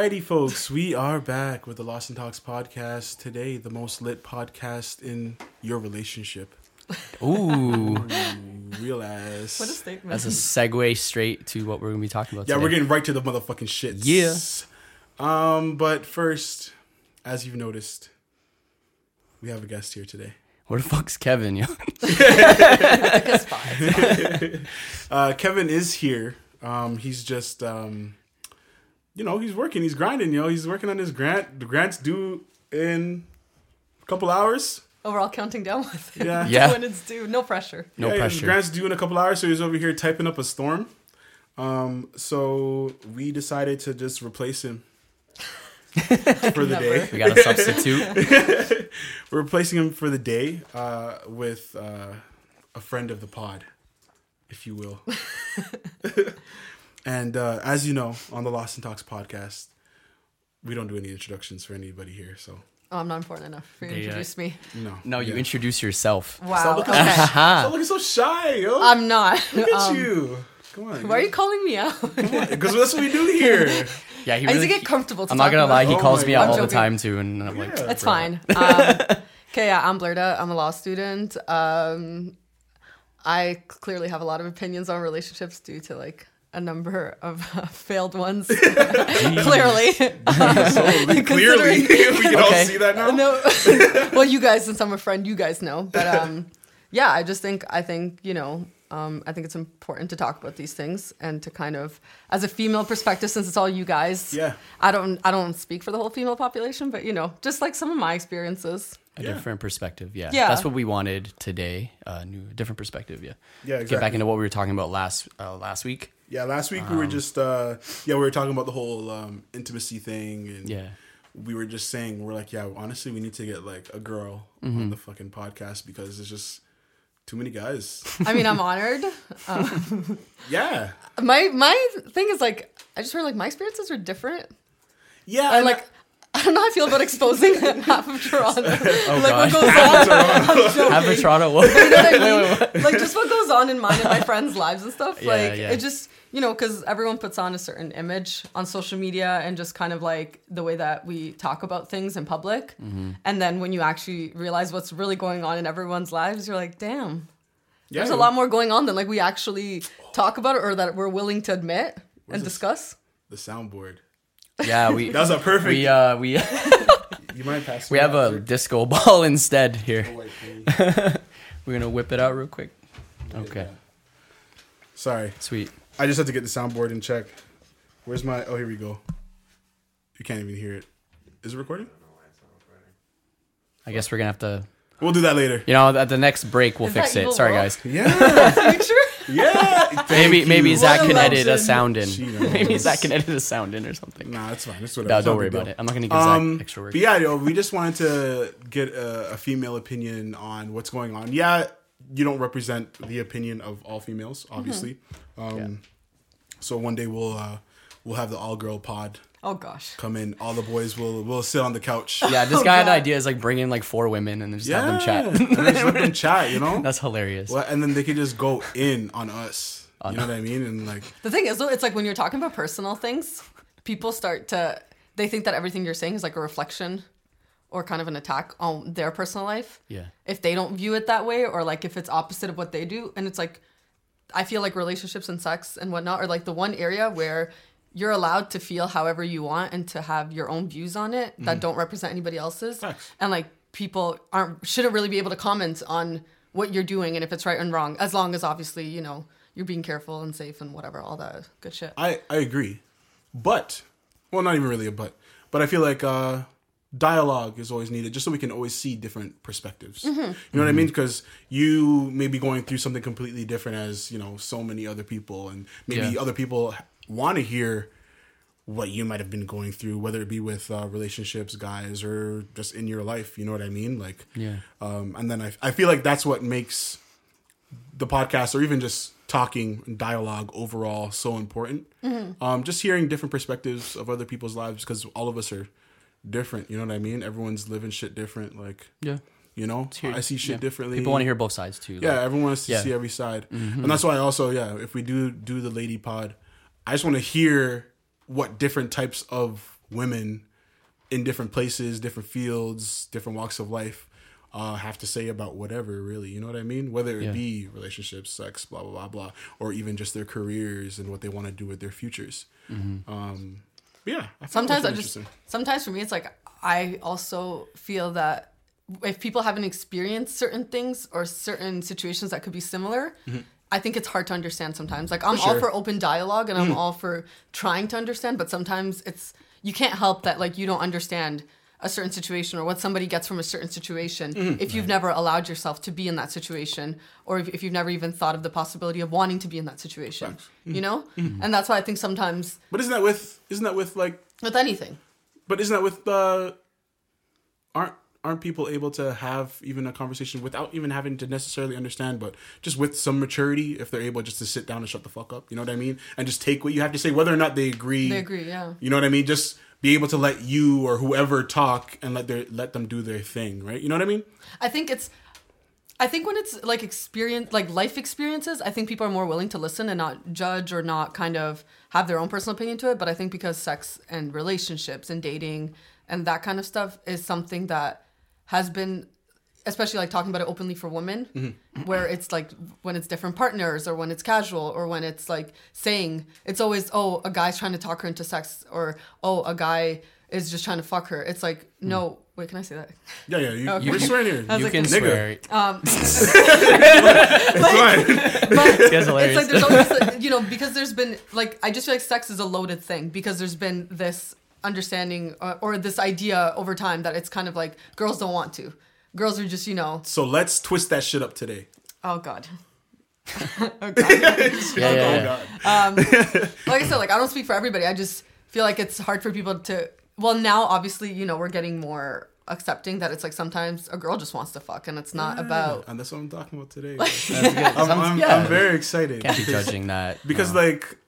Alrighty, folks, we are back with the Lost and Talks podcast today. The most lit podcast in your relationship. Ooh, Real ass. What a statement. that's a segue straight to what we're gonna be talking about. yeah, today. we're getting right to the motherfucking shit. Yeah. Um, but first, as you've noticed, we have a guest here today. Where the fuck's Kevin? Yo? It's fine. Uh, Kevin is here. Um, he's just, um, you know, he's working. He's grinding. You know, he's working on his grant. The grant's due in a couple hours. Oh, we're all counting down with it. Yeah. Yeah. when it's due. No pressure. No yeah, His pressure. grant's due in a couple hours, so he's over here typing up a storm. Um, so we decided to just replace him for the day. We got a substitute. We're replacing him for the day uh, with uh, a friend of the pod, if you will. And uh, as you know, on the Lost and Talks podcast, we don't do any introductions for anybody here. So Oh, I'm not important enough for you to They, uh, introduce me. no, No, you Yeah. introduce yourself. Wow. Stop looking, Okay. stop looking so shy, yo. I'm not. Look at Um, you. Come on. Why are you calling me out? Because that's what we do here. Yeah, he I need really. to get comfortable. To I'm not talk gonna about lie. He Oh calls my me God. out I'm all the joking. time too, and I'm like, Yeah. It's fine. Um, okay, yeah, I'm Blurda. I'm a law student. Um, I clearly have a lot of opinions on relationships due to like a number of failed ones. clearly. So clearly, we can all see that now. no. well, you guys, since I'm a friend, you guys know. But um, yeah, I just think I think you know. Um, I think it's important to talk about these things and to kind of, as a female perspective, since it's all you guys. Yeah. I don't. I don't speak for the whole female population, but you know, just like some of my experiences. a Yeah. different perspective. Yeah. Yeah. that's what we wanted today. Uh, new, different perspective. Yeah, Yeah, Get back into what we were talking about last uh, last week. Yeah, last week we were just uh yeah, we were talking about the whole um intimacy thing and Yeah, we were just saying we're like, yeah, honestly we need to get like a girl on the fucking podcast because there's just too many guys. I mean, I'm honored. yeah. My my thing is like, I just heard like my experiences are different. Yeah. And like, I don't know how I feel about exposing half of Toronto. Oh, like God. what goes on. have a Toronto. You know what I mean? Like just what goes on in mine and my friends' lives and stuff. Yeah, like yeah. it just you know because everyone puts on a certain image on social media and just kind of like the way that we talk about things in public. Mm-hmm. And then when you actually realize what's really going on in everyone's lives, you're like, damn. yeah, There's a lot more going on than like we actually talk about it or that we're willing to admit and this? discuss. the soundboard. yeah, we That was a perfect we uh we you might pass we have that, a sir? disco ball instead here. Oh, wait. We're gonna whip it out real quick. Okay, Sorry. sweet. I just have to get the soundboard in check. Where's my Oh, here we go. You can't even hear it. Is it recording? I guess we're gonna have to. We'll do that later. You know, at the next break we'll Is fix that it. evil Sorry, Will? guys. Yeah. Future? yeah. Maybe Thank maybe you. Zach can edit a legend. sound in. She knows. maybe Zach can edit a sound in or something. Nah, it's fine. It's whatever. No, It's no don't worry big about deal. it. I'm not gonna give Um, Zach extra work. but yeah, yo, we just wanted to get a, a female opinion on what's going on. Yeah, you don't represent the opinion of all females, obviously. Um, Yeah. So one day we'll uh, we'll have the all girl pod Oh gosh. come in. All the boys will will sit on the couch. Yeah, this Oh, guy had God. ideas like bring in like four women and then just Yeah, have them chat. and then just let them chat. You know, That's hilarious. well, and then they could just go in on us. you know what I mean? And like, The thing is, though, it's like when you're talking about personal things, people start to they think that everything you're saying is like a reflection or kind of an attack on their personal life. Yeah. If they don't view it that way, or like if it's opposite of what they do, and it's like, I feel like relationships and sex and whatnot are like the one area where you're allowed to feel however you want and to have your own views on it that don't represent anybody else's. Facts. And like people aren't shouldn't really be able to comment on what you're doing and if it's right and wrong, as long as obviously you know you're being careful and safe and whatever, all that good shit. I I agree, but well, not even really a but, but I feel like uh, dialogue is always needed just so we can always see different perspectives. You know what I mean? Because you may be going through something completely different as you know so many other people, and maybe Yeah. other people want to hear what you might have been going through, whether it be with uh, relationships, guys, or just in your life. You know what I mean? Like, Yeah. um, and then I, I feel like that's what makes the podcast or even just talking and dialogue overall so important. Um, just hearing different perspectives of other people's lives because all of us are different. You know what I mean? Everyone's living shit different. Like, Yeah. you know, I see shit yeah. differently. People want to hear both sides too. Yeah, like- everyone wants to Yeah. Mm-hmm. see every side, and that's why also, yeah, if we do do the lady pod, I just want to hear what different types of women in different places, different fields, different walks of life uh, have to say about whatever, really. You know what I mean? Whether it Yeah. be relationships, sex, blah, blah, blah, blah, or even just their careers and what they want to do with their futures. Um, but yeah. I sometimes I just sometimes for me it's like I also feel that if people haven't experienced certain things or certain situations that could be similar, I think it's hard to understand sometimes. Like I'm Mm-hmm. For all sure. Mm. for open dialogue and I'm all for trying to understand, but sometimes it's you can't help that like you don't understand a certain situation or what somebody gets from a certain situation Mm-hmm. if you've never allowed yourself to be in that situation or if, if you've never even thought of the possibility of wanting to be in that situation Mm-hmm. you know and that's why i think sometimes But isn't that with, isn't that with like, with anything but isn't that with, uh, aren't, aren't people able to have even a conversation without even having to necessarily understand, but just with some maturity, if they're able just to sit down and shut the fuck up, you know what I mean? And just take what you have to say, whether or not they agree. they agree yeah You know what I mean? Just be able to let you or whoever talk and let their let them do their thing, right? You know what I mean? I think it's I think when it's like experience like life experiences, I think people are more willing to listen and not judge or not kind of have their own personal opinion to it. But I think because sex and relationships and dating and that kind of stuff is something that has been especially like talking about it openly for women mm-hmm. where it's like when it's different partners or when it's casual or when it's like saying it's always oh a guy's trying to talk her into sex or oh a guy is just trying to fuck her it's like mm. no wait can i say that Yeah, yeah. You, Okay. We're swearing here. You like, can nigga. swear. um It's fine. but it's hilarious. like there's always like, you know because there's been like I just feel like sex is a loaded thing because there's been this understanding or, or this idea over time that it's kind of like girls don't want to. Girls are just you know so let's twist that shit up today. oh god. oh god. yeah, Oh, yeah, yeah. Um, like I said, like I don't speak for everybody. I just feel like it's hard for people to. Well, now obviously you know we're getting more accepting that it's like sometimes a girl just wants to fuck and it's not about and that's what I'm talking about today. That's good. I'm, I'm, Yeah. I'm very excited Can't be because, judging that. because no. like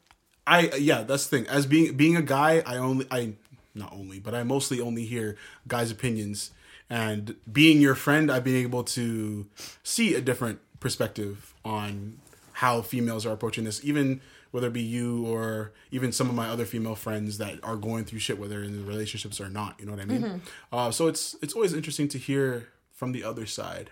I yeah that's the thing as being being a guy I only I not only but I mostly only hear guys' opinions and being your friend I've been able to see a different perspective on how females are approaching this even whether it be you or even some of my other female friends that are going through shit whether in relationships or not you know what I mean? Uh, so it's it's always interesting to hear from the other side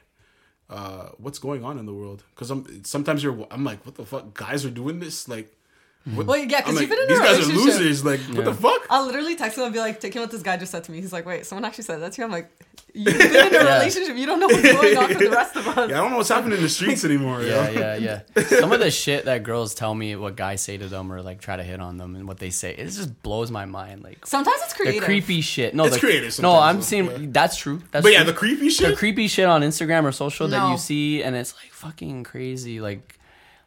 uh, what's going on in the world. Because I'm sometimes you're I'm like what the fuck? Guys are doing this? Like what, Well, yeah, 'cause I'm like, you've been in a these guys are losers like what the fuck I'll literally text him and be like, take him what this guy just said to me. He's like, wait, someone actually said that to you? I'm like, you've been in a Yeah. relationship. You don't know what's going on for the rest of us. yeah I don't know what's happening in the streets anymore Yeah, yeah, yeah. Some of the shit that girls tell me, what guys say to them, or like try to hit on them, and what they say, it just blows my mind. Like Sometimes it's the creative. creepy shit. No, It's the, creative No, I'm though, saying yeah. that's true. That's but yeah true. the creepy shit, the creepy shit on Instagram or social that you see, and it's like fucking crazy. Like,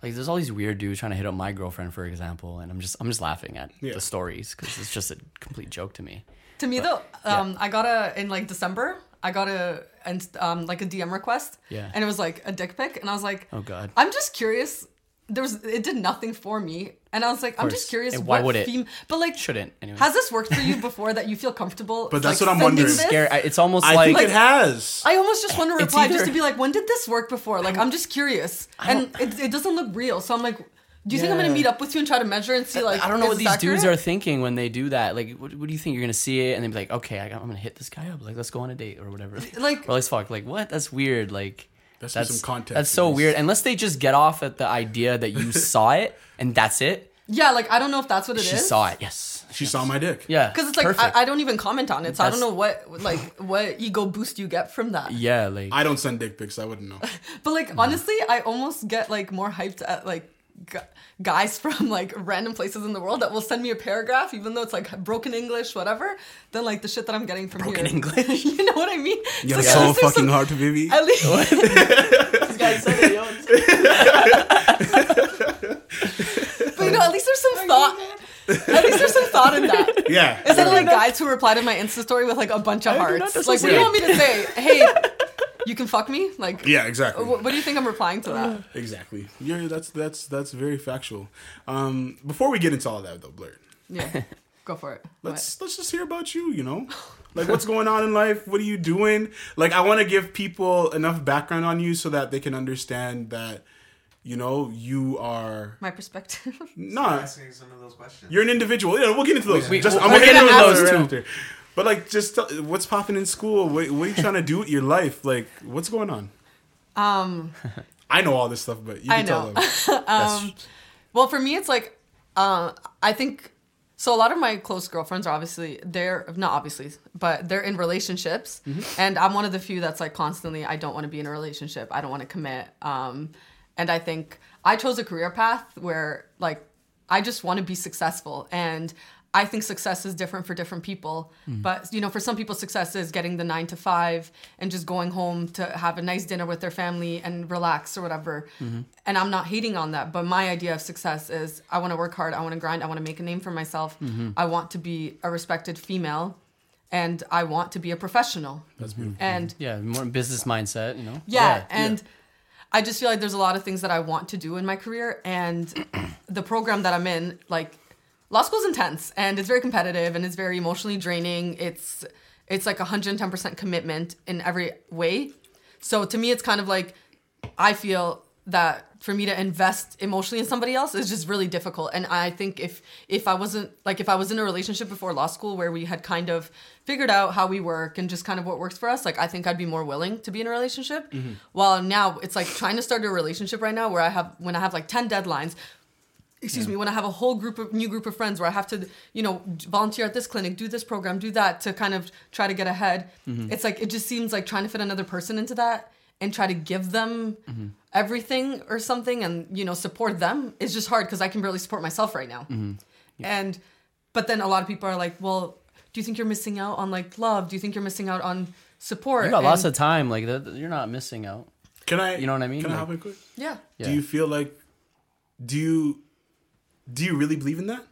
like there's all these weird dudes trying to hit up my girlfriend, for example, and I'm just I'm just laughing at Yeah. the stories because it's just a complete joke to me. To me though, um, I got a in like December. I got a and um like a DM request. Yeah. And it was like a dick pic, and I was like, Oh god. I'm just curious. There was it did nothing for me, and I was like, I'm just curious. And why what would it? fem- but like, Shouldn't anyway. has this worked for you before that you feel comfortable? But that's like, what I'm wondering. this? Scary. It's almost I like, think Like- it has I almost just want to It's reply just to be like, when did this work before? Like, I'm just curious, and it, it doesn't look real. So I'm like, do you think I'm gonna meet up with you and try to measure and see like? I don't know what these this dudes accurate? are thinking when they do that. Like, what, what do you think? You're gonna see it and then be like, okay, I got, I'm gonna hit this guy up. Like, let's go on a date or whatever. Like- or let's fuck. Like, what? That's weird. Like, That's that's some context That's so this. weird. Unless they just get off at the idea that you saw it and that's it. Yeah, like I don't know if that's what it is. She saw it. Yes. she saw my dick Yeah. Because it's like. I, I don't even comment on it, so I don't know what like what ego boost you get from that. yeah. Like. I don't send dick pics I wouldn't know But like honestly, I almost get like more hyped at like gu- guys from like random places in the world that will send me a paragraph, even though it's like broken English, whatever, than like the shit that I'm getting from Broken here. English? you know what I mean? It's you're like, so at least fucking some- hard to baby At least, this guy said it, yo. but you know, at least there's some thought. At least there's some thought in that. yeah Instead of like guys who reply to my Insta story with like a bunch of I hearts. Like, what do you want me to say? Hey, you can fuck me? Like, yeah exactly what, what do you think I'm replying to that? exactly you're that's that's that's very factual um before we get into all that though blurt Yeah, go for it. let's let's just hear about you you know like what's going on in life what are you doing like i want to give people enough background on you so that they can understand that you know, you are My perspective. not. asking some of those questions. You're an individual. Yeah, we'll get into those. We- just, we'll- I'm we'll gonna get get into into those those right too. after. But like, just tell, what's popping in school? What, what are you trying to do with your life? Like, what's going on? um, I know all this stuff, but you I can tell them. That's- Well, for me, it's like uh, I think so. A lot of my close girlfriends are obviously they're not obviously, but they're in relationships, and I'm one of the few that's like constantly I don't want to be in a relationship. I don't want to commit. Um, and I think I chose a career path where like I just want to be successful and. I think success is different for different people, mm. but you know, for some people, success is getting the nine to five and just going home to have a nice dinner with their family and relax or whatever. Mm-hmm. And I'm not hating on that, but my idea of success is I want to work hard, I want to grind, I want to make a name for myself, mm-hmm. I want to be a respected female, and I want to be a professional. That's beautiful. And yeah, more business mindset, you know. yeah, and I just feel like there's a lot of things that I want to do in my career, and the program that I'm in, like law school's intense and it's very competitive and it's very emotionally draining. It's it's like 110% commitment in every way. So to me, it's kind of like I feel that for me to invest emotionally in somebody else is just really difficult. And I think if if I wasn't like if I was in a relationship before law school where we had kind of figured out how we work and just kind of what works for us, like I think I'd be more willing to be in a relationship. Mm-hmm. While now it's like trying to start a relationship right now where I have when I have like 10 deadlines excuse me when i have a whole group of new group of friends where i have to you know volunteer at this clinic do this program do that to kind of try to get ahead mm-hmm. it's like it just seems like trying to fit another person into that and try to give them mm-hmm. everything or something and you know support them is just hard because i can barely support myself right now mm-hmm. and but then a lot of people are like well do you think you're missing out on like love do you think you're missing out on support You got lots of time. Like that, you're not missing out. Can I? You know what I mean? Can I Like- hop in quick? yeah Yeah. Do you feel like? Do you? Do you really believe in that?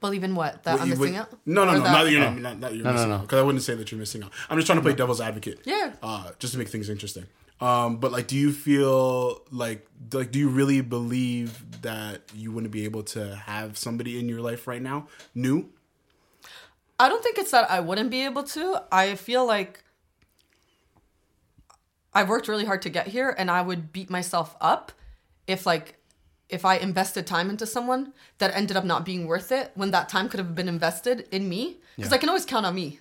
believe in what that What i'm missing what- out No, no, Or no. that- Not that you're not. Not, not you're No, no, missing no. out. Because I wouldn't say that you're missing out. I'm just trying to play devil's advocate. Yeah. Uh, just to make things interesting. Um, but like, do you feel like like do you really believe that you wouldn't be able to have somebody in your life right now new? I don't think it's that I wouldn't be able to. I feel like I've worked really hard to get here and I would beat myself up if like if I invested time into someone that ended up not being worth it when that time could have been invested in me because I can always count on me.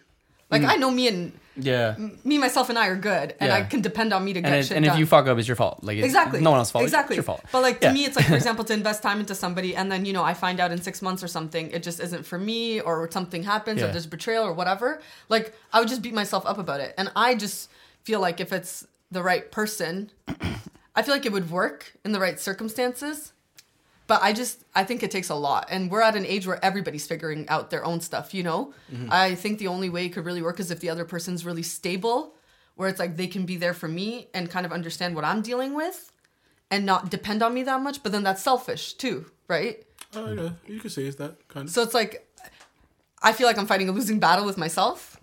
Like mm. I know me and Yeah. me myself and I are good and I can depend on me to get And, it, shit and if you fuck up, it's your fault. Like Exactly. no one else's fault. Exactly. It's your fault. But like to Yeah. me, it's like for example, to invest time into somebody, and then you know I find out in six months or something, it just isn't for me, or something happens, or there's betrayal or whatever. Like I would just beat myself up about it, and I just feel like if it's the right person, I feel like it would work in the right circumstances. But I just I think it takes a lot, and we're at an age where everybody's figuring out their own stuff. You know, I think the only way it could really work is if the other person's really stable, where it's like they can be there for me and kind of understand what I'm dealing with, and not depend on me that much. But then that's selfish too, right? Uh, yeah, you could say it's that kind of. So it's like I feel like I'm fighting a losing battle with myself.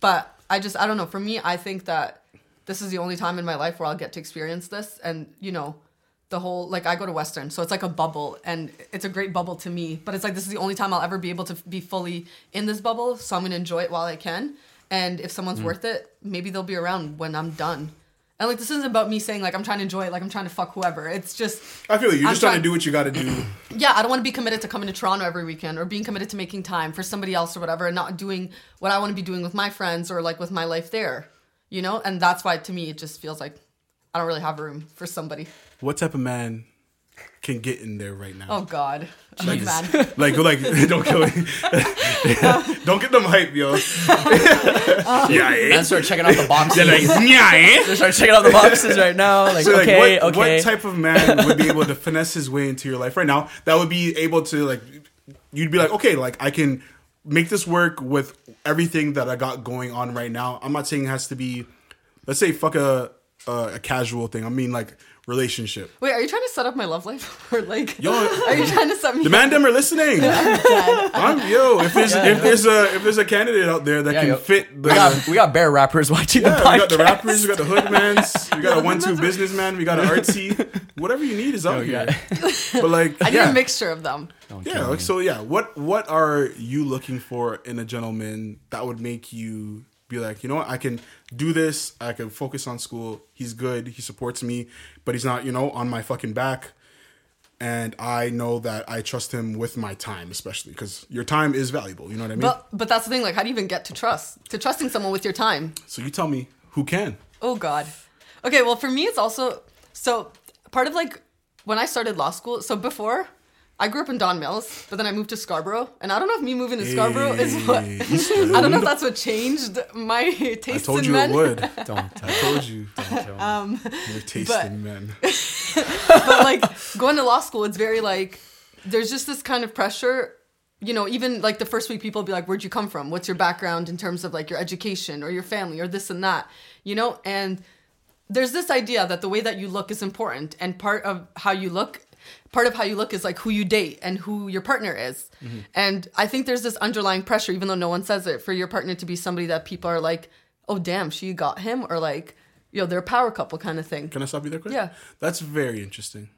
But I just I don't know. For me, I think that this is the only time in my life where I'll get to experience this and you know the whole like I go to Western, so it's like a bubble and it's a great bubble to me. But it's like this is the only time I'll ever be able to be fully in this bubble, so I'm gonna enjoy it while I can. And if someone's mm. worth it, maybe they'll be around when I'm done. And like this isn't about me saying like I'm trying to enjoy it, like I'm trying to fuck whoever. It's just I feel like you're I'm just trying trying- to do what you got to do. yeah, I don't want to be committed to coming to Toronto every weekend or being committed to making time for somebody else or whatever and not doing what I want to be doing with my friends or like with my life there, you know? And that's why to me it just feels like I don't really have room for somebody. What type of man can get in there right now? Oh God. Like, man. Like, like, don't kill me. don't get them hype, yo. yeah, eh? And start checking out the boxes. They're like, yeah, eh? Start checking out the boxes right now. Like, So, like, okay, what, okay. what type of man would be able to finesse his way into your life right now? That would be able to like, you'd be like, okay, like I can make this work with everything that I got going on right now. I'm not saying it has to be, let's say, fuck a a, a casual thing. I mean, like relationship. Wait, are you trying to set up my love life? or like Yo, are you trying to set me up? the man them are listening. I'm, yo, if there's if there's a if there's a candidate out there that Yeah, can yo. fit the we, got, we got bear rappers watching Yeah, the podcast. we got the rappers, we got the hoodmans, we got a one-two businessman, we got an artsy. Whatever you need is out Yo, we here. got- But like, I need a mixture of them. Don't yeah. Like, so yeah, what what are you looking for in a gentleman that would make you be like, you know what, I can do this. I can focus on school. He's good. He supports me, but he's not, you know, on my fucking back. and I know that I trust him with my time, especially because your time is valuable. You know what I mean? But but that's the thing. Like, how do you even get to trust? To trusting someone with your time? so you tell me who can. Oh God. Okay, well for me it's also so part of like when I started law school. So before I grew up in Don Mills, but then I moved to Scarborough, and I don't know if me moving to Scarborough is what. I don't know if that's what changed my taste I told in you men. it would. Don't I told you. Don't Um, Your taste but- in men. but like going to law school, it's very like there's just this kind of pressure. You know, even like the first week, people be like, "Where'd you come from? What's your background in terms of like your education or your family or this and that?" You know, and there's this idea that the way that you look is important, and part of how you look, part of how you look is like who you date and who your partner is. Mm-hmm. And I think there's this underlying pressure, even though no one says it, for your partner to be somebody that people are like, "Oh, damn, she got him," or like, "Yo, they're a power couple" kind of thing. Can I stop you there, quick? Yeah. That's very interesting.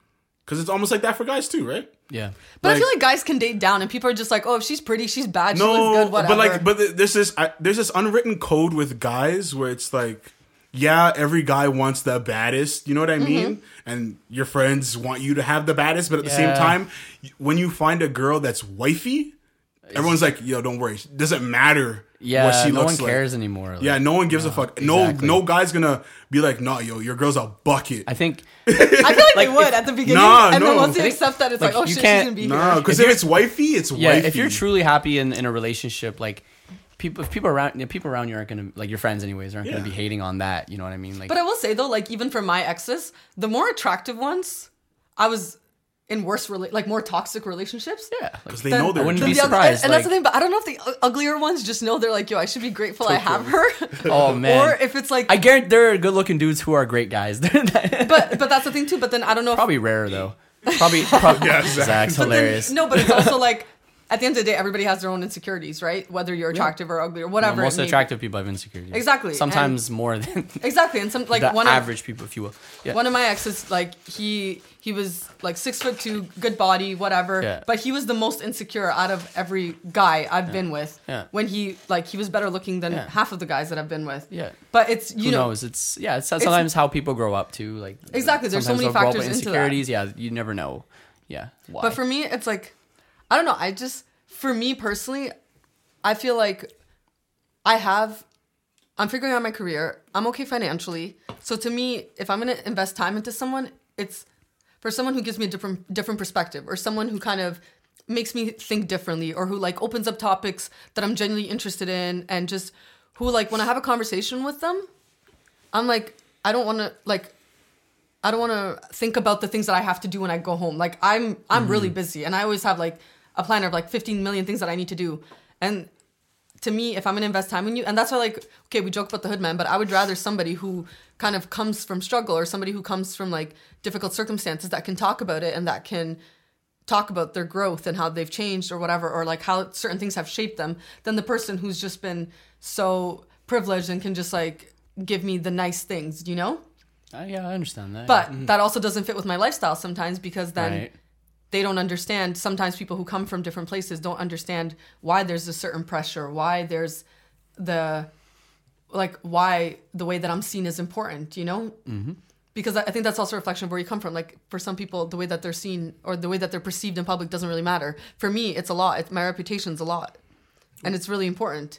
Because it's almost like that for guys too, right? Yeah. But I feel like guys can date down, and people are just like, "Oh, if she's pretty, she's bad. She No, looks good, whatever." but like, but there's this I, there's this unwritten code with guys where it's like, yeah, every guy wants the baddest. You know what I mean? Mm-hmm. And your friends want you to have the baddest, but at the same time, when you find a girl that's wifey, everyone's like, yo, don't worry, it doesn't matter Yeah. what she no one looks like. cares anymore. like- Yeah, no one gives a fuck. No, exactly. no guy's gonna be like, nah, yo, your girl's a bucket. I think I feel like, they like, would if- at the beginning, Nah, and no. then once you I accept that, it's like, like, "Oh shit, she's gonna be nah, here." because If if, you're- it's wifey, it's yeah, wifey. if you're truly happy in, in a relationship, like people, if people around, you know, people around you aren't gonna like your friends, anyways, aren't Yeah. gonna be hating on that. You know what I mean? Like, But I will say though, like even for my exes, the more attractive ones, I was in worse, rela- like more toxic relationships. yeah, like, because they Then- know they're wouldn't Than be the other- surprised. and, and that's the thing. But I don't know if the u- uglier ones just know they're like, "Yo, I should be grateful I have her," oh man, or if it's like, I guarantee there are good-looking dudes who are great guys. but but that's the thing too. But then I don't know. if probably rare though. Probably, probably Yeah, Zach's exactly. But then- hilarious. no, but it's also like at the end of the day, everybody has their own insecurities, right? Whether you're attractive or ugly or whatever. most may be. attractive people have insecurities. Exactly, Sometimes more than Exactly, and some like the one of, average people, if you will. Yeah. one of my exes, like he he was like six foot two, good body, whatever. Yeah. But he was the most insecure out of every guy I've been with. Yeah. When he like he was better looking than Yeah. half of the guys that I've been with. yeah. But it's you Who know knows? It's yeah. It's sometimes how people grow up too. Like Exactly, there's so many they'll grow up factors into insecurities. Yeah, you never know. Yeah. Why? But for me, it's like, I don't know. I just, for me personally, I feel like I have, I'm figuring out my career. I'm okay financially. So to me, if I'm going to invest time into someone, it's for someone who gives me a different, different perspective or someone who kind of makes me think differently or who like opens up topics that I'm genuinely interested in and just who like when I have a conversation with them, I'm like, I don't want to like I don't want to think about the things that I have to do when I go home. Like I'm I'm really mm-hmm. busy and I always have like a planner of like 15 million things that I need to do. And to me, if I'm gonna invest time in you, and that's why like okay, we joke about the hoodman, but I would rather somebody who kind of comes from struggle or somebody who comes from like difficult circumstances that can talk about it and that can talk about their growth and how they've changed or whatever, or like how certain things have shaped them, than the person who's just been so privileged and can just like give me the nice things, you know? Uh, yeah, I understand that. But that also doesn't fit with my lifestyle sometimes because then Right. They don't understand. Sometimes people who come from different places don't understand why there's a certain pressure, why there's the like why the way that I'm seen is important, you know? Mm-hmm. Because I think that's also a reflection of where you come from. Like for some people, the way that they're seen or the way that they're perceived in public doesn't really matter. For me, it's a lot. It's, my reputation's a lot, and it's really important,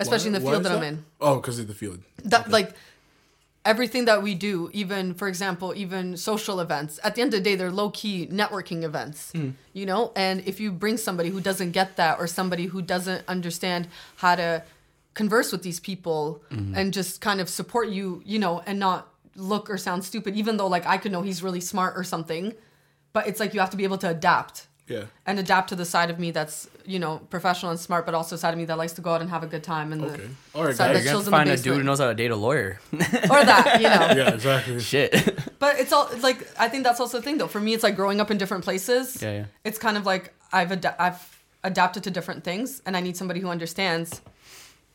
especially in the field is that, I'm in Oh, because of the field. that like everything that we do even for example even social events at the end of the day they're low-key networking events mm. you know? And if you bring somebody who doesn't get that or somebody who doesn't understand how to converse with these people mm-hmm. and just kind of support you you know and not look or sound stupid even though like i could know he's really smart or something but it's like you have to be able to adapt Yeah. and adapt to the side of me that's you know professional and smart but also side of me that likes to go out and have a good time and Okay. the All right, side guys. that You're chills gonna in the have to find a dude who knows how to date a lawyer. or that you know Yeah, exactly. Shit. But it's all it's like I think that's also the thing though. For me, it's like growing up in different places. Yeah, yeah. It's kind of like I've ad- I've adapted to different things, and I need somebody who understands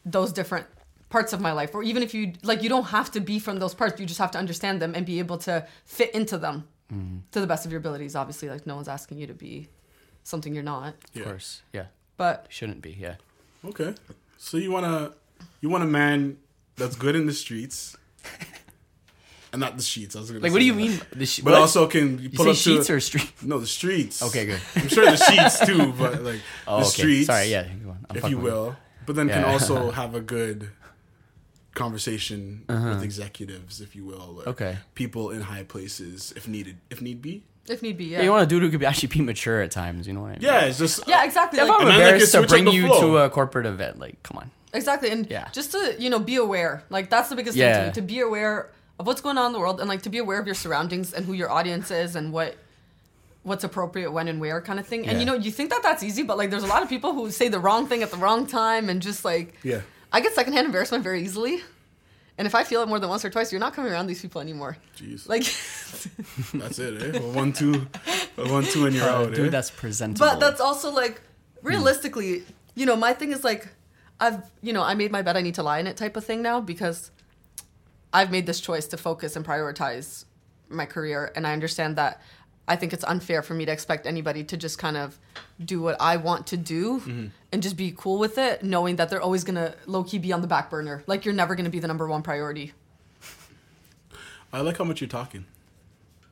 those different parts of my life. Or even if you like, you don't have to be from those parts. You just have to understand them and be able to fit into them Mm-hmm. to the best of your abilities. Obviously, like no one's asking you to be something you're not. Yeah. Of course. Yeah. But Shouldn't be. Yeah. Okay. So you wanna you want a man that's good in the streets, and not the sheets. I was gonna Like, say what do you that. mean? The sh- But what? also can you you pull say up sheets to or streets? no the streets. Okay, good. I'm sure the sheets too, but like Oh, the okay. streets. Sorry, yeah. I'm if you with will. But then can also have a good conversation with executives, if you will. or Uh-huh. Okay. People in high places, if needed, if need be. If need be, yeah. Yeah, you want a dude who could be actually be mature at times. You know what I mean? Yeah, it's just yeah, exactly. If like- I'm And then they embarrassed can to bring you flow. to a corporate event, like, come on. Exactly, and Yeah. just to you know be aware. Like that's the biggest thing to me. To be aware of what's going on in the world, and like to be aware of your surroundings and who your audience is, and what what's appropriate when and where, kind of thing. And Yeah. you know, you think that that's easy, but like there's a lot of people who say the wrong thing at the wrong time, and just like yeah. I get secondhand embarrassment very easily. And if I feel it more than once or twice, you're not coming around these people anymore. Jeez, Like, that's it. Eh? A one two, a one two, and you're Uh, out. eh? dude, that's presentable. but that's also like realistically, you know, my thing is like I've, you know, I made my bed, I need to lie in it type of thing now because I've made this choice to focus and prioritize my career and I understand that I think it's unfair for me to expect anybody to just kind of do what I want to do and just be cool with it, knowing that they're always gonna low key be on the back burner. Like you're never gonna be the number one priority. I like how much you're talking.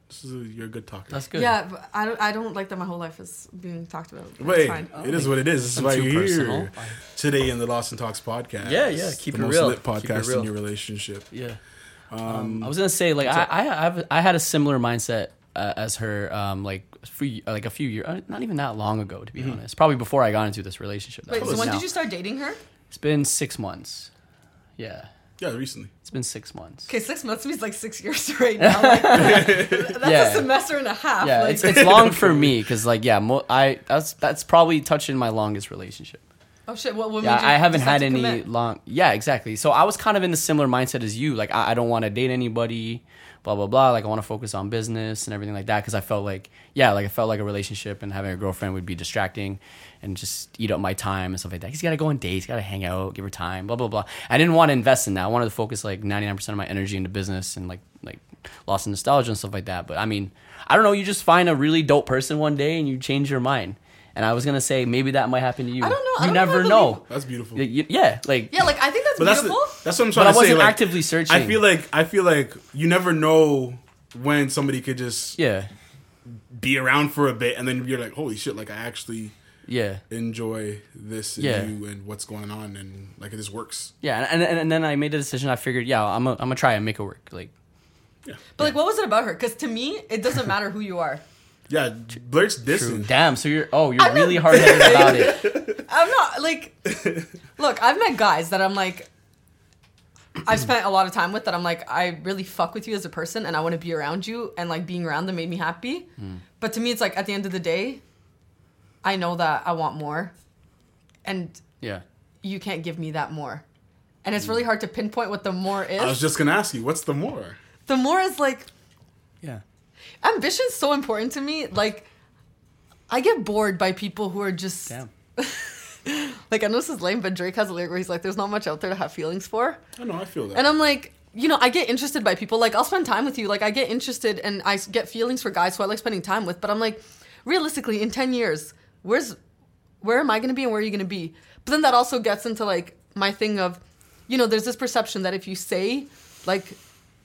This is a, you're a good talker. that's good. Yeah, but I don't I don't like that my whole life is being talked about. It's Wait, fine. it is what it is. This is I'm why you're personal. here today in the Lost and Talks podcast. Yeah, yeah, keep the it most real. lit Keep it podcast real. in your relationship. Yeah. Um, I was gonna say like I, I I've, I had a similar mindset uh, as her um like a few, like a few years uh, not even that long ago to be Mm-hmm. honest probably before I got into this relationship. that Wait, so when now. did you start dating her? It's been six months. Yeah, Yeah, recently. it's been six months. Okay, six months means like six years right now. Like, that's Yeah. a semester and a half. Yeah, like, it's, it's long for me because like yeah, mo- I that's that's probably touching my longest relationship. oh shit! What, what Yeah, made you I haven't had any commit? long. Yeah, exactly. So I was kind of in the similar mindset as you. Like I, I don't want to date anybody, blah blah blah. Like I want to focus on business and everything like that because I felt like yeah, like I felt like a relationship and having a girlfriend would be distracting and just eat up my time and stuff like that. He's got to go on dates, got to hang out, give her time, blah blah blah. I didn't want to invest in that. I wanted to focus like ninety nine percent of my energy into business and like like lost in nostalgia and stuff like that. But I mean, I don't know. You just find a really dope person one day and you change your mind. And I was gonna say maybe that might happen to you. I don't know. You don't never I know. believe- That's beautiful. Y- y- Yeah, like Yeah, like I think that's But that's beautiful. the, that's what I'm trying I to say. I wasn't like, actively searching. I feel like I feel like you never know when somebody could just yeah, be around for a bit and then you're like, holy shit, like I actually yeah, enjoy this and Yeah. you and what's going on and like this works. yeah. And, and and then I made a decision. I figured, yeah, I'm gonna I'm gonna try and make it work. Like, yeah. but like, what was it about her? Because to me, it doesn't matter who you are. Yeah, Blurt's dissing. damn. So you're oh you're I'm not- really hard headed about it. I'm not like. look, I've met guys that I'm like. I've spent a lot of time with that I'm like I really fuck with you as a person and I want to be around you and like being around them made me happy. Hmm. But to me it's like at the end of the day I know that I want more and Yeah, you can't give me that more. And it's really hard to pinpoint what the more is. I was just gonna ask you, what's the more? the more is like yeah, ambition's so important to me. Like I get bored by people who are just damn. like I know this is lame, but Drake has a lyric where he's like, "There's not much out there to have feelings for," I know, I feel that. and I'm like, you know, I get interested by people. Like I'll spend time with you. Like I get interested and I get feelings for guys who I like spending time with. But I'm like, realistically, in ten years, where's where am I going to be and where are you going to be? But then that also gets into like my thing of, you know, there's this perception that if you say, like,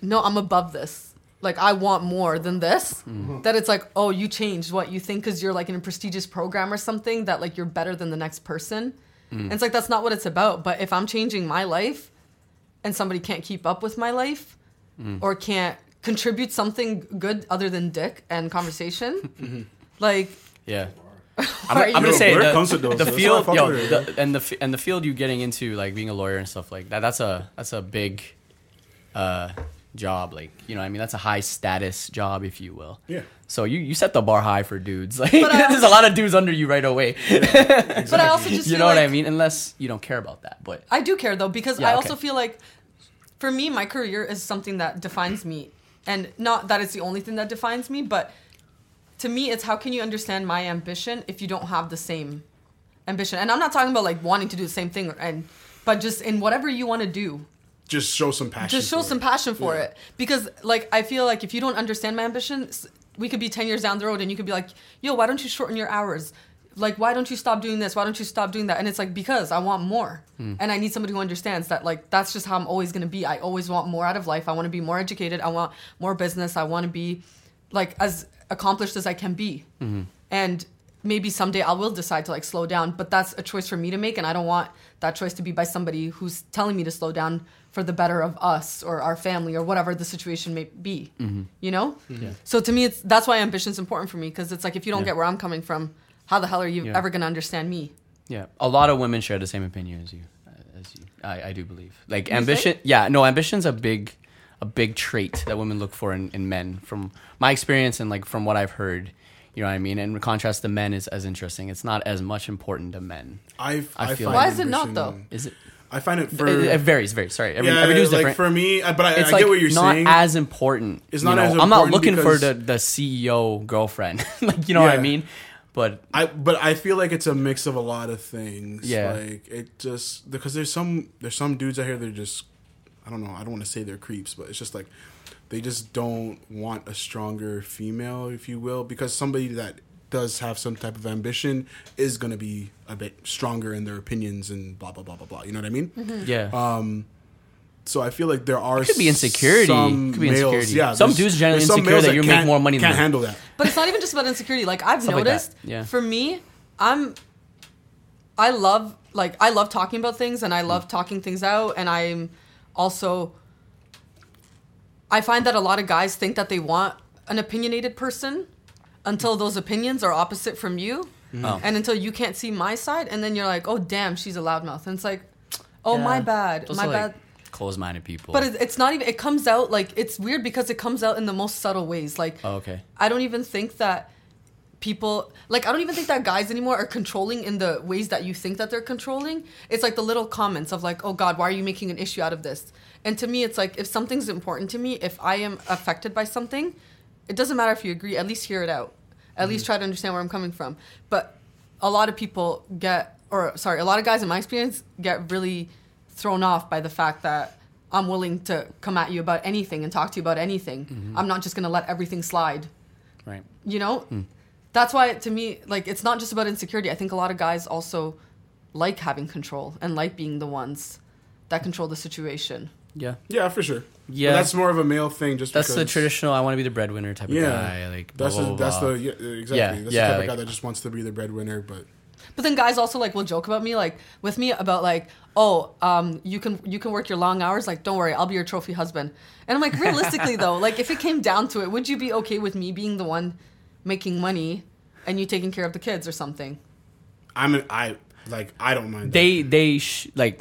no, I'm above this. Like I want more than this. Mm-hmm. That it's like, oh, you changed what you think because you're like in a prestigious program or something. That like you're better than the next person. And it's like that's not what it's about. But if I'm changing my life, and somebody can't keep up with my life, mm. or can't contribute something good other than dick and conversation, mm-hmm. like Yeah. I'm, I'm gonna say the, comes with those, the field, why I yo, the, and the and the field you getting into, like being a lawyer and stuff like that. That's a that's a big uh, job. Like you know, what I mean, that's a high status job, if you will. Yeah. So you, you set the bar high for dudes. Like But I there's a lot of dudes under you right away. But I also just you feel know what I mean? Unless you don't care about that. But I do care though because Yeah, I okay. also feel like for me my career is something that defines me and not that it's the only thing that defines me but to me it's how can you understand my ambition if you don't have the same ambition and I'm not talking about like wanting to do the same thing and but just in whatever you want to do just show some passion. just show for some it. passion for Yeah. it because like i feel like if you don't understand my ambition we could be 10 years down the road and you could be like yo why don't you shorten your hours like why don't you stop doing this? Why don't you stop doing that? And it's like because I want more, Hmm. and I need somebody who understands that like that's just how I'm always gonna be. I always want more out of life. I want to be more educated. I want more business. I want to be like as accomplished as I can be, Mm-hmm. and maybe someday I will decide to like slow down. But that's a choice for me to make, and I don't want that choice to be by somebody who's telling me to slow down for the better of us or our family or whatever the situation may be. Mm-hmm. You know. So to me, it's that's why ambition's important for me because it's like if you don't Yeah. get where I'm coming from, how the hell are you Yeah. ever gonna understand me? Yeah, a lot of women share the same opinion as you. uh, As you, I, I do believe. Like You ambition. think? Yeah, no, ambition's a big, a big trait that women look for in, in men. From my experience and like from what I've heard, you know what I mean. And in contrast to men is as interesting. It's not as much important to men. I've, I I feel find like- Why is it not, though? Is it? I find it for it, it varies. Varies. Sorry, every, yeah, every dude's like different. for me, but I, it's I like get what you're not saying. as important. It's you not know? as I'm not looking for the the CEO girlfriend. like you know what I mean. But I but I feel like it's a mix of a lot of things. Yeah. Like it just because there's some there's some dudes out here that are just I don't know, I don't want to say they're creeps, but it's just like they just don't want a stronger female, if you will, because somebody that does have some type of ambition is gonna be a bit stronger in their opinions and blah blah blah blah blah. You know what I mean? yeah. Um, So I feel like there are It could be insecurity. Some Could be males, insecurity. yeah, Some dudes are generally there's some insecure males that you make can't- more money than Can't them. handle that. But it's not even just about insecurity. Like I've Stuff like noticed, yeah. for me, I'm, I love like I love talking about things and I Mm. love talking things out and I'm also. I find that a lot of guys think that they want an opinionated person until those opinions are opposite from you, mm-hmm. Oh. and until you can't see my side, and then you're like, oh damn, she's a loudmouth, and it's like, oh my bad, Those my are, bad. like, Close-minded people. But it's not even. It comes out like it's weird because it comes out in the most subtle ways. Like oh, okay. I don't even think that people like I don't even think that guys anymore are controlling in the ways that you think that they're controlling. It's like the little comments of like, "Oh God, why are you making an issue out of this?" And to me, it's like if something's important to me, if I am affected by something, it doesn't matter if you agree. At least hear it out. At least mm. try to understand where I'm coming from. But a lot of people get, or sorry, a lot of guys in my experience get really thrown off by the fact that I'm willing to come at you about anything and talk to you about anything. Mm-hmm. I'm not just gonna let everything slide Right. you know hmm. that's why to me like it's not just about insecurity i think a lot of guys also like having control and like being the ones that control the situation Yeah. Yeah, for sure. Yeah. But that's more of a male thing. Just That's the because- traditional. I want to be the breadwinner type of Yeah, guy. Like blah, That's blah, the, blah, that's blah. the yeah, exactly. Yeah, that's yeah, the type like- of guy that just wants to be the breadwinner. But but then guys also like will joke about me like with me about like oh um you can you can work your long hours like don't worry i'll be your trophy husband and i'm like realistically though like if it came down to it would you be okay with me being the one making money and you taking care of the kids or something I'm an, I like I don't mind. They they sh- like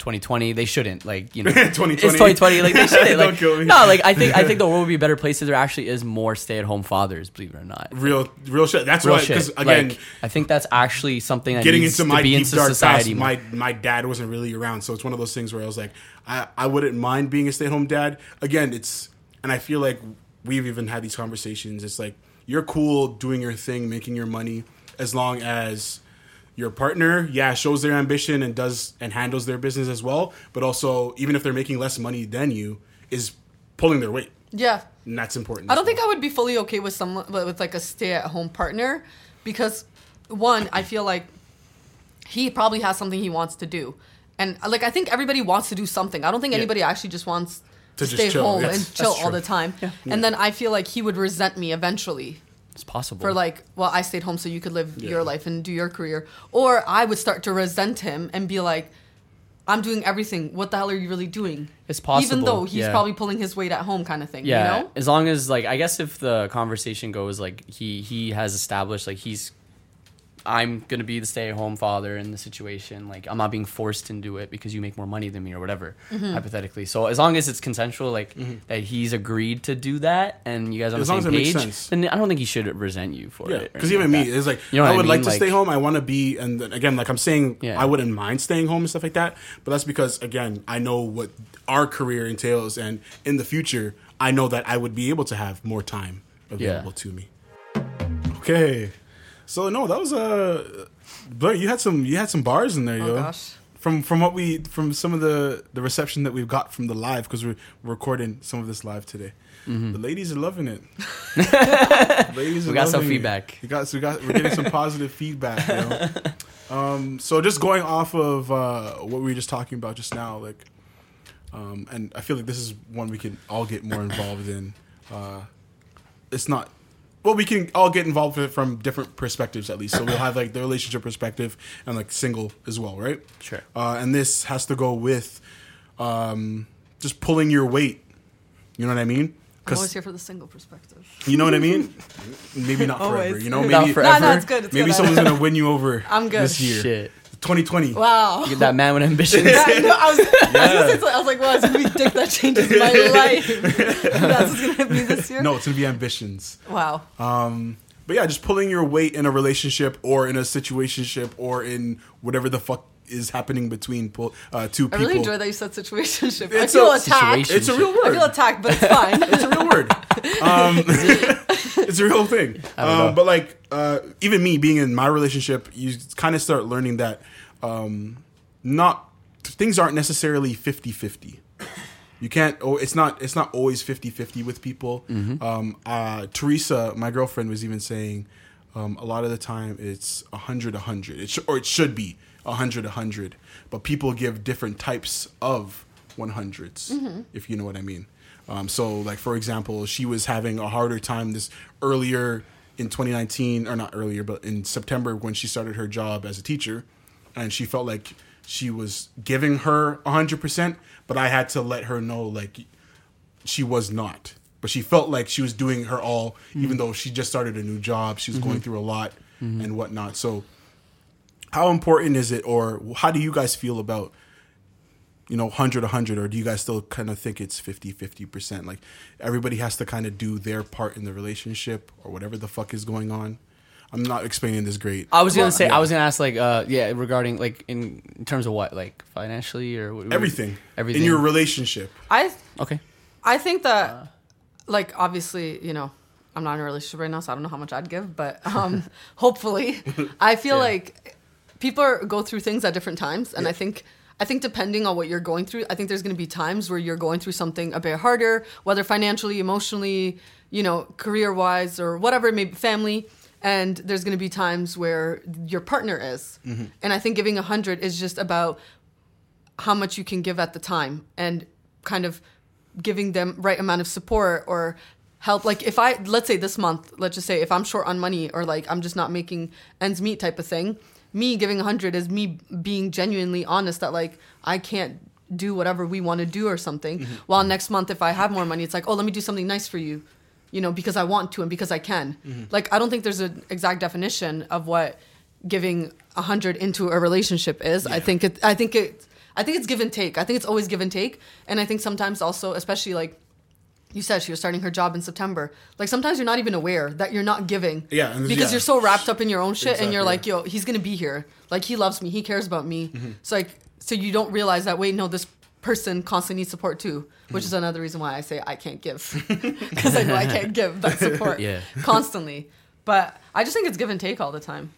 2020. They shouldn't like you know. 2020. It's 2020. Like they shouldn't. Don't Like kill me. no. Like I think I think the world would be a better place if there actually is more stay-at-home fathers. Believe it or not. real real shit. That's Real why because again. like, I think that's actually something that Getting into to my be deep into dark society. past, my my dad wasn't really around, so it's one of those things where I was like, I I wouldn't mind being a stay at home dad. Again, it's and I feel like we've even had these conversations. It's like you're cool doing your thing, making your money, as long as your partner, yeah, shows their ambition and does and handles their business as well, but also even if they're making less money than you, is pulling their weight, yeah and that's important. I don't think. I would be fully okay with someone with like a stay-at-home partner because one, I feel like he probably has something he wants to do, and like I think everybody wants to do something. I don't think Yeah. anybody actually just wants to, To just stay chill, home yes. and chill all the time. And then I feel like he would resent me eventually it's possible. for like, well, I stayed home so you could live your life and do your career, or I would start to resent him and be like. I'm doing everything. What the hell are you really doing? It's possible, Even though he's yeah. probably pulling his weight at home, kind of thing. yeah, You know? as long as like I guess if the conversation goes like he he has established like he's I'm gonna be the stay at home father in the situation. Like I'm not being forced into it because you make more money than me or whatever, Mm-hmm. hypothetically. So as long as it's consensual, like that he's agreed to do that and you guys are on As the long same as it makes page, sense. then I don't think he should resent you for Yeah, it. because even like me, that. it's like You know what I I would like mean? to stay home. I want to be, and then, again, like I'm saying, Yeah. I wouldn't mind staying home and stuff like that. But that's because again, I know what our career entails, and in the future, I know that I would be able to have more time available to me. Okay, so no, that was a. Uh, but you had some, you had some bars in there, Oh yo. gosh. from from what we from some of the the reception that we've got from the live because we're, we're recording some of this live today. The ladies are loving it. ladies, We are got some loving it. feedback. We got, so we got, we're getting some positive feedback. You know? um, so just going off of uh, what we were just talking about just now, like, um, and I feel like this is one we can all get more involved in. Uh, it's not. Well, we can all get involved with it from different perspectives, at least. So we'll have like the relationship perspective and like single as well, right? Sure. Uh, and this has to go with um, just pulling your weight. You know what I mean? I'm always here for the single perspective. you know what I mean. Maybe not forever. Always. You know, Not maybe forever. No, no, it's good. It's maybe good. someone's gonna win you over. I'm good. this year. Shit. 2020. Wow. Get that man with ambitions. Yeah, no, I was, I, was gonna I was like, wow, it's gonna be dick that changes my life. That's what's gonna be this year. No, it's gonna be ambitions. Wow. Um, but yeah, just pulling your weight in a relationship or in a situationship or in whatever the fuck is happening between po- uh, two I really enjoy that you said situationship. It's I feel a attacked. situation. It's a real I feel attacked, but it's fine. it's a real word. Um, it's a real thing. I don't know. Um, but like, uh, even me being in my relationship, you kind of start learning that um, not things aren't necessarily 50-50. You can't. Oh, it's not. It's not always 50-50 with people. Um, uh, Teresa, my girlfriend, was even saying um, a lot of the time it's 100 100 it sh- or it should be 100 100 but people give different types of 100s mm-hmm. if you know what i mean. Um, so like for example she was having a harder time this earlier in 2019 or not earlier but in september when she started her job as a teacher. And she felt like she was giving her 100% but i had to let her know like she was not. But she felt like she was doing her all even mm-hmm. though she just started a new job she was going mm-hmm. through a lot and whatnot. So how important is it or how do you guys feel about you know 100 100 or do you guys still kind of think it's 50 50% like everybody has to kind of do their part in the relationship or whatever the fuck is going on i'm not explaining this great I was gonna say. yeah. I was gonna ask like, uh, yeah, regarding like in, in terms of what, like financially or what, everything Everything. in your relationship I Okay. I think that, like, obviously, you know, I'm not in a relationship right now, so I don't know how much I'd give, but um, hopefully, I feel Yeah. like people are, go through things at different times, and I think. I think depending on what you're going through, I think there's going to be times where you're going through something a bit harder, whether financially, emotionally, you know, career wise, or whatever it may be, family. And there's going to be times where your partner is. Mm-hmm. And I think giving a 100 is just about how much you can give at the time and kind of giving them right amount of support or help like if i let's say this month let's just say if i'm short on money or like i'm just not making ends meet type of thing me giving 100 is me being genuinely honest that like i can't do whatever we want to do or something. Mm-hmm. While next month if i have more money it's like oh let me do something nice for you you know because i want to and because i can. Mm-hmm. Like i don't think there's an exact definition of what giving 100 into a relationship is. I think it i think it i think it's give and take. I think it's always give and take. And i think sometimes also especially like you said she was starting her job in September. Like sometimes you're not even aware that you're not giving. Yeah, and- because yeah. you're so wrapped up in your own shit, and you're like, yo, he's gonna be here. Like he loves me. He cares about me. Mm-hmm. So like, so you don't realize that. Wait, no, this person constantly needs support too, which Mm-hmm. is another reason why I say I can't give because I know I can't give that support Yeah. constantly. But I just think it's give and take all the time.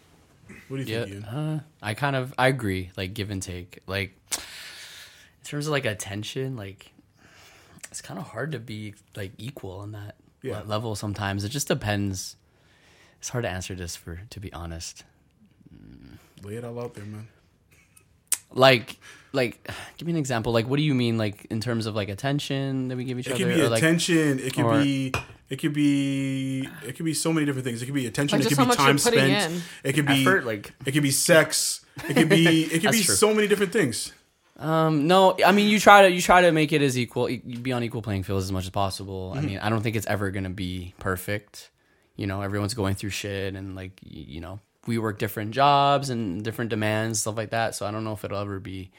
what do you Yeah. think Ian? Uh, I kind of I agree. Like give and take. Like in terms of like attention, like it's kind of hard to be like equal on that Yeah. level. Sometimes it just depends. It's hard to answer this for to be honest. lay it all out there man Like like give me an example. Like what do you mean? Like in terms of like attention that we give each It other. could be or, like, attention. It could or- be. It could be. It could be so many different things. It could be attention. Like it could be time spent. in. It could be. effort. Like It could be sex. It could be. It could be true. so many different things. Um, no, I mean you try to you try to make it as equal, you be on equal playing fields as much as possible. Mm-hmm. I mean, I don't think it's ever gonna be perfect. You know, everyone's going through shit, and like you know, we work different jobs and different demands, stuff like that. So I don't know if it'll ever be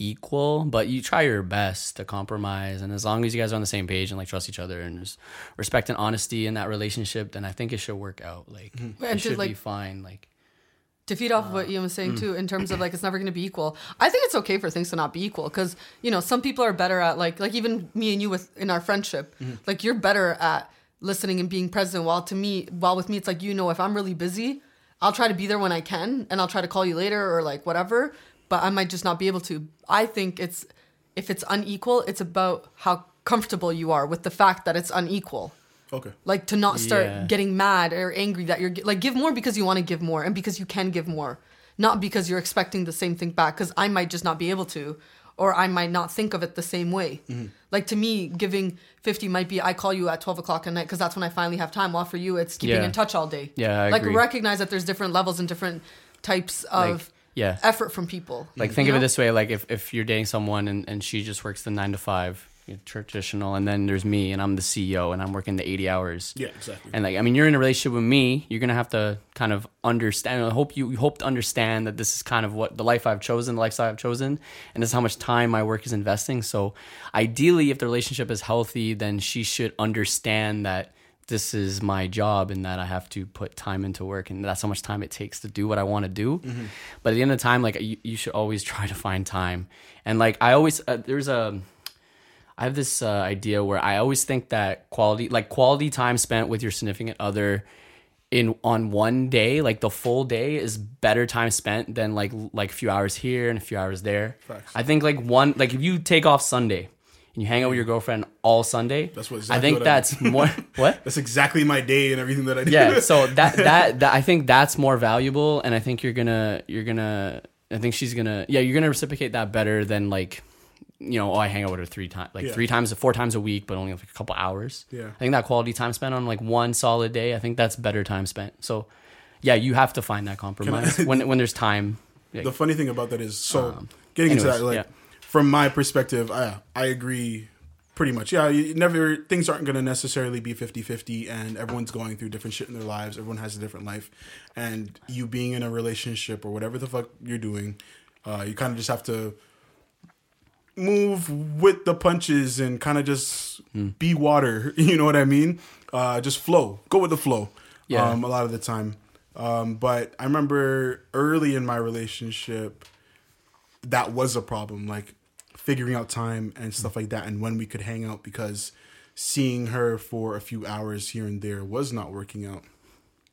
equal, but you try your best to compromise. And as long as you guys are on the same page and like trust each other and there's respect and honesty in that relationship, then I think it should work out. Like Mm-hmm. it And to, should be fine. Like to feed off of what Ian was saying mm. too, in terms of like it's never going to be equal. I think it's okay for things to not be equal because you know some people are better at like like even me and you with in our friendship, mm-hmm. like you're better at listening and being present. While to me, while with me, it's like you know if I'm really busy, I'll try to be there when I can, and I'll try to call you later or like whatever. but I might just not be able to. I think it's if it's unequal, it's about how comfortable you are with the fact that it's unequal. Okay. Like to not start Yeah. getting mad or angry that you're like give more because you want to give more and because you can give more, not because you're expecting the same thing back. Because I might just not be able to, or I might not think of it the same way. Mm-hmm. Like to me, giving fifty might be I call you at twelve o'clock at night because that's when I finally have time. While for you, it's keeping Yeah. in touch all day. Yeah, I like agree. recognize that there's different levels and different types of Like, yeah. effort from people. Like think You of it this way: like if, if you're dating someone and, and she just works the nine to five, you know, traditional, and then there's me and I'm the CEO and I'm working the eighty hours. Yeah, exactly. And like I mean, you're in a relationship with me. You're gonna have to kind of understand. I hope you, you hope to understand that this is kind of what the life I've chosen, the lifestyle I've chosen, and this is how much time my work is investing. So ideally, if the relationship is healthy, then she should understand that this is my job and that I have to put time into work and that's how much time it takes to do what I want to do. But at the end of the time, like you, you should always try to find time. And like I always, uh, there's a, I have this uh, idea where I always think that quality, like quality time spent with your significant other in on one day, like the full day, is better time spent than like like a few hours here and a few hours there. Facts. I think like one, like if you take off Sunday and you hang out with your girlfriend all Sunday, That's what- I think what I- that's more what. That's exactly my day and everything that I do. Yeah, so that, that that I think that's more valuable, and I think you're gonna you're gonna I think she's gonna yeah you're gonna reciprocate that better than like you know oh I hang out with her three times like Yeah. three times four times a week, but only like a couple hours. Yeah. I think that quality time spent on like one solid day, I think that's better time spent. So yeah, you have to find that compromise when when there's time. Like, the funny thing about that is so Um, getting into that like yeah. from my perspective I I agree pretty much yeah you never things aren't going to necessarily be 50-50 and everyone's going through different shit in their lives everyone has a different life and you being in a relationship or whatever the fuck you're doing uh, you kind of just have to move with the punches and kind of just Hmm. be water you know what i mean uh, just flow go with the flow Yeah. um, a lot of the time um, but i remember early in my relationship that was a problem like figuring out time and stuff like that and when we could hang out because seeing her for a few hours here and there was not working out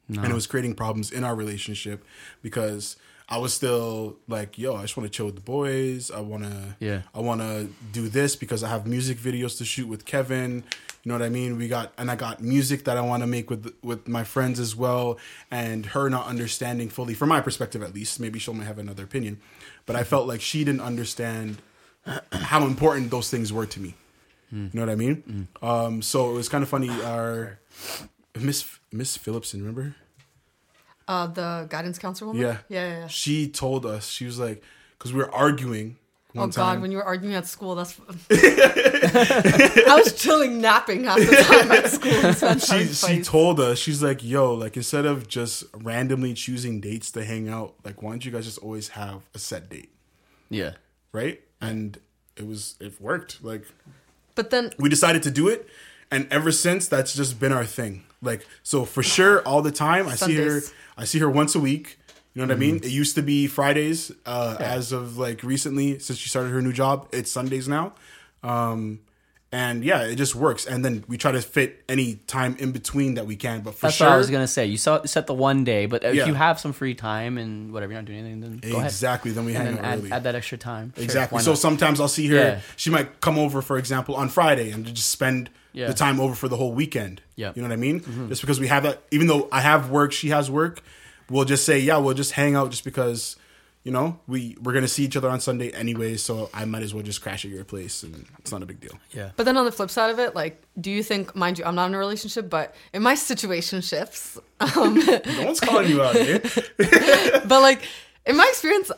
and it was creating problems in our relationship because I was still like, yo, I just want to chill with the boys. I want to, Yeah. I want to do this because I have music videos to shoot with Kevin. You know what I mean? We got, and I got music that I want to make with with my friends as well. And her not understanding fully, from my perspective at least, maybe she might have another opinion, but I felt like she didn't understand how important those things were to me. You know what I mean? Um, so it was kind of funny. Our Miss Miss Phillipson, remember? Uh, the guidance counselor woman. Yeah. yeah, yeah. yeah. She told us she was like, because we were arguing. Oh One God! time. When you were arguing at school, that's. I was chilling, napping half the time at school. And spent time she she fights. told us she's like, yo, like instead of just randomly choosing dates to hang out, like why don't you guys just always have a set date, yeah. right? And it was it worked. Like But then, we decided to do it, and ever since that's just been our thing. Like so for sure, all the time I see her. I see her once a week. You know what I mean? Mm-hmm. It used to be Fridays. Uh, As of like recently, since she started her new job, it's Sundays now. Um, and yeah, it just works. And then we try to fit any time in between that we can. But for That's sure, what I was gonna say. You saw set the one day, but if Yeah. you have some free time and whatever you're not doing anything, then go ahead. exactly. Then we And hang then out add, add that extra time. Sure, Exactly. so sometimes I'll see her. Yeah. She might come over, for example, on Friday and just spend Yeah. the time over for the whole weekend. Yeah. You know what I mean? Mm-hmm. Just because we have that, even though I have work, she has work, we'll just say, yeah, we'll just hang out just because, you know, we, we're going to see each other on Sunday anyway. So I might as well just crash at your place and it's not a big deal. yeah. but then on the flip side of it, like, do you think, mind you, I'm not in a relationship, but in my situation shifts, um, No one's calling you out here. but like in my experience,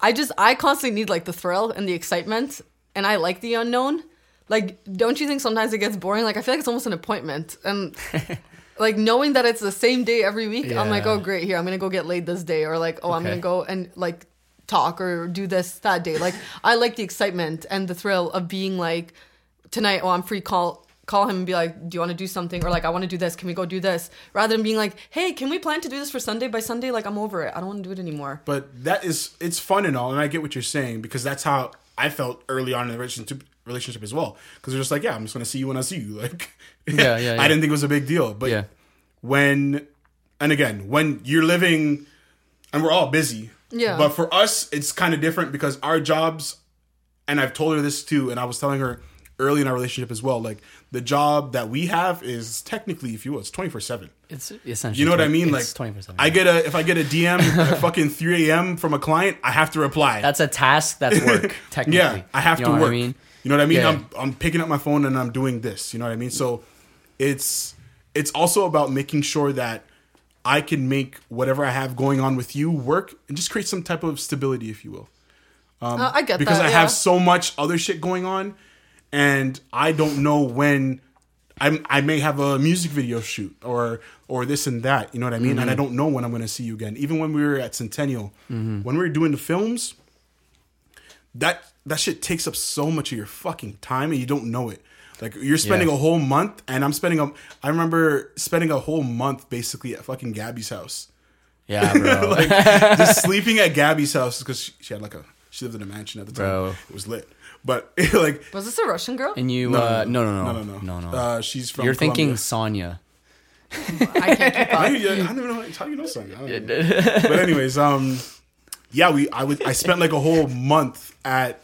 I just I constantly need like the thrill and the excitement, and I like the unknown. Like, don't you think sometimes it gets boring? Like, I feel like it's almost an appointment, and like knowing that it's the same day every week, I'm like, oh great, here I'm gonna go get laid this day, or like, oh I'm gonna go and like talk or do this that day. Like, I like the excitement and the thrill of being like, tonight, oh I'm free, call call him and be like, do you want to do something? Or like, I want to do this. Can we go do this? Rather than being like, hey, can we plan to do this for Sunday by Sunday? Like, I'm over it. I don't want to do it anymore. But that is it's fun and all, and I get what you're saying because that's how I felt early on in the relationship relationship as well. Because they're just like, yeah, I'm just gonna see you when I see you. Like, Yeah, yeah, yeah. I didn't think it was a big deal, but Yeah. when, and again, when you're living, and we're all busy, Yeah. But for us, it's kind of different because our jobs, and I've told her this too, and I was telling her early in our relationship as well. Like the job that we have is technically, if you will, it's twenty four seven. It's essentially. You know what I mean? It's like 24/7. I get a if I get a DM at fucking three a.m. from a client, I have to reply. That's a task. That's work. Technically. yeah, I have You to know work. What I mean, You know what I mean? Yeah. I'm I'm picking up my phone and I'm doing this. You know what I mean? So it's it's also about making sure that I can make whatever I have going on with you work and just create some type of stability, if you will. Uh, I get Because that. I yeah. have so much other shit going on, and I don't know when. I'm, I may have a music video shoot or or this and that, you know what I mean, and I Mm-hmm. don't know when I'm going to see you again. Even when we were at Centennial, when we were doing the films, that that shit takes up so much of your fucking time and you don't know it. Like you're spending Yeah. a whole month and I'm spending a I remember spending a whole month basically at fucking Gabby's house. yeah, bro. like just sleeping at Gabby's house because she, she had like a she lived in a mansion at the time. Bro. It was lit. But like Was this a Russian girl? and you, no, uh, no, no, no, no, no, no, no. Uh, she's from You're thinking Colombia. Sonya. I can't keep up. don't even- I don't even know how you know something. I don't know. but anyways, um, yeah, we I would I spent like a whole month at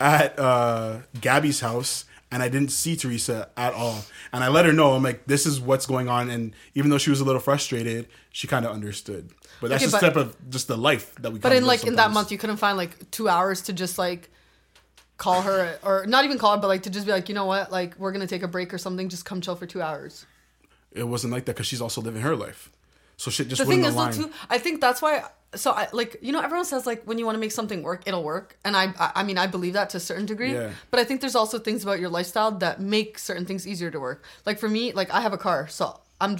at uh Gabby's house and I didn't see Teresa at all. And I let her know I'm like this is what's going on and even though she was a little frustrated, she kind of understood. But that's Okay, just but- step of just the life that we. But in like in that month, you couldn't find like two hours to just like call her or not even call her, but like to just be like, you know what, like we're gonna take a break or something. Just come chill for two hours. it wasn't like that because she's also living her life. So shit just The thing is though too, I think that's why. So I like you know everyone says like when you want to make something work, it'll work, and I I, mean I believe that to a certain degree. Yeah. But I think there's also things about your lifestyle that make certain things easier to work. Like for me, like I have a car, so. I'm,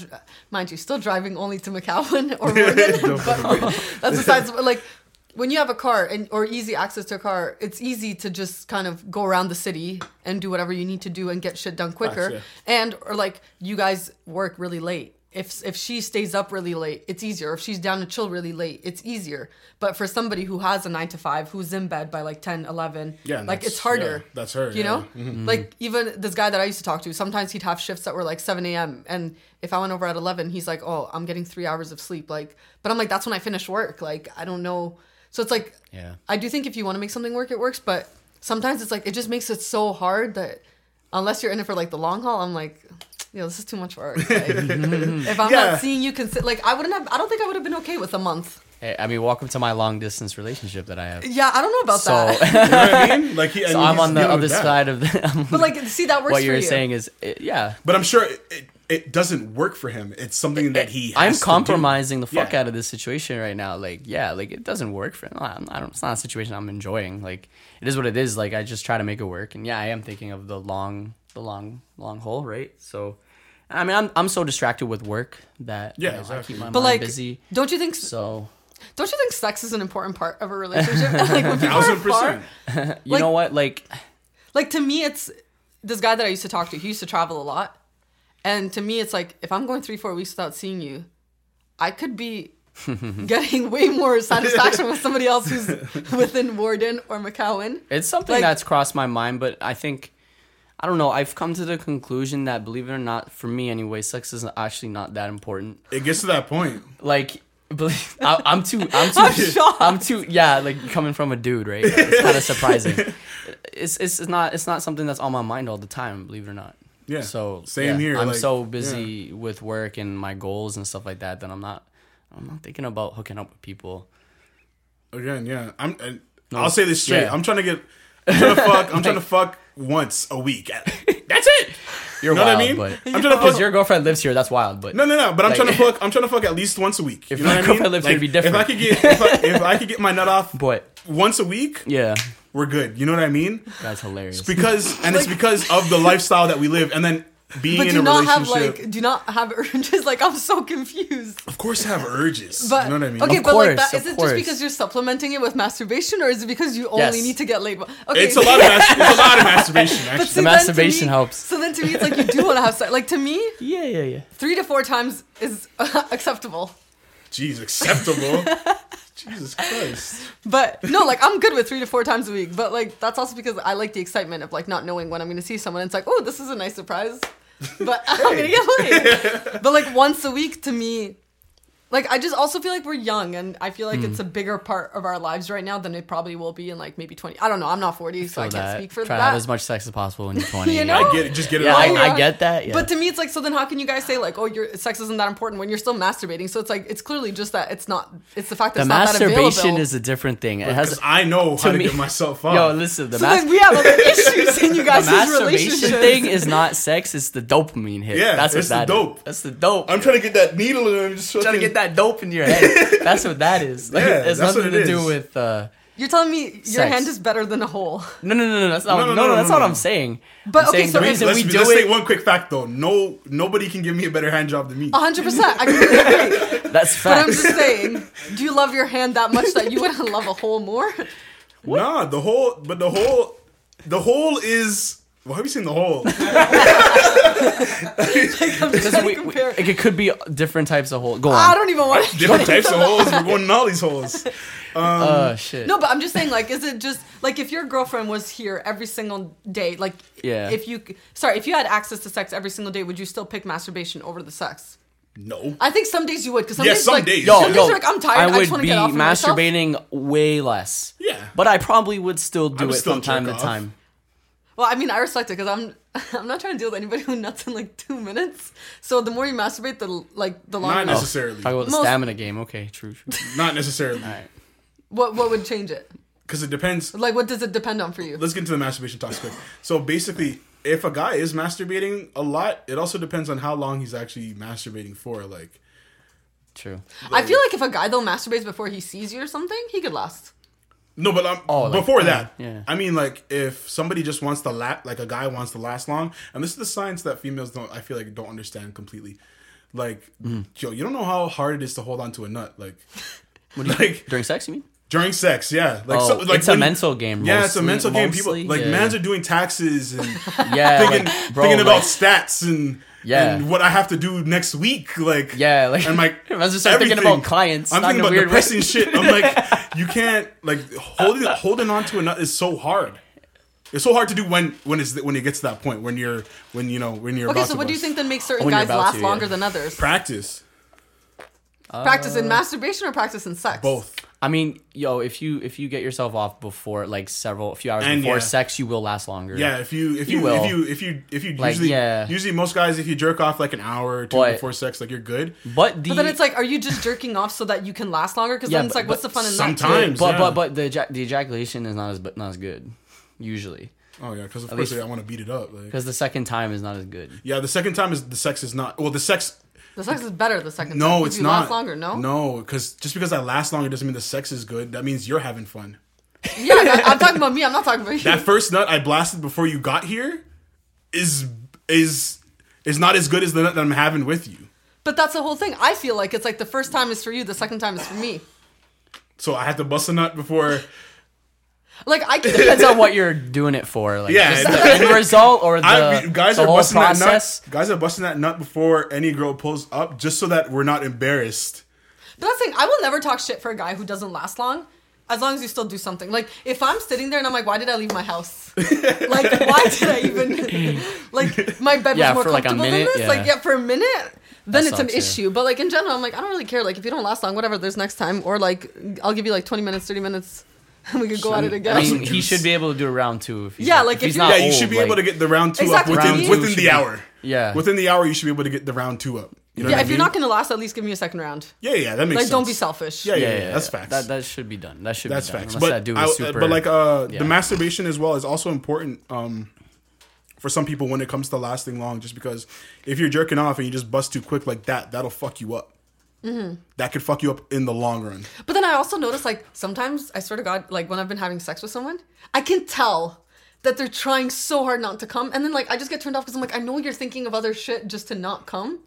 mind you, still driving only to McCowan or Morgan, but that's besides. Like, when you have a car and or easy access to a car, it's easy to just kind of go around the city and do whatever you need to do and get shit done quicker. yeah. And or like you guys work really late. If if she stays up really late, it's easier. If she's down to chill really late, it's easier. But for somebody who has a 9 to 5 who's in bed by like 10, 11, Yeah, like it's harder. yeah, that's her, You yeah. Mm-hmm. know? Like even this guy that I used to talk to, sometimes he'd have shifts that were like 7 a.m. and if I went over at 11, he's like, "Oh, I'm getting 3 hours of sleep." Like, but I'm like that's when I finish work. Like, I don't know. So it's like Yeah. I do think if you want to make something work, it works. But sometimes it's like it just makes it so hard that unless you're in it for like the long haul, I'm like, yo, this is too much work. Like, if I'm Yeah. not seeing you, consi- like I wouldn't have. I don't think I would have been okay with a month. Hey, I mean, welcome to my long distance relationship that I have. Yeah, I don't know about So, that. You know what I mean? Like he, so and I'm on the other side of the. But like, see, that works what you're you. saying is, it, yeah. But I'm sure it, it, it doesn't work for him. It's something that he. Has I'm to do. compromising the fuck Yeah. out of this situation right now. Like, yeah, like it doesn't work for him. I I don't. It's not a situation I'm enjoying. Like, it is what it is. Like, I just try to make it work. And yeah, I am thinking of the long, the long, long haul, right? So, I mean, I'm I'm so distracted with work that Yeah, you know, I keep my But mind like, busy. don't you think? So, Don't you think sex is an important part of a relationship? like when people are Thousand far, you Like- know what? Like, like to me it's this guy that i used to talk to he used to travel a lot and to me it's like if i'm going three four weeks without seeing you i could be getting way more satisfaction with somebody else who's within warden or mccowan It's something Like- that's crossed my mind, but I think I don't know. I've come to the conclusion that, believe it or not, for me anyway, sex is actually not that important. It gets to that point. Like, believe I, I'm too, I'm too, I'm shocked. I'm too, yeah. Like coming from a dude, right? It's kind of surprising. It's, it's it's not it's not something that's on my mind all the time. Believe it or not. Yeah. So Same yeah, here, I'm like, so busy with work and my goals and stuff like that that I'm not. I'm not thinking about hooking up with people. Again, yeah. I'm. And No, I'll say this straight. yeah. I'm trying to get. I'm trying to fuck. I'm trying to fuck once a week. That's it. You're You know what I mean? but I'm trying to because fuck. your girlfriend lives here, that's wild. But No, no, no. But I'm Like- trying to fuck. I'm trying to fuck at least once a week. If you know my what I mean? girlfriend lived here, it'd be different. If I could get, if I, if I could get my nut off but once a week, yeah, we're good. You know what I mean? that's hilarious. Because and it's because of the lifestyle that we live, and then being but in do a not have like do not have urges like i'm so confused of course, have urges. but you know what I mean? okay Of but like course, that of is it course. just because you're supplementing it with masturbation or is it because you only Yes. need to get laid okay It's a lot of mas- it's a lot of masturbation. Actually, see, The masturbation me- helps. So then to me, it's like you do want to have sex. Like to me, yeah, yeah, yeah. three to four times is acceptable. jeez, acceptable. Jesus Christ. But no, like I'm good with three to four times a week. But like that's also because I like the excitement of like not knowing when I'm going to see someone. It's like, oh, this is a nice surprise. But I'm gonna get laid. but like once a week to me, Like I just also feel like we're young, and I feel like Hmm. it's a bigger part of our lives right now than it probably will be in like maybe twenty. I don't know. I'm not forty, so I can't that. speak for that. Try to have as much sex as possible when you're 20. You know? I get it. Just get it Yeah, out. I, I get that. Yeah. But to me, it's like so. Then how can you guys say like, oh, your sex isn't that important when you're still masturbating? So it's like it's clearly just that it's not. It's the fact that the it's not that masturbation is a different thing. It Because has I know how to me- get myself up. yo. Listen, the, so mas- then we have other issues in you guys' masturbation relationship. thing is not sex. It's the dopamine hit. Yeah, that's what it's the that is. dope. That's the dope. I'm trying to get that needle and I'm just trying to get that dope in your head. That's what that is. Like, Yeah, it's that's nothing what it to do is. with. Uh, You're telling me your Sex. hand is better than a hole. no, no, no, no. That's not. No, No, no, no, no, no, that's no, not no. what I'm saying. But, I'm okay, saying so the reason let's, we do let's it. say one quick fact though. No, nobody can give me a better hand job than me. hundred percent. I completely agree. That's But I'm just saying, do you love your hand that much that you wouldn't love a hole more? Nah, the whole, but the whole, the whole is. Why have you seen the whole? I'm Because we- we- compare. it could be different types of holes. Go on. I on. don't even want to. Different types of holes. We're going in all these holes. Oh um, shit. No, but I'm just saying, like, is it just like if your girlfriend was here every single day, like, Yeah. if you, sorry, if you had access to sex every single day, would you still pick masturbation over the sex? No. I think some days you would, because some Yeah, days, some like, days. Yo, some days you're like, I'm tired, I, I would just want to be get off of myself. masturbating way less. Yeah. But I probably would still do would it still from time to off. time. Well, I mean, I respect it because I'm, I'm not trying to deal with anybody who nuts in like two minutes. So the more you masturbate, the like the longer. Not necessarily. Talk about the Most- stamina game. Okay, true, true. Not necessarily. Alright. What what would change it? Because it depends. Like, what does it depend on for you? Let's get into the masturbation talks quick. So basically, if a guy is masturbating a lot, it also depends on how long he's actually masturbating for. Like, True. I feel like if a guy though masturbates before he sees you or something, he could last. No, but um, Oh, like, before that, yeah. I mean, like, if somebody just wants to lap, like a guy wants to last long, and this is the science that females don't, I feel like, don't understand completely. Like, Mm. yo, you don't know how hard it is to hold on to a nut. Like, like During sex, you mean? during sex, yeah. Like, Oh, so, like it's a mental game. Yeah, it's a mostly- mental game. People like yeah. mans are doing taxes and yeah, thinking, like, bro, thinking about like, stats and Yeah. and what I have to do next week. Like yeah, like and like I was just start thinking about clients. I'm thinking about weird way. shit. I'm like, you can't like holding holding on to a nut is so hard. It's so hard to do when when it's when it gets to that point when you're when you know when you're Okay, about so to what do you think then makes certain oh, When guys about last to, yeah. longer than others? practice uh, practice in masturbation or practice in sex? both. I mean, yo, if you if you get yourself off before like several a few hours And before yeah. sex, you will last longer. Yeah, if you if You you, will. if you if you if you Like, usually yeah. usually most guys if you jerk off like an hour or two But- before sex like you're good. but the But then it's like, are you just jerking off so that you can last longer? Because Yeah, then it's but- like, what's the fun in that? sometimes- but yeah. but but the ejac- the ejaculation is not as but not as good usually Oh yeah, because of At course least- I want to beat it up. Like. because the second time is not as good. Yeah, the second time is the sex is not well. The sex The sex is better the second time. no, it's you not. last longer. No. no, because just because I last longer doesn't mean the sex is good. That means you're having fun. Yeah, I- I'm talking about me. I'm not talking about you. That first nut I blasted before you got here is is is not as good as the nut that I'm having with you. But that's the whole thing. I feel like it's like the first time is for you, the second time is for me. So I have to bust a nut before. Like I can Depends on what you're doing it for. Like Yeah, just the end result or the, I, guys the are whole busting process. that nut. Guys are busting that nut before any girl pulls up, just so that we're not embarrassed. But that's the thing. I will never talk shit for a guy who doesn't last long. As long as you still do something. Like if I'm sitting there and I'm like, why did I leave my house? like why did I even like my bed was more for, like, a comfortable minute, than this? Like yeah. yeah, for a minute. Then That it's an sucks, yeah. issue. But like in general, I'm like, I don't really care. Like if you don't last long, whatever, there's next time. Or like I'll give you like twenty minutes, thirty minutes, and we could go at it again. I mean, he should be able to do a round two. If he's Yeah, not, like, if if he's you're- not yeah, you should old, be able to get the round two Exactly. up within two within should the be- hour. Yeah. within the hour, you should be able to get the round two up. You know yeah, what I if you're not gonna last, at least give me a second round. yeah, yeah, that makes sense. Like sense. don't be selfish. Yeah, yeah, yeah, that's facts. That that should be done. That should That's be done. facts. Unless But that dude I- super. but like uh, yeah. the masturbation as well is also important um, for some people when it comes to lasting long. Just because if you're jerking off and you just bust too quick like that, that'll fuck you up. Mm-hmm. That could fuck you up in the long run. But then I also notice, like, sometimes I swear to God, like when I've been having sex with someone, I can tell that they're trying so hard not to come, and then like I just get turned off because I'm like, I know you're thinking of other shit just to not come.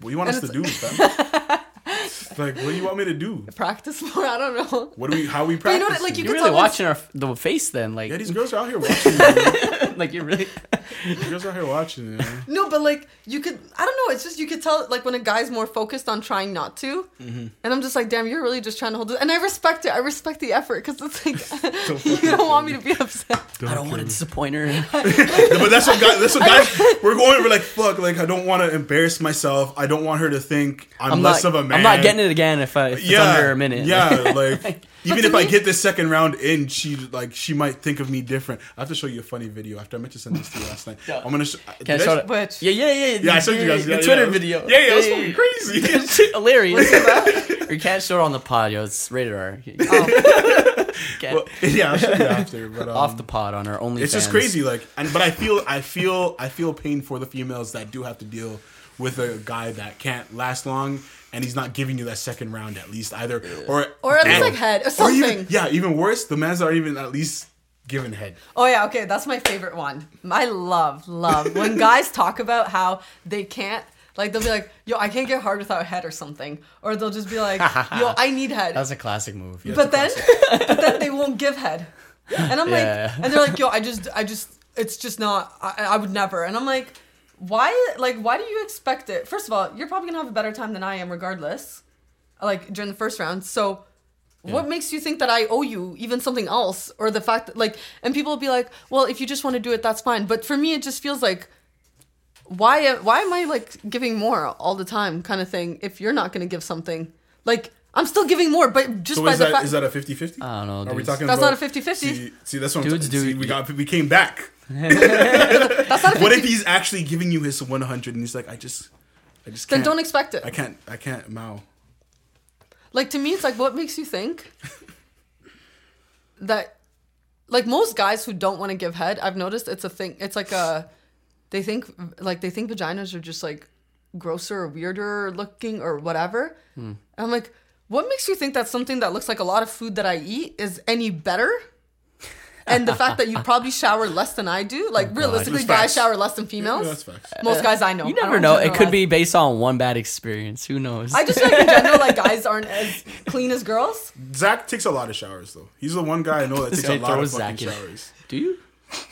What do you want And us to do, fam? like, what do you want me to do? Practice more. I don't know. What do we? How we practice? you know what, like, you you're really watching our the face then. Like yeah, these girls are out here watching. you. like you're really. You guys are out here watching it. No, but like you could, I don't know. It's just you could tell like when a guy's more focused on trying not to, Mm-hmm. and I'm just like, damn, you're really just trying to hold it. And I respect it. I respect the effort because it's like you don't want me to be upset. I don't want to disappoint her. No, but that's what guys. That's what guys. We're going. We're like, fuck. Like, I don't want to embarrass myself. I don't want her to think I'm, I'm less not. of a man. I'm not getting it again if, I, if it's under a minute. Yeah, like even to if I get this second round in, she like she might think of me different. I have to show you a funny video after I meant to send this to you last night. Yeah. I'm gonna. Sh- Can I show sh- it? Which- Yeah, yeah, yeah. Yeah, I showed you guys the yeah, Twitter yeah. video. Yeah, yeah, it was fucking crazy. It's hilarious. or you can't show it on the pod, yo. It's rated R. Can't- Well, yeah, I'll show you after. But um, off the pod on our only. it's just crazy. Like, and but I feel, I feel, I feel pain for the females that do have to deal with a guy that can't last long. And he's not giving you that second round at least either, or Or at least and- like head or or something. even, yeah, even worse, the mans are even at least giving head. Oh yeah, okay, that's my favorite one. I love, love when guys talk about how they can't like they'll be like, "Yo, I can't get hard without head" or something, or they'll just be like, "Yo, I need head," That's a classic move. Yeah. but then, but then they won't give head, and I'm like, and they're like, "Yo, I just, I just, it's just not, I, I would never," and I'm like, why, like, why do you expect it? First of all, you're probably gonna have a better time than I am, regardless, like during the first round, so. What makes you think that I owe you even something else, or the fact that like, and people will be like, "Well, if you just want to do it, that's fine." But for me, it just feels like, why, why am I like giving more all the time, kind of thing? If you're not going to give something, like I'm still giving more, but just So by is the that fact is that a 50-50? I don't know, Are we talking That's about not a 50-50. See, see that's what I'm Dudes talking- do- see, we got we came back. That's not a 50, What if he's actually giving you his 100 and he's like, I just, I just then can't. don't expect it. I can't. I can't. Mao. Like to me, it's like what makes you think that, like most guys who don't want to give head, I've noticed it's a thing. It's like a, they think like they think vaginas are just like grosser or weirder looking or whatever. Hmm. And I'm like, what makes you think that something that looks like a lot of food that I eat is any better? And the fact that you probably shower less than I do, like oh, realistically, guys facts. shower less than females. Yeah, that's facts. Most guys I know. You never know. It could be based on one bad experience. Who knows? I just feel like in general, like guys aren't as clean as girls. Zach takes a lot of showers though. He's the one guy I know that takes a lot of fucking Zach in. showers. Do you?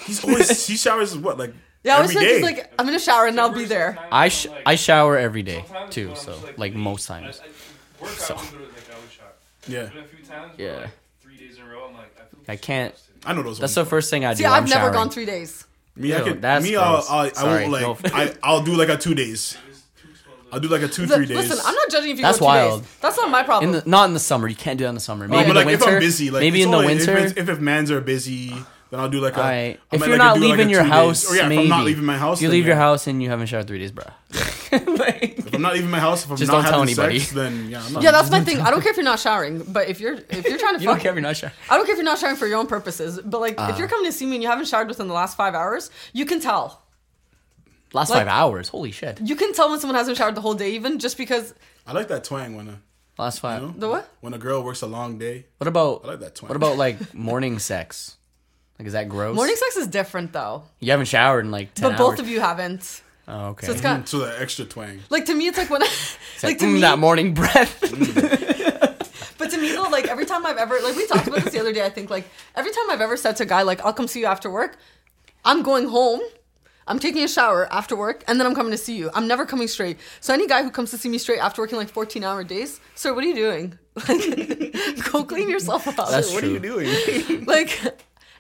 He's always he showers what like Yeah, I was every like, he's like, I'm gonna shower and I'll be there. I sh- I shower every day too, so like most times. I, I work So. out, I would do it, like I would shower. yeah. But a few times, Yeah. yeah. Like, three days in a row, I'm like, I, feel I can't. Disgusted. I know those. That's ones. the first thing I do. See, I'm I've never showering. gone three days. Me, I Ew, could. that's me, I'll, gross. I'll, I Sorry, won't no like. I, I'll do like a two days. I'll do like a two three days. Listen, I'm not judging if you That's go two wild. days. That's not my problem. In the, not in the summer. You can't do that in the summer. No, Maybe but in like the winter. if I'm busy, like maybe it's in the only- winter. If, it's, if if mans are busy, then I'll do like a. Alright. I If you're like, not do, like, a leaving your house, days. or yeah, maybe. if I'm not leaving my house, If you then leave your yeah. house and you haven't showered three days, bro. like, If I'm not leaving my house, if I'm Just not don't tell anybody. sex, then yeah, I'm not. yeah, that's my thing. I don't care if you're not showering, but if you're if you're trying to you fuck, don't care if you're not showering. I don't care if you're not showering for your own purposes. But like, Uh. if you're coming to see me and you haven't showered within the last five hours, you can tell. Last Like- five hours. Holy shit. You can tell when someone hasn't showered the whole day, even just because I like that twang when a Last five. you know, the what? when a girl works a long day. What about I like that twang. what about like morning sex? Like, is that gross? Morning sex is different though, You haven't showered in like ten but both hours. of you haven't. Oh, okay. So it's got so the extra twang? like to me, it's like when I, It's like like, to mm, me, that morning breath. But to me though, like every time I've ever like we talked about this the other day, I think like every time I've ever said to a guy like I'll come see you after work, I'm going home. I'm taking a shower after work and then I'm coming to see you. I'm never coming straight. So any guy who comes to see me straight after working like 14 hour days, sir, what are you doing? Like, go clean yourself up. That's What are you true. doing? like,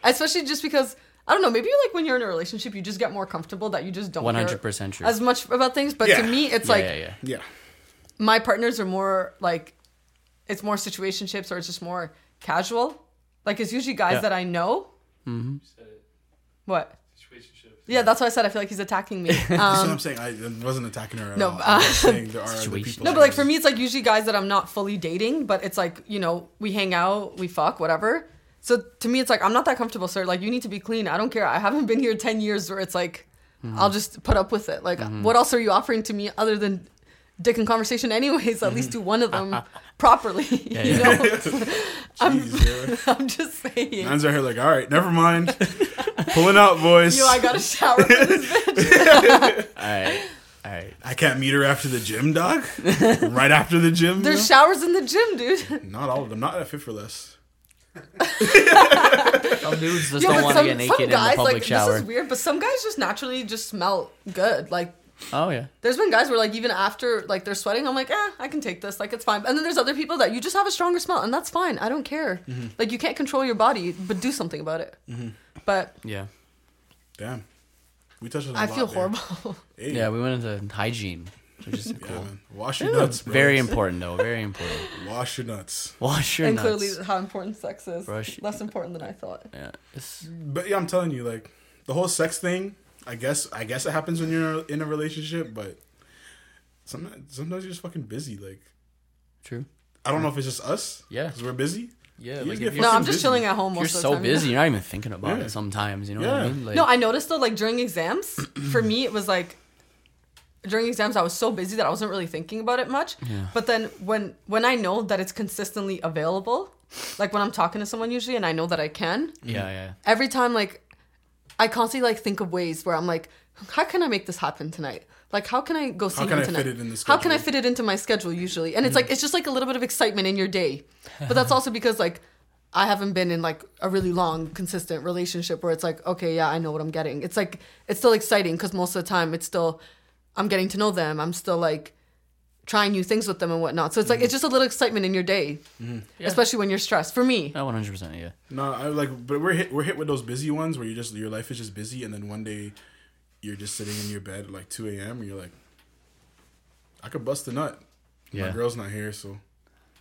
especially just because I don't know. Maybe like when you're in a relationship, you just get more comfortable that you just don't One hundred percent true. as much about things. But Yeah. to me, it's yeah, like yeah, yeah. yeah. my partners are more like it's more situationships or it's just more casual. Like it's usually guys Yeah. that I know. You said it. What? Situationships. Yeah, that's why I said I feel like he's attacking me. That's what Um, I'm saying. I wasn't attacking her at no, all. uh, I'm just saying there are other people. no, but like for me, it's like usually guys that I'm not fully dating, but it's like you know we hang out, we fuck, whatever. So to me, it's like I'm not that comfortable, sir. Like you need to be clean. I don't care. I haven't been here ten years where it's like mm-hmm. I'll just put up with it. Like mm-hmm. what else are you offering to me other than dick and conversation? Anyways, at least do one of them properly. you yeah. know, I'm Jeez, yeah. I'm just saying. Mans are here like, all right, never mind. Pulling out, boys. Yo, I got to shower for this bitch. All right, all right. I can't meet her after the gym, dog. right after the gym. There's showers in the gym, dude. Not all of them. Not at Fit4Less. Some dudes just Yeah, don't want to some, get some naked in the public like shower. this is weird, but some guys just naturally just smell good. Like Oh yeah. there's been guys where like even after like they're sweating, I'm like, eh, I can take this. Like it's fine. And then there's other people that you just have a stronger smell, and that's fine. I don't care. Mm-hmm. Like you can't control your body, but do something about it. But Yeah. Damn. We touched on a I lot I feel there. horrible. Hey. Yeah, we went into hygiene, which is Yeah, cool. man. Wash your nuts, bro. Very important though. Very important. Wash your nuts. Wash your and nuts. clearly, how important sex is Brush- less important than I thought. yeah. It's, But yeah, I'm telling you, like the whole sex thing. I guess I guess it happens when you're in a relationship, but sometimes sometimes you're just fucking busy. Like true. I don't know if it's just us. Yeah. because we're busy. Yeah. You Like just if get you're, No, fucking I'm just busy. chilling at home you're most of the so time. busy, you're not even thinking about Yeah. it sometimes. You know what I Yeah. mean? Like, No, I noticed though, like during exams, for me, it was like during exams, I was so busy that I wasn't really thinking about it much. Yeah. But then when when I know that it's consistently available, like when I'm talking to someone usually, and I know that I can, yeah, yeah. every time like I constantly like think of ways where I'm like, how can I make this happen tonight? Like, how can I go see can him I tonight? fit it in the How can I fit it into my schedule usually? And it's mm. like it's just like a little bit of excitement in your day, but that's also because like I haven't been in like a really long consistent relationship where it's like okay yeah I know what I'm getting. It's like it's still exciting because most of the time it's still I'm getting to know them. I'm still like trying new things with them and whatnot. So it's like it's just a little excitement in your day, mm-hmm. especially when you're stressed. For me, Oh, 100%. Yeah. No, I like, but we're hit. We're hit with those busy ones where you just your life is just busy, and then one day you're just sitting in your bed at like 2 a.m. and you're like, I could bust a nut. Yeah. My girl's not here, so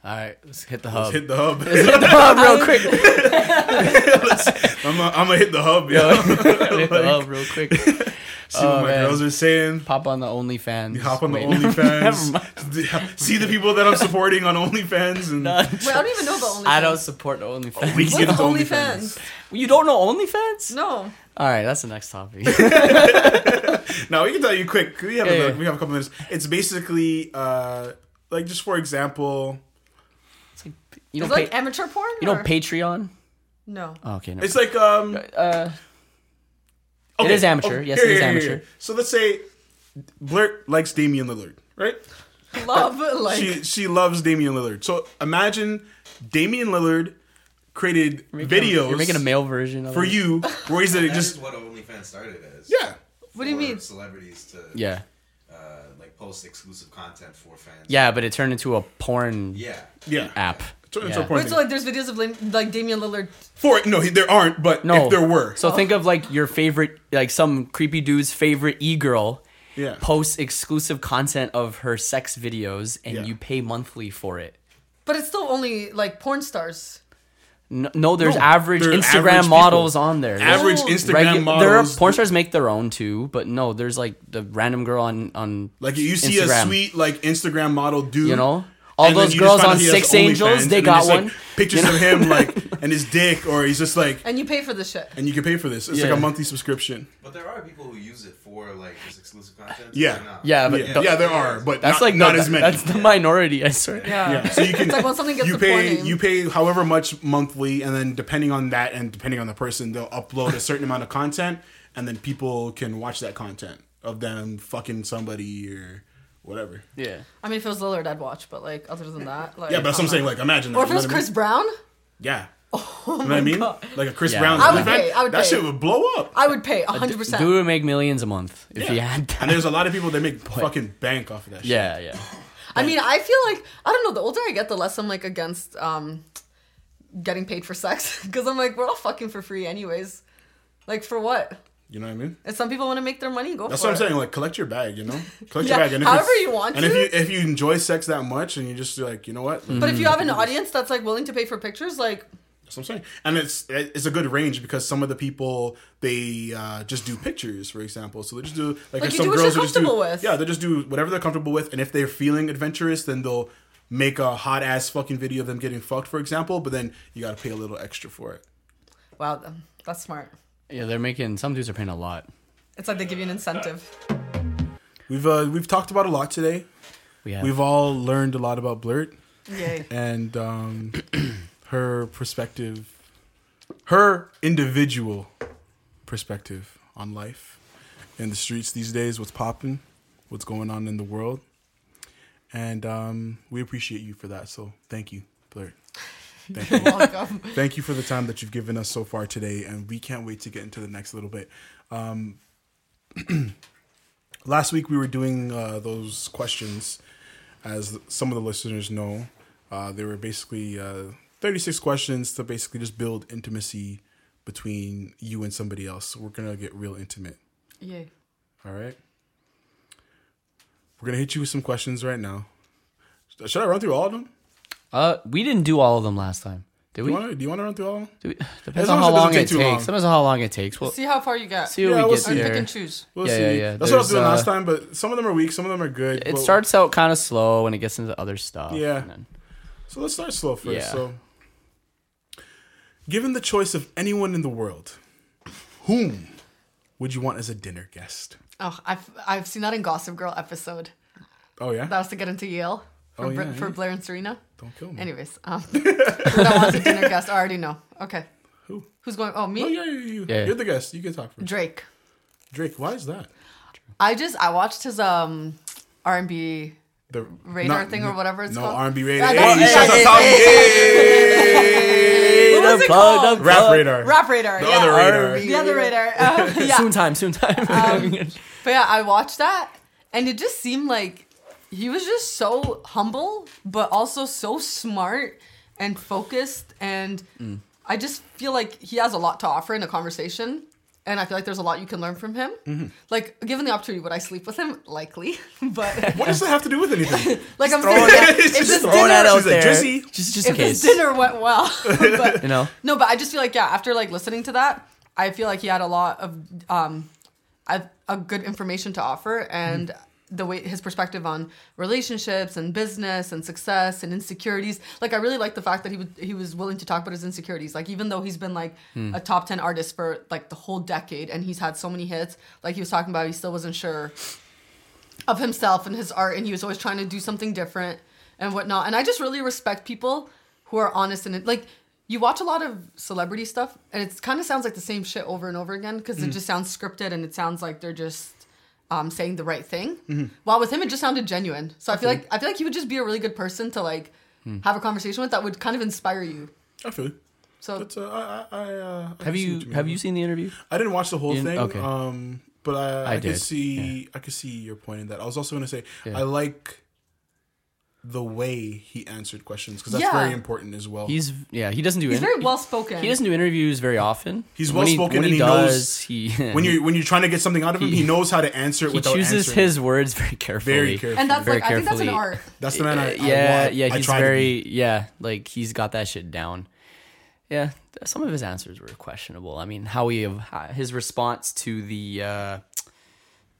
All right, let's hit the let's hub. hit the hub. hit the hub real quick. I'm gonna hit the hub, yo. hit the hub real quick. See Oh, what my man. girls are saying. Pop on the OnlyFans. Hop on the Wait, never OnlyFans. See the people that I'm supporting on OnlyFans, and mind. wait, I don't even know about OnlyFans. I don't support OnlyFans. we can get What's into OnlyFans? You don't know OnlyFans? No. All right, that's the next topic. Now we can tell you quick. We have Yeah, a, yeah. we have a couple minutes. It's basically uh like just for example, It's like, you Is know, it like pa- amateur porn? you know Patreon. No. Oh, okay, no. it's like um uh, okay, is amateur. Yes, it is amateur. So let's say Blurt likes Damian Lillard, right? Love like she she loves Damian Lillard. So imagine Damian Lillard created You're making videos You're making a male version of for it. you where he's like, That just is what OnlyFans started as. yeah. What do you mean? Celebrities to Yeah, uh, like post exclusive content for fans. yeah, but it turned into a porn Yeah. Yeah. app. Turn into Yeah. a porn Wait, so thing. like there's videos of Lim- like Damian Lillard. For no, he- there aren't, but No, if there were, So think of like your favorite, like some creepy dude's favorite e girl. yeah. Posts exclusive content of her sex videos, and Yeah. you pay monthly for it. But it's still only like porn stars. No, no there's No, average there Instagram average models people. on there. Average Oh. Instagram Regu- there are porn stars make their own too, but no, there's like the random girl on on Like you see a sweet like Instagram model dude, you know all and those girls on Six Angels, OnlyFans, they got just, like, one. pictures you know? of him like and his dick, or he's just like, And you pay for this shit. and you can pay for this. It's Yeah. like a monthly subscription. But there are people who use it for like just exclusive content. Yeah. Not. Yeah, but yeah, the- yeah, there are, but That's not, like not the, as many. That's the minority, I swear. Yeah. yeah, so you can It's like when something gets you pay you pay however much monthly, and then depending on that and depending on the person, they'll upload a certain amount of content, and then people can watch that content of them fucking somebody or whatever. Yeah. I mean, if it was Lillard, I'd watch. But like other than that, like Yeah, but that's what I'm saying. Like, imagine that. Or if you it know was what I mean? Chris Brown, Yeah. Oh you know what I mean? Like a Chris Yeah. Brown. I would OnlyFans, pay, I would that pay. shit would blow up. I would pay hundred percent. Dude would make millions a month if he had that. And there's a lot of people that make fucking bank off of that shit. Yeah, yeah. I mean, I feel like I don't know. The older I get, the less I'm like against um getting paid for sex because I'm like we're all fucking for free anyways. Like for what? You know what I mean? If some people want to make their money, go That's what I'm it. saying. Like, collect your bag. You know, collect Yeah, your bag. And if however you want to. And to. if you if you enjoy sex that much, and you just like, you know what? But if you have an audience that's like willing to pay for pictures, like That's what I'm saying. And it's it's a good range because some of the people they uh, just do pictures, for example. So they just do like, you some do what girls you're who just do comfortable with. yeah they just do whatever they're comfortable with, and if they're feeling adventurous, then they'll make a hot ass fucking video of them getting fucked, for example. But then you got to pay a little extra for it. wow, that's smart. Yeah, they're making some dudes are paying a lot. It's like they give you an incentive. We've uh, we've talked about a lot today. We have We've all learned a lot about Blurt Yay. and um, her perspective, her individual perspective on life in the streets these days. What's popping? What's going on in the world? And um, we appreciate you for that. So thank you, Blurt. Thank You're welcome. Thank you for the time that you've given us so far today, and we can't wait to get into the next little bit. Um, last week we were doing uh, those questions, as some of the listeners know. Uh, they were basically uh, 36 questions to basically just build intimacy between you and somebody else. We're gonna get real intimate. Yeah. All right. We're gonna hit you with some questions right now. Should I run through all of them? Uh, we didn't do all of them last time, did Do we? you want to? Do you want to run through all of them? Do we? Depends on how long take it takes. long. Depends on how long it takes. We'll See how far you get. see what Yeah, we we'll get see. Or there. pick and choose. We'll Yeah, see. yeah, yeah. That's what I was doing uh, last time, but some of them are weak, some of them are good. It but- starts out kind of slow and it gets into other stuff. Yeah. and then- So let's start slow first. Yeah. So, given the choice of anyone in the world, whom would you want as a dinner guest? Oh, I've I've seen that in Gossip Girl episode. Oh yeah, That was to get into Yale for, Oh, Br- yeah, for. Blair and Serena. don't kill me. Anyways, um, who that wants a dinner guest? I already know. Okay, Who? who's going? Oh, me. Oh yeah, yeah, you. Yeah. You're the guest. You can talk first. Drake. Drake. Why is that? I just I watched his um R and B The radar not- thing or whatever it's no called. No R&B radar. Yeah, Hey, that's- shout out hey, Hey, What was the it called? Rap radar. Rap radar. The yeah. other radar. R&B. The other radar. Uh, yeah. Soon time, soon time. But yeah, I watched that and it just seemed like he was just so humble, but also so smart and focused. And Mm. I just feel like he has a lot to offer in a conversation. And I feel like there's a lot you can learn from him. Mm-hmm. Like, given the opportunity, would I sleep with him? Likely. But, What does that have to do with anything? like, I'm throwing saying, it- if just this Throwing dinner, out She's like, there. "Jizzy." Just, just in if this case. dinner went well. but, You know? No, but I just feel like yeah, after like listening to that, I feel like he had a lot of um, a, a good information to offer, and the way his perspective on relationships and business and success and insecurities. Like I really like the fact that he would he was willing to talk about his insecurities. Like even though he's been like hmm. a top ten artist for like the whole decade, and he's had so many hits, like he was talking about, he still wasn't sure of himself and his art, and he was always trying to do something different and whatnot. And I just really respect people who are honest and like you watch a lot of celebrity stuff, and it kind of sounds like the same shit over and over again because it hmm. just sounds scripted and it sounds like they're just um, saying the right thing. While with him, it just sounded genuine. So I feel like I feel like he would just be a really good person to like have a conversation with that would kind of inspire you. I feel. So That's uh, I I, I, uh, I Have can you what mean. have you seen the interview? I didn't watch the whole thing. Okay. Um, but I, I, I could did, see I could see your point in that. I was also gonna say Yeah. I like the way he answered questions because that's Yeah. very important as well. He's yeah. He doesn't do. he's inter- very well spoken. He doesn't do interviews very often. He's When he- well-spoken when and he does, knows he when you when you're trying to get something out of him, he, He- knows how to answer it he without chooses answering. his words very carefully. very carefully. and that's very like I think that's an carefully. art. that's the man I, I yeah, want. yeah. I He's try to very yeah. Like he's got that shit down. Yeah, some of his answers were questionable. I mean, how he how- his response to the uh,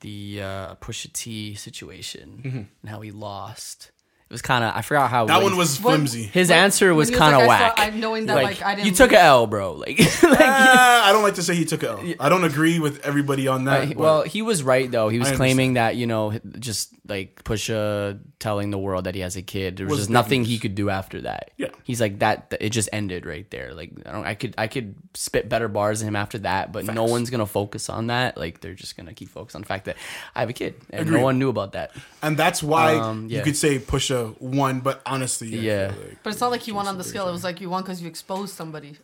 the uh, Pusha T situation and how he lost. It was kind of I forgot how. That one was flimsy. his when- answer was was kind of like, whack. saw- I- knowing that, like, I didn't you took lose. a L, bro. Like, like Ah, I don't like to say he took it. L. I don't agree with everybody on that. Uh, well, he was right though. He was claiming that you know, just like Pusha telling the world that he has a kid. There was, Was just nothing news. he could do after that. Yeah. he's like that. It just ended right there. Like I don't. I could. I could spit better bars than him after that, but no one's gonna focus on that. Like they're just gonna keep focused on the fact that I have a kid, and Agreed. no one knew about that. and that's why Um, you could say Pusha won, but honestly, I Yeah. like- But it's not like you won on the scale. It was like you won because you exposed somebody.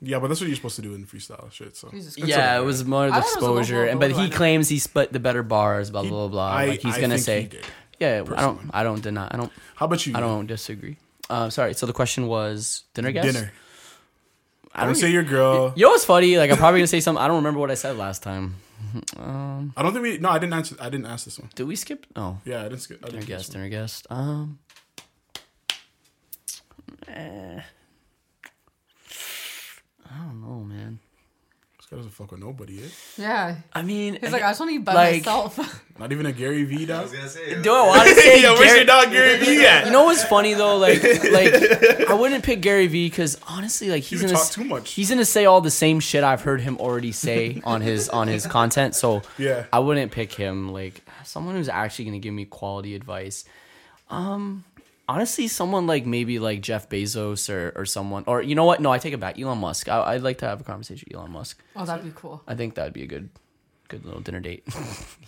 yeah, but that's what you're supposed to do in freestyle shit. So Jesus Christ. yeah, okay. it was more the I was exposure, and but he claims he split the better bars. Blah blah blah. blah. I- like he's I gonna think say, he did, yeah. I don't. I don't deny. I don't. How about you? I don't disagree. Uh, sorry. So the question was dinner guest. dinner. I don't say your girl. You know what's funny? Like I'm probably gonna say something. I don't remember what I said last time. Um, I don't think we. No, I didn't answer. I didn't ask this one. did we skip? Oh, Yeah, I didn't skip. I dinner didn't skip guest, one. dinner guest. Um, eh. I don't know, man. This guy doesn't fuck with nobody. Eh? Yeah. I mean, He's like, I just want to eat by Like- myself. Not even a Gary V I dog. was gonna say. do I want to say? Yo, where's Gary- your dog Gary V at? you know what's funny though? Like, like I wouldn't pick Gary Vee because honestly, like he's You gonna talk s- too much. He's gonna say all the same shit I've heard him already say on his on his content. So Yeah. I wouldn't pick him. Like someone who's actually gonna give me quality advice. Um, honestly, someone like maybe like Jeff Bezos or or someone or you know what? No, I take it back. Elon Musk. I, I'd like to have a conversation with Elon Musk. oh, that'd be cool. I think that'd be a good good little dinner date. yeah,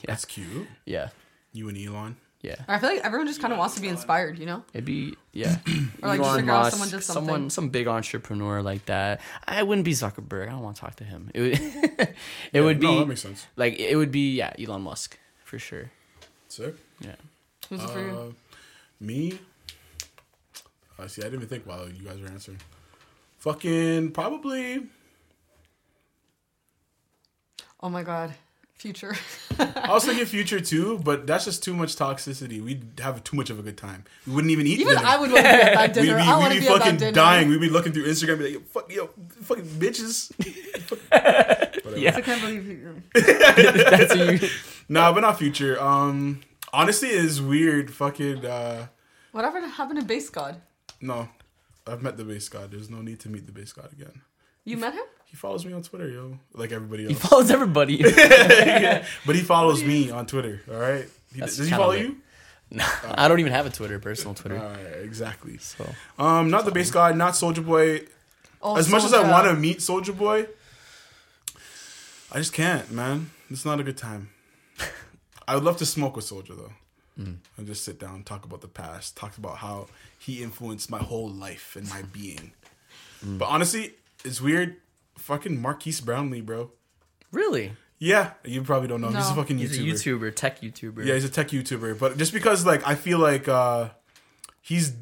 That's cute. yeah, You and Elon. Yeah. I feel like everyone just kind of wants to be inspired, you know? It'd be yeah. Or, like, Elon figure out Musk, someone did someone, some big entrepreneur like that. I wouldn't be Zuckerberg. I don't want to talk to him. It would, it Yeah, would be no, that makes sense. like it would be yeah, Elon Musk for sure. Sick. Yeah. Who's it for you? Uh, me? I see. I didn't even think while you guys were answering. Fucking probably. Oh my god. Future. I was thinking future too, but that's just too much toxicity. We'd have too much of a good time. We wouldn't even eat. Even dinner. I would want to be at that We'd dinner. be, I want we'd to be be at fucking that dinner. dying. We'd be looking through Instagram, and be like, yo, fuck, yo, fucking bitches. Whatever. Yeah. I can't believe you. That's you. Nah, but not future. Um, honestly, it's weird. Fucking uh, Whatever happened to Base God? No. I've met the base god. There's no need to meet the base god again. You met him? He follows me on Twitter, yo, like everybody else. He follows everybody. but he follows me on Twitter. All right. He, does he kinda follow lit. you? I don't even have a Twitter, personal Twitter. All right, exactly. So Um, not the base god, not Soldier Boy. Oh, as much as I want to meet Soldier Boy, I just can't, man. It's not a good time. I would love to smoke with Soldier though, Mm. and just sit down, talk about the past, talk about how he influenced my whole life and my being. Mm. But honestly, it's weird. Fucking Marques Brownlee, bro. really, Yeah, you probably don't know. him. He's a No. fucking he's a YouTuber. YouTuber, tech YouTuber. Yeah, he's a tech YouTuber. But just because like I feel like uh he's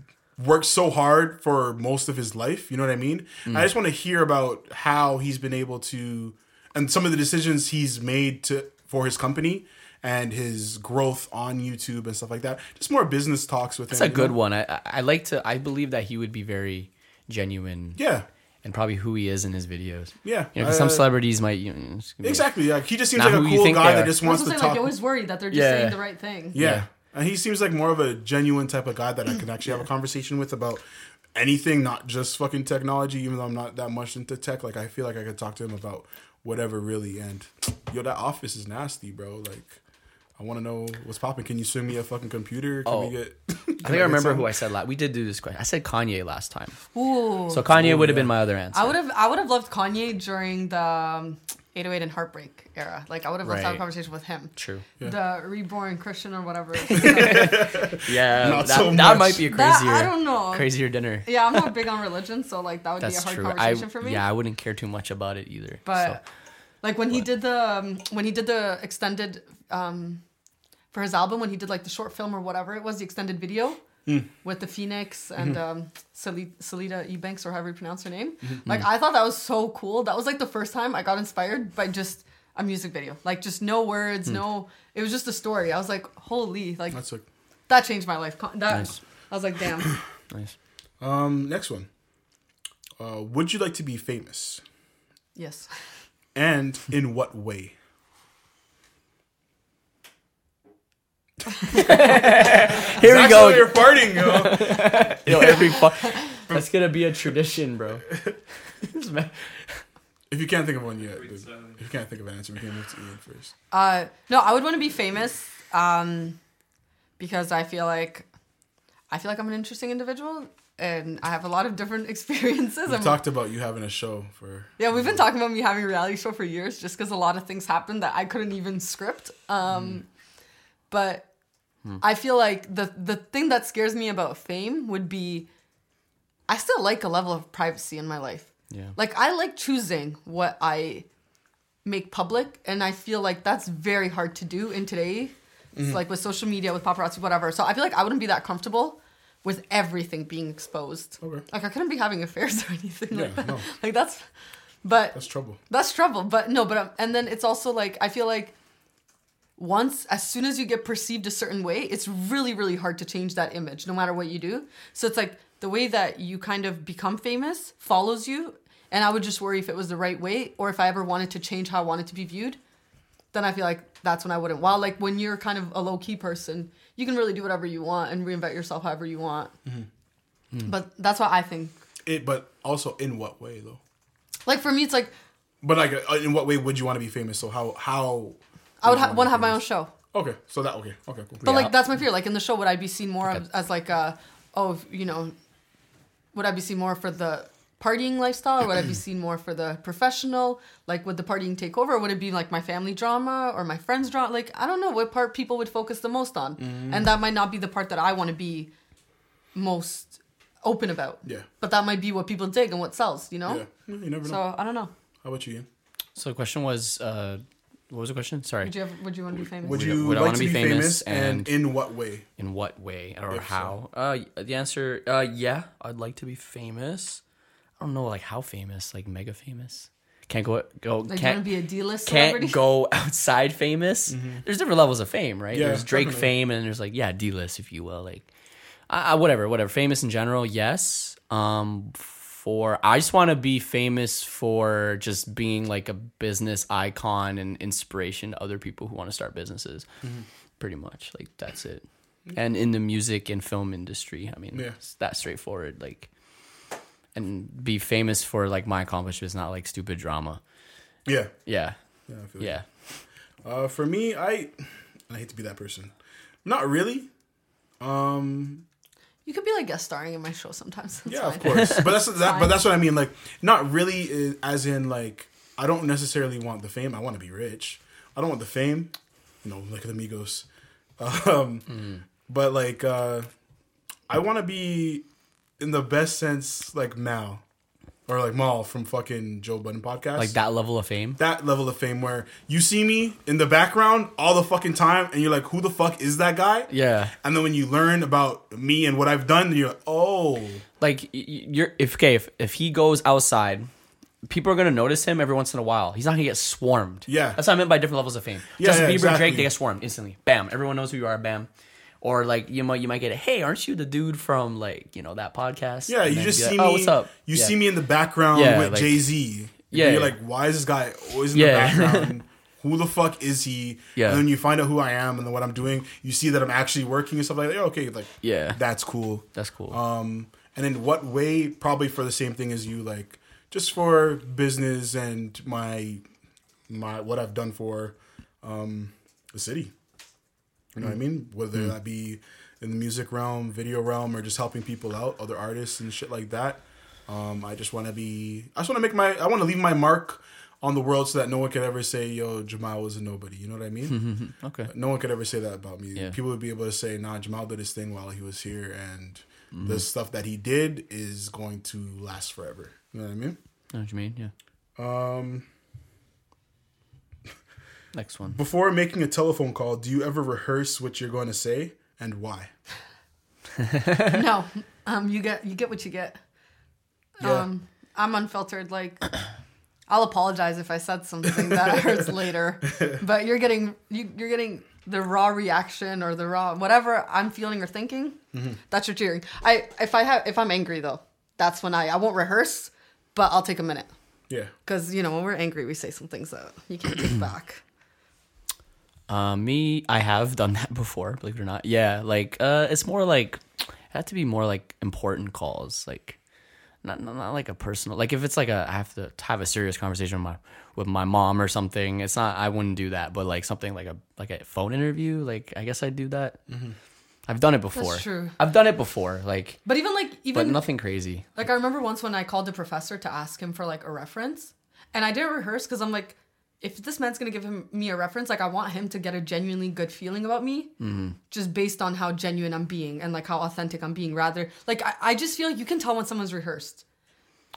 worked so hard for most of his life, you know what I mean? I just want to hear about how he's been able to and some of the decisions he's made to for his company and his growth on YouTube and stuff like that. Just more business talks with That's him. That's a good know? one. I, I I like to. I believe that he would be very genuine Yeah. and probably who he is in his videos. Yeah. You know, 'cause some Uh, celebrities might. You know, it's gonna Exactly. Yeah. He just seems like a cool think guy that just wants to saying, talk. like, you always worried that they're just Yeah. saying the right thing. Yeah. Yeah. And he seems like more of a genuine type of guy that I can actually have a conversation with about anything, not just fucking technology, even though I'm not that much into tech. Like, I feel like I could talk to him about whatever, really. And, yo, that office is nasty, bro. Like, I want to know what's popping. Can you send me a fucking computer? Can Oh. we get. I think I remember who I said last. We did do this question. I said Kanye last time. Ooh. So Kanye Ooh, would have yeah. been my other answer. I would have I would have loved Kanye during the um, 808 and Heartbreak era. Like I would have loved to have a conversation with him. True. The reborn Christian or whatever. Yeah, Not that, so that might be a that, crazier, I don't know. crazier dinner. Yeah, I'm not big on religion, so like that would be a hard true. I conversation for me. yeah, I wouldn't care too much about it either. But so. like when he did the um, when he did the extended um, for his album when he did like the short film or whatever it was the extended video Hmm. with the Phoenix and um, Sali- Selita Ebanks or however you pronounce her name. Hmm. Like I thought that was so cool. That was like the first time I got inspired by just a music video. Like just no words, Hmm. no. It was just a story. I was like, holy, like That's a. that changed my life. Con- That Nice. I was like, damn. nice. Um, next one. Uh, would you like to be famous? yes. And in what way? Here we go. why You're farting, yo. Yo, every fu- That's gonna be a tradition, bro. If you can't think of one yet, dude, if you can't think of an answer, we can move to Ian first. Uh, no, I would want to be famous um, because I feel like I feel like I'm an interesting individual and I have a lot of different experiences. We I'm- talked about you having a show for. yeah, we've been talking about me having a reality show for years just because a lot of things happened that I couldn't even script. Um, But I feel like the the thing that scares me about fame would be I still like a level of privacy in my life. Yeah. Like I like choosing what I make public and I feel like that's very hard to do in today. It's like with social media, with paparazzi, whatever. So I feel like I wouldn't be that comfortable with everything being exposed. Okay. Like I couldn't be having affairs or anything like Yeah, that. no. Like that's but That's trouble. that's trouble. But no, but um, and then it's also like I feel like once as soon as you get perceived a certain way, it's really really hard to change that image, no matter what you do. So it's like the way that you kind of become famous follows you, and I would just worry if it was the right way or if I ever wanted to change how I wanted to be viewed. Then I feel like that's when I wouldn't. While like when you're kind of a low key person, you can really do whatever you want and reinvent yourself however you want. But that's what I think. It, but also in what way though? Like for me, it's like But like, uh, in what way would you want to be famous? So how how? I would ha- wanna want to be have my own show. Okay, so that okay, okay, cool. But Yeah. like that's my fear. Like in the show, would I be seen more as, as like uh oh you know, would I be seen more for the partying lifestyle, or would I be seen more for the professional? Like, would the partying take over, or would it be like my family drama or my friends drama? Like, I don't know what part people would focus the most on, Mm-hmm. and that might not be the part that I want to be most open about. Yeah. But that might be what people dig and what sells, you know. Yeah, Yeah, you never know. So I don't know. How about you? Ian? So the question was, uh, what was the question? Sorry. Would you have, would you want to be famous? Would Would- you would I like wanna be be famous, famous and and- in what way? In what way or If so. how? Uh, the answer, uh, yeah, I'd like to be famous. I don't know, like how famous, like mega famous. Can't go go. like, want can't to be a D-list can't celebrity? go outside famous. There's different levels of fame, right? Mm-hmm. Yeah, there's Drake definitely. fame, and there's like yeah, D list, if you will. Like, I, I, whatever, whatever. Famous in general, yes. Um, for I just want to be famous for just being like a business icon and inspiration to other people who want to start businesses. Mm-hmm. Pretty much, like that's it. And in the music and film industry, I mean, Yeah. it's that straightforward. Like, and be famous for like my accomplishments, not like stupid drama. Yeah, Yeah, yeah, I feel yeah. Uh, for me, I I hate to be that person. Not really. Um, You could be like guest starring in my show sometimes. That's yeah, of course. But that's that. But that's what I mean. Like, not really. As in, like, I don't necessarily want the fame. I want to be rich. I don't want the fame. You know, like the Migos. Um, but like, uh, I want to be in the best sense, like Mal, or like Mal from fucking Joe Budden podcast. Like that level of fame. that level of fame where you see me in the background all the fucking time and you're like, who the fuck is that guy? Yeah. And then when you learn about me and what I've done, you're like, oh, like you're if okay if, if he goes outside people are gonna notice him every once in a while he's not gonna get swarmed Yeah. that's what i meant by different levels of fame Yeah, justin yeah, bieber exactly. drake they get swarmed instantly bam everyone knows who you are bam or like you might you might get a hey aren't you the dude from like you know that podcast yeah, And you just see like, me. oh what's up You Yeah. see me in the background Yeah, with like- Jay Z. Yeah. you're like, why is this guy always in the background? Who the fuck is he? Yeah. And then you find out who I am and then what I'm doing. You see that I'm actually working and stuff like that. Okay, like Yeah. that's cool. that's cool Um, and in what way? Probably for the same thing as you, like just for business and my my what I've done for um, the city. You know what I mean? Whether that be in the music realm, video realm, or just helping people out, other artists and shit like that. Um, I just want to be. I just want to make my. I want to leave my mark on the world so that no one could ever say, "Yo, Jamal was a nobody." You know what I mean? okay No one could ever say that about me. Yeah. People would be able to say, "Nah, Jamal did his thing while he was here, and Mm-hmm. the stuff that he did is going to last forever." You know what I mean? know what you mean yeah Um, next one before making a telephone call, do you ever rehearse what you're going to say and why? no, um, you get you get what you get. Yeah. Um, I'm unfiltered. Like, I'll apologize if I said something that hurts later, but you're getting you, you're getting the raw reaction or the raw whatever I'm feeling or thinking. Mm-hmm. That's your cheering. I if I have if I'm angry though, that's when I I won't rehearse, but I'll take a minute Yeah. because you know when we're angry we say some things that you can't take back. Uh, me, I have done that before, believe it or not. Yeah, like uh, it's more like it had to be more like important calls, like not, not not like a personal. Like if it's like a I have to have a serious conversation with my with my mom or something. It's not I wouldn't do that, but like something like a like a phone interview. Like I guess I'd do that. I've done it before. true. I've done it before, like But even like but even nothing crazy. Like I remember once when I called the professor to ask him for like a reference, and I didn't rehearse because I'm like, if this man's gonna give him me a reference, like I want him to get a genuinely good feeling about me, Mm-hmm. just based on how genuine I'm being and like how authentic I'm being. Rather, like I, I just feel like you can tell when someone's rehearsed.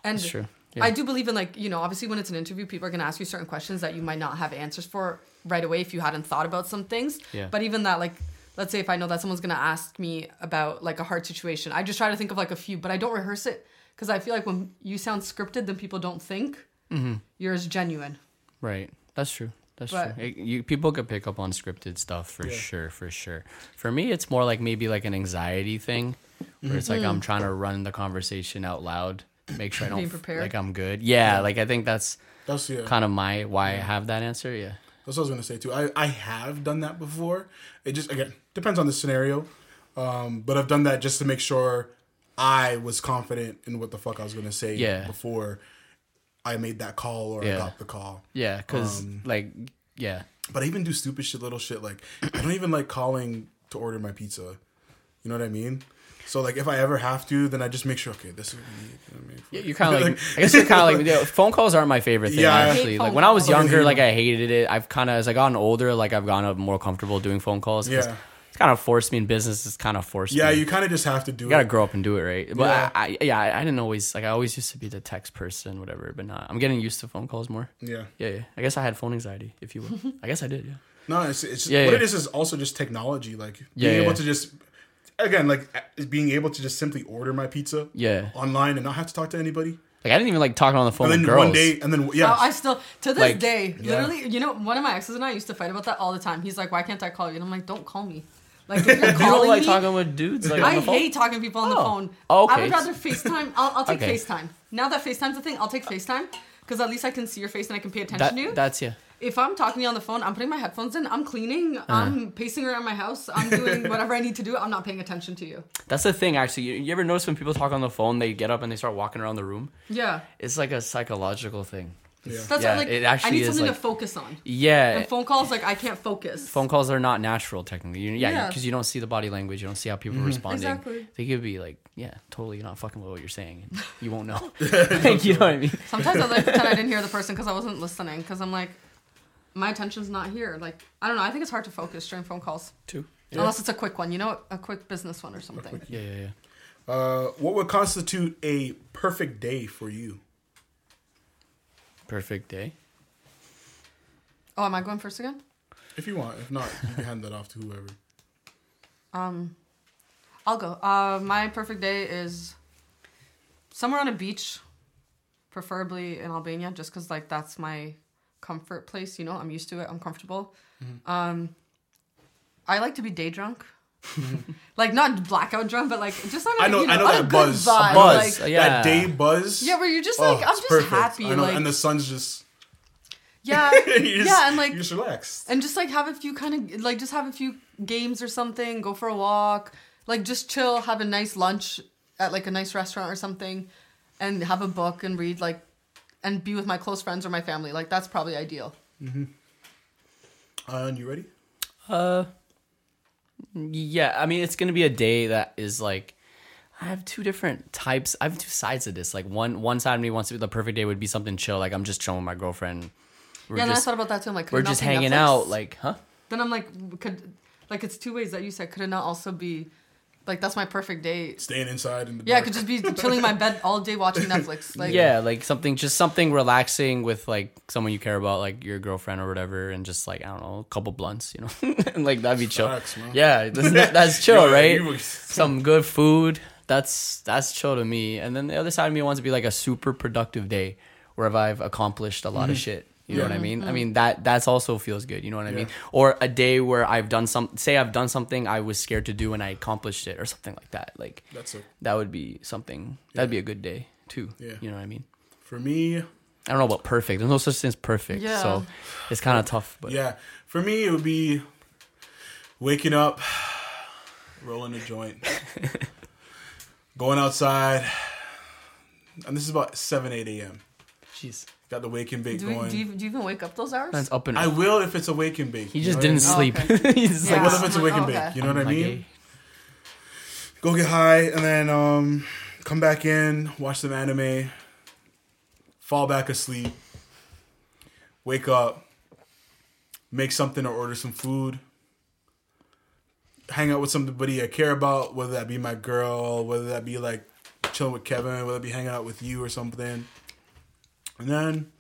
And That's true. Yeah. I do believe in like you know obviously when it's an interview, people are gonna ask you certain questions that you might not have answers for right away if you hadn't thought about some things. Yeah. But even that like. Let's say if I know that someone's gonna ask me about like a hard situation, I just try to think of like a few, but I don't rehearse it because I feel like when you sound scripted, then people don't think Mm-hmm. you're as genuine. Right. That's true. That's But- true. It, you people could pick up on scripted stuff for sure, for sure. For me, it's more like maybe like an anxiety thing, where it's like I'm trying to run the conversation out loud, make sure I don't Being f- prepared. like I'm good. Yeah, like I think that's That's yeah. kind of my why I have that answer. Yeah. That's what I was gonna say too. I, I have done that before. It just again depends on the scenario, um, but I've done that just to make sure I was confident in what the fuck I was gonna say Yeah. before I made that call or I got the call. Yeah, because Um, like yeah, But I even do stupid shit, little shit like I don't even like calling to order my pizza. You know what I mean? So like if I ever have to, then I just make sure. Okay, this is what we need. You know what Yeah, you're kind of like, I guess you're kind of like, yeah, phone calls aren't my favorite thing, Yeah, actually. Like, when I was calls. younger, like, I hated it. I've kind of, as I gotten older, like, I've gotten more comfortable doing phone calls. Yeah. It's kind of forced me in business. It's kind of forced yeah, me. you kind of just have to do it. You gotta grow up and do it, right? But Yeah. I, I, yeah, I, I didn't always, like, I always used to be the text person, whatever, but not. I'm getting used to phone calls more. Yeah. Yeah, yeah. I guess I had phone anxiety, if you will. I guess I did, yeah. No, it's it's Yeah, what yeah. it is is also just technology. Like Yeah, being able yeah. to just again like being able to just simply order my pizza Yeah. online and not have to talk to anybody. Like, I didn't even like talking on the phone And with then girls. one day, and then yeah, Oh, I still to this Like, day, yeah. literally, you know, one of my exes and I used to fight about that all the time. He's like, "Why can't I call you?" And I'm like, "Don't call me." Like if you're You don't calling like me, talking with dudes? Like, on I the phone? hate talking to people on the Oh. phone. Oh, I would rather FaceTime. I'll, I'll take Okay. FaceTime. Now that FaceTime's a thing, I'll take FaceTime because at least I can see your face and I can pay attention That, to you. that's, yeah. if I'm talking to you on the phone, I'm putting my headphones in, I'm cleaning, Uh-huh. I'm pacing around my house, I'm doing whatever I need to do. I'm not paying attention to you. That's the thing, actually. You, you ever notice when people talk on the phone, they get up and they start walking around the room? Yeah, It's like a psychological thing. Yeah. that's Yeah, what, like it I need something like- to focus on. Yeah. And phone calls, like I can't focus. phone calls are not natural technically. You, yeah, Yeah. because you don't see the body language, you don't see how people are responding. Exactly. They could be like, yeah, totally not fucking with what you're saying, and you won't know. like, you know what I mean? Sometimes I like pretend I didn't hear the person because I wasn't listening because I'm like, my attention's not here. Like I don't know. I think it's hard to focus during phone calls Too. unless it's a quick one. You know, a quick business one or something. Yeah, yeah, yeah. Uh, what would constitute a perfect day for you? Perfect day. Oh, am I going first again? If you want, if not, you can hand that off to whoever. Um, I'll go. Uh, my perfect day is somewhere on a beach, preferably in Albania, just because like that's my comfort place. You know, I'm used to it. I'm comfortable. Um, I like to be day drunk, like not blackout drunk, but like just on a, I know- you know, I know on a that good buzz. A vibe. buzz. Like, Yeah. That day buzz. yeah, where you're just oh, like I'm just perfect. happy, I know, like and the sun's just yeah, you just- yeah, and like you just relax and just like have a few kind of like just have a few games or something go for a walk like just chill have a nice lunch at like a nice restaurant or something and have a book and read like and be with my close friends or my family like that's probably ideal Uh, and you ready? Uh, yeah. I mean, it's gonna be a day that is like. I have two different types. I have two sides of this. Like one, one side of me wants to be the perfect day would be something chill. Like I'm just chilling with my girlfriend. We're yeah and i thought about that too i'm like we're just hanging Netflix? out. Like, huh? then i'm like could like it's two ways that you said could it not also be like that's my perfect date. Staying inside in the yeah i could just be chilling in my bed all day watching netflix like yeah, like something, just something relaxing with like someone you care about, like your girlfriend or whatever, and just like I don't know, a couple blunts, you know, and like that'd be chill. Facts, man. Yeah, that's, that's chill, Yeah, right? you was- Some good food. That's that's chill to me. And then the other side of me wants to be like a super productive day, where I've accomplished a lot of mm-hmm. shit. You know what I mean? I mm. mean that that's also feels good. You know what I mean? Or a day where I've done some, say I've done something I was scared to do and I accomplished it, or something like that. Like That's it. that would be something. That'd be a good day too. Yeah. You know what I mean? For me, I don't know about perfect. There's no such thing as perfect. Yeah. So it's kind of tough. But yeah. For me, it would be waking up, rolling a joint, going outside, and this is about seven, eight a.m. jeez, Got the wake and bake do, we, going. do, you, do you even wake up those hours that's up and I will if it's a wake and bake. He just didn't I mean? Oh, sleep. okay. He's just Yeah. like, What if it's a wake and Okay. bake? You know what I like, mean? hey, Go get high and then um, come back in, watch some anime, fall back asleep, wake up, make something or order some food, hang out with somebody I care about, whether that be my girl, whether that be like chilling with Kevin, whether it be hanging out with you or something. And then,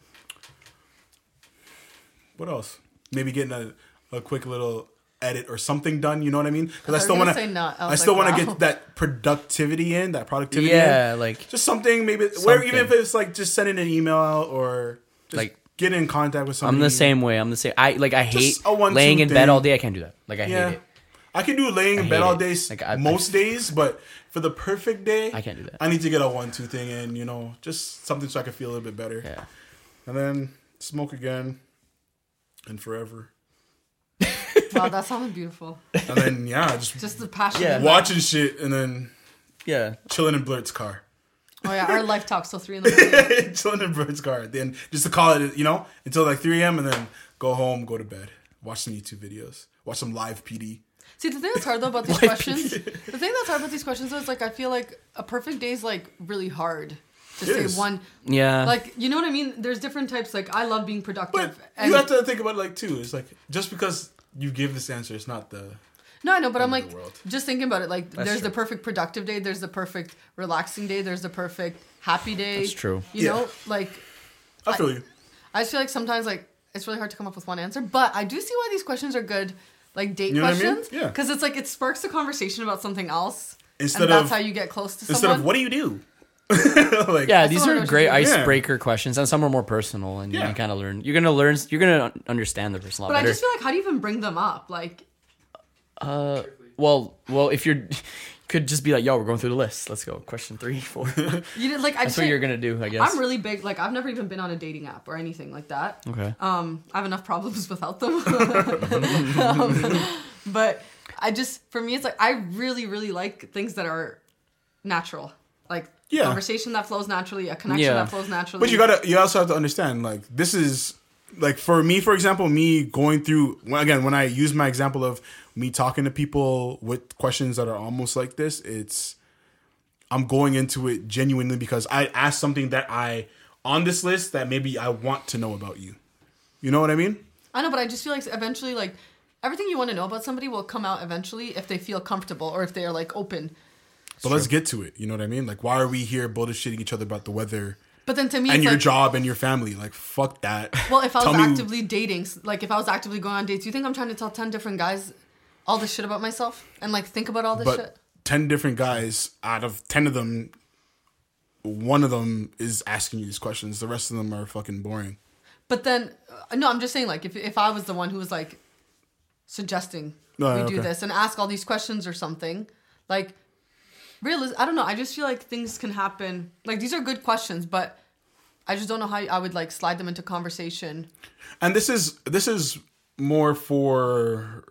what else? Maybe getting a, a quick little edit or something done. You know what I mean? Because I, I still want to. say not. I I, was still like, want to wow. get that productivity in, that productivity. in. yeah, like Just something maybe where even if it's like just sending an email out or just Like, get in contact with somebody. I'm the same way. I'm the same. I like. I hate Just a one, laying two in bed all day. I can't do that. Like I Yeah. hate it. I can do laying in bed all it. day Like, I- most days, but for the perfect day, I can't do that. I need to get a one two thing in, you know, just something so I can feel a little bit better. Yeah. And then smoke again and forever. Wow, that sounded beautiful. And then yeah, just Just the passion. Yeah. in that. watching shit and then Yeah. chilling in Blurt's car. Oh yeah, our life talks till three in the morning. chilling in Blurt's car. Then just to call it, you know, until like 3 a.m. and then go home, go to bed, watch some YouTube videos, watch some live PD. See, the thing that's hard though about these questions, the thing that's hard about these questions though is like I feel like a perfect day is like really hard to It say is. one. Yeah. Like you know what I mean? There's different types. Like I love being productive. But you have to think about it like too. It's like just because you give this answer, it's not the No, I know, but I'm like the world. just thinking about it. Like That's there's true. the perfect productive day. There's the perfect relaxing day. There's the perfect happy day. That's true. You Yeah. know, like I feel you. I just feel like sometimes like it's really hard to come up with one answer. But I do see why these questions are good, like date You know what I mean? questions. Yeah. Because it's like it sparks a conversation about something else. Instead and that's of- how you get close to Instead of what do you do? like yeah, these are great what you do. icebreaker questions, and some are more personal, and Yeah. you kind of learn. You're gonna learn. You're gonna understand the person a lot but I just feel like how do you even bring them up? Like uh, well, well, if you're, could just be like, "Yo, we're going through the list. Let's go." Question three, four. You did like I just what think- you're gonna do, I guess. I'm really big. Like I've never even been on a dating app or anything like that. okay. Um, I have enough problems without them. Um, but I just, for me, it's like I really, really like things that are natural, like Yeah. conversation that flows naturally, a connection Yeah. that flows naturally. But you gotta, you also have to understand, like this is, like for me, for example, me going through when- again when I use my example of me talking to people with questions that are almost like this, it's I'm going into it genuinely because I asked something that I on this list that maybe I want to know about you. You know what I mean? I know, but I just feel like eventually, like everything you want to know about somebody will come out eventually if they feel comfortable or if they are like open. But let's get to it. You know what I mean? Like, why are we here bullshitting each other about the weather But then to me, and your like, job and your family? Like, fuck that. well, if I was me- actively dating, like if I was actively going on dates, you think I'm trying to tell ten different guys all this shit about myself and like think about all this but shit? 10 different guys out of 10 of them one of them is asking you these questions the rest of them are fucking boring But then, uh, no, I'm just saying, like, if, if I was the one who was like suggesting Oh, we okay. do this and ask all these questions or something, like, realis I don't know. I just feel like things can happen. Like, these are good questions, but I just don't know how I would like slide them into conversation. and this is this is more for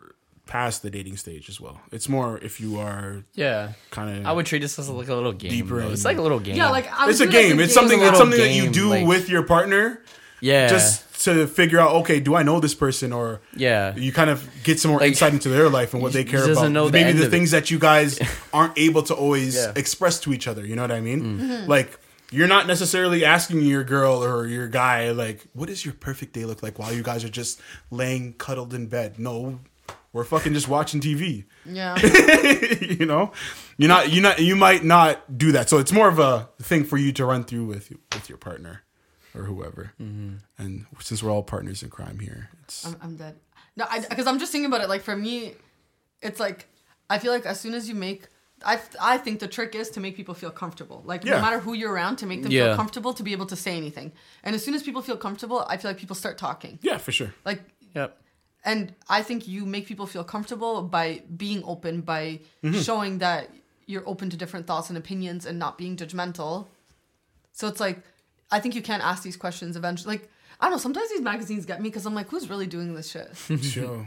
past the dating stage as well it's more if you are Yeah. kind of I would treat this as like a little game. Deeper bro. It's like a little game. Yeah, like I would it's a game it's something style. it's something that you do like- with your partner yeah, just to figure out okay do i know this person or yeah. you kind of get some more Like, insight into their life and what they care about. know the Maybe end the things that you guys aren't able to always Yeah. express to each other. You know what I mean? Mm-hmm. Like you're not necessarily asking your girl or your guy like, "What does your perfect day look like?" While you guys are just laying cuddled in bed. No, we're fucking just watching TV. Yeah. you know, you're not you not you might not do that. So it's more of a thing for you to run through with with your partner or whoever. Mm-hmm. And since we're all partners in crime here, it's I'm, I'm dead. No, because I'm just thinking about it. Like for me, it's like I feel like as soon as you make, I I think the trick is to make people feel comfortable. Like Yeah. no matter who you're around, to make them Yeah. feel comfortable to be able to say anything. And as soon as people feel comfortable, I feel like people start talking. yeah, for sure. Like, Yep. And I think you make people feel comfortable by being open, by mm-hmm. showing that you're open to different thoughts and opinions, and not being judgmental. So it's like, I think you can't ask these questions eventually. Like, I don't know. Sometimes these magazines get me because I'm like, who's really doing this shit? Yo,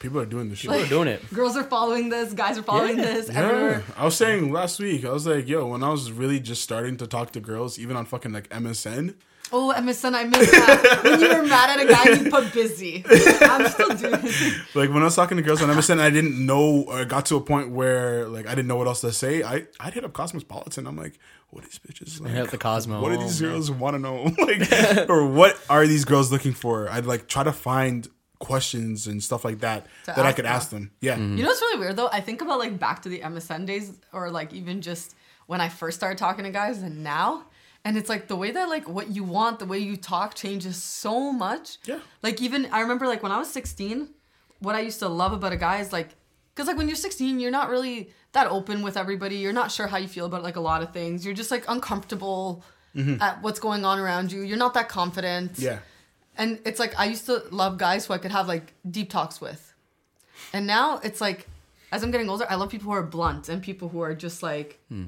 people are doing this shit. We're doing it. girls are following this, guys are following Yeah. this. Yeah, Everywhere. I was saying last week, I was like, yo, when I was really just starting to talk to girls, even on fucking like MSN, Oh, MSN, I missed that. when you were mad at a guy, you put busy. I'm still doing it. like when I was talking to girls on MSN, I didn't know or got to a point where like I didn't know what else to say. I I'd hit up Cosmopolitan. I'm like, what are these bitches like? hit the Cosmo. What do these Oh, girls want to know? like, or what are these girls looking for? I'd like try to find questions and stuff like that To that I could them. ask them. Yeah, Mm-hmm. You know what's really weird though? I think about like back to the MSN days, or like even just when I first started talking to guys, and now, and it's like the way that like what you want, the way you talk changes so much. Yeah. Like even I remember like when I was 16, what I used to love about a guy is like, because like when you're 16, you're not really that open with everybody. You're not sure how you feel about like a lot of things. You're just like uncomfortable mm-hmm. at what's going on around you. You're not that confident. yeah. And it's like I used to love guys who I could have like deep talks with. And now it's like as I'm getting older, I love people who are blunt and people who are just like hmm.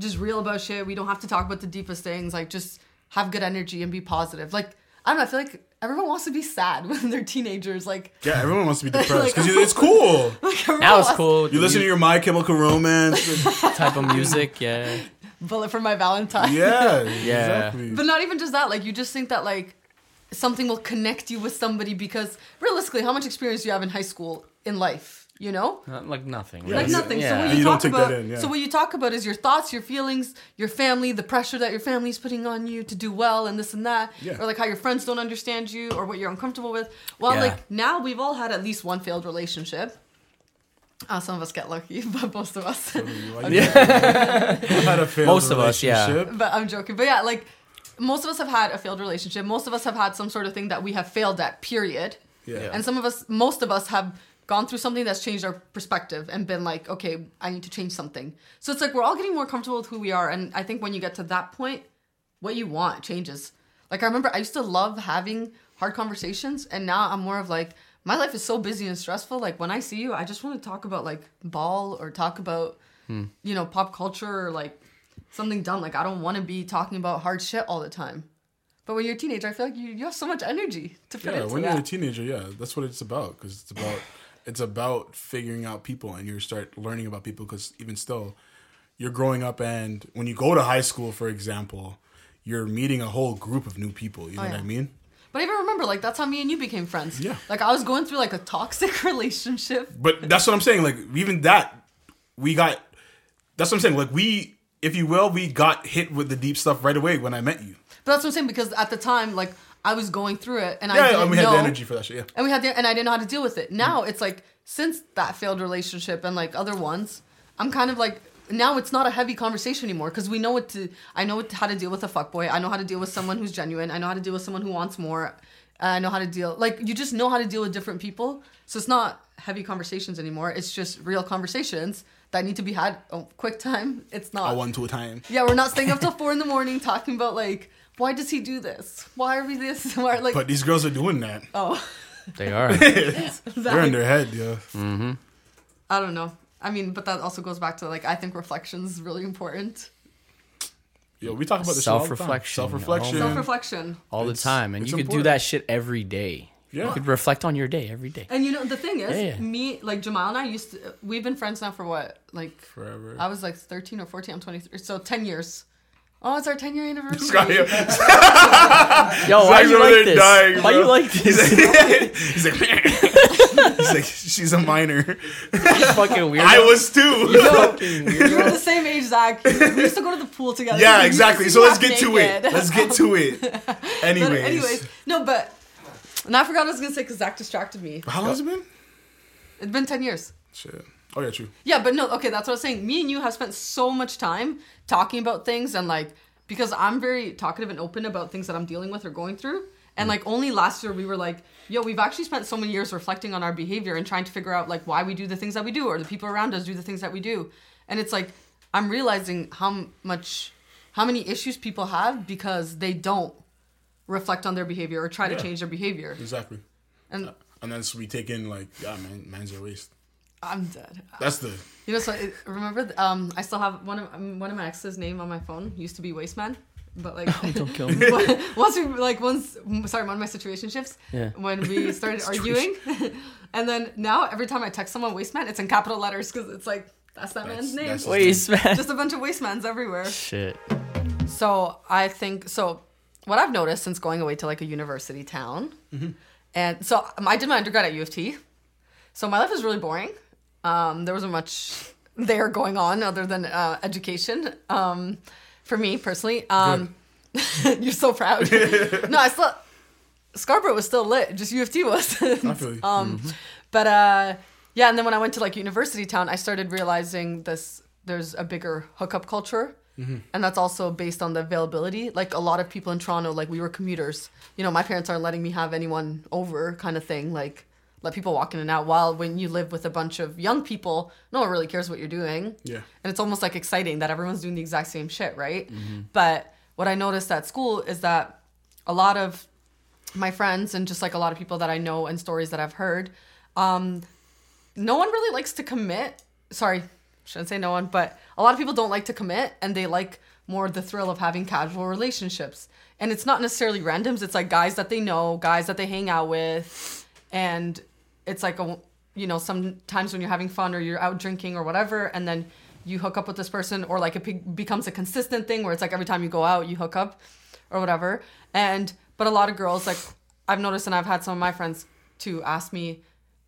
Just real about shit. We don't have to talk about the deepest things. Like just have good energy and be positive. Like I don't know, I feel like everyone wants to be sad when they're teenagers. Like, Yeah, everyone wants to be depressed Like- because it's cool. like Now it's cool. You listen to your My Chemical Romance. type of music. Yeah. bullet for my Valentine. yeah, Yeah. exactly. But not even just that. Like you just think that like something will connect you with somebody because realistically, how much experience do you have in high school in life? You know? Uh, like nothing. Yeah, like you- nothing. So Yeah. what And you, you don't talk take that about, in, yeah. so what you talk about is your thoughts, your feelings, your family, the pressure that your family's putting on you to do well, and this and that, Yeah. or like how your friends don't understand you, or what you're uncomfortable with. Well, Yeah. like now we've all had at least one failed relationship. Uh, some of us get lucky, but most of us. I had a failed Most of us, yeah. relationship. but I'm joking. But yeah, like most of us have had a failed relationship. Most of us have had some sort of thing that we have failed at. Period. Yeah. And some of us, most of us have gone through something that's changed our perspective and been like, okay, I need to change something. So it's like we're all getting more comfortable with who we are. And I think when you get to that point, what you want changes. Like I remember I used to love having hard conversations and now I'm more of like my life is so busy and stressful. Like when I see you, I just want to talk about like ball or talk about hmm. you know, pop culture or like something dumb. Like I don't want to be talking about hard shit all the time. But when you're a teenager, I feel like you, you have so much energy to put Yeah, into when that. you're a teenager, yeah, that's what it's about. Because it's about it's about figuring out people, and you start learning about people. Because even still, you're growing up, and when you go to high school, for example, you're meeting a whole group of new people. You oh, know Oh, what I mean? But I even remember, like, that's how me and you became friends. Yeah. Like, I was going through, like, a toxic relationship. But that's what I'm saying. Like even that, we got. That's what I'm saying. Like we, if you will, we got hit with the deep stuff right away when I met you. But that's what I'm saying, because at the time, like, I was going through it, and I didn't and we had know. the energy for that shit. Yeah. And we had the, and I didn't know how to deal with it. Mm-hmm. Now it's like, since that failed relationship and, like, other ones, I'm kind of like, now it's not a heavy conversation anymore because we know what to. I know what, how to deal with a fuckboy. I know how to deal with someone who's genuine. I know how to deal with someone who wants more. I know how to deal. Like you just know how to deal with different people. So it's not heavy conversations anymore. It's just real conversations that need to be had. Oh, quick time. It's not. A one to a time. Yeah, we're not staying up till four in the morning talking about like why does he do this? Why are we this? Why like But these girls are doing that. oh They are. They're in their head, yeah. Mm-hmm. I don't know. I mean, but that also goes back to like I think reflection is really important. Yo, we talk about this Self-reflection. Self reflection. Self reflection. all the time, and it's you could do that shit every day. Yeah. You could reflect on your day every day. And you know the thing is, Yeah, yeah. me like Jamal and I used to. We've been friends now for what like Forever. I was like thirteen or fourteen. I'm twenty three. So ten years. Oh, it's our ten year anniversary. This guy here. Yo, why Zach's you over like there this? dying, why you like this? He's like, he's like, she's a minor. fucking weird. I was too. fucking weird. We were the same age, Zach. We used to go to the pool together. yeah, We exactly. So let's half get to it. Let's get to it. But Anyways. anyways, no, but and I forgot what I was gonna say because Zach distracted me. How long has it been? It's been ten years. Shit. Oh yeah, true. Yeah, but no, okay, that's what I was saying. Me and you have spent so much time talking about things and like because I'm very talkative and open about things that I'm dealing with or going through. And mm. like only last year we were like, yo, we've actually spent so many years reflecting on our behavior and trying to figure out like why we do the things that we do or the people around us do the things that we do. And it's like I'm realizing how much how many issues people have because they don't reflect on their behavior or try Yeah. to change their behavior. Exactly. And And then so we take in like, yeah, man, man's a waist. I'm dead. That's the You know, so it, remember, um, I still have one of um, one of my ex's name on my phone. Used to be Wasteman, but like Don't kill me. once we like once sorry, one of my situationships. Yeah. When we started arguing, and then now every time I text someone Wasteman, it's in capital letters because it's like that's that That's- man's name. that's- Waste man. Just a bunch of Wastemans everywhere. Shit. So I think so. What I've noticed since going away to like a university town, and so um, I did my undergrad at U of T. So my life is really boring. Um, there wasn't much there going on other than uh, education. Um, for me personally, um, you're so proud. no, I still Scarborough was still lit. Just U of T was. I feel you. Um, but uh, yeah, and then when I went to like university town, I started realizing this. There's a bigger hookup culture, and that's also based on the availability. Like a lot of people in Toronto, like we were commuters. You know, my parents aren't letting me have anyone over, kind of thing. Like let people walk in and out. While when you live with a bunch of young people, no one really cares what you're doing. Yeah. And it's almost like exciting that everyone's doing the exact same shit, right? But what I noticed at school is that a lot of my friends and just like a lot of people that I know and stories that I've heard, um, no one really likes to commit. Sorry, shouldn't say no one, but a lot of people don't like to commit and they like more the thrill of having casual relationships. And it's not necessarily randoms, it's like guys that they know, guys that they hang out with. And it's like a, you know, sometimes when you're having fun or you're out drinking or whatever, and then you hook up with this person, or like it be- becomes a consistent thing where it's like every time you go out, you hook up or whatever. And, but a lot of girls, like I've noticed, and I've had some of my friends to ask me,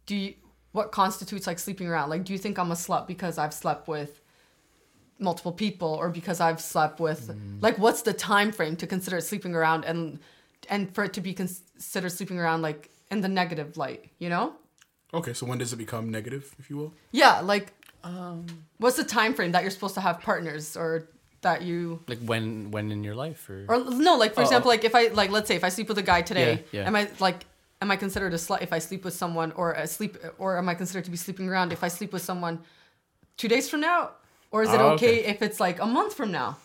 do you, what constitutes like sleeping around? Like, do you think I'm a slut because I've slept with multiple people, or because I've slept with mm. like what's the time frame to consider sleeping around and and for it to be considered sleeping around like in the negative light? You know? Okay, so when does it become negative, if you will? Yeah, like um, what's the time frame that you're supposed to have partners or that you Like when when in your life or, or no, like for Oh, example, oh. like if I like let's say if I sleep with a guy today, Yeah, yeah. am I like am I considered a slut if I sleep with someone or a sleep or am I considered to be sleeping around if I sleep with someone two days from now? Or is it Oh, okay, okay. if it's like a month from now?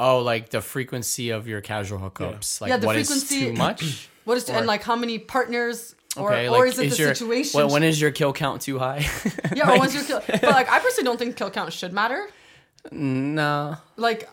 oh like the frequency of your casual hookups like Yeah, the what is frequency- too much What is Or- and like how many partners or, okay or like is it the your situation? when, when is your kill count too high yeah, or when's your kill? But like I personally don't think kill count should matter. no Like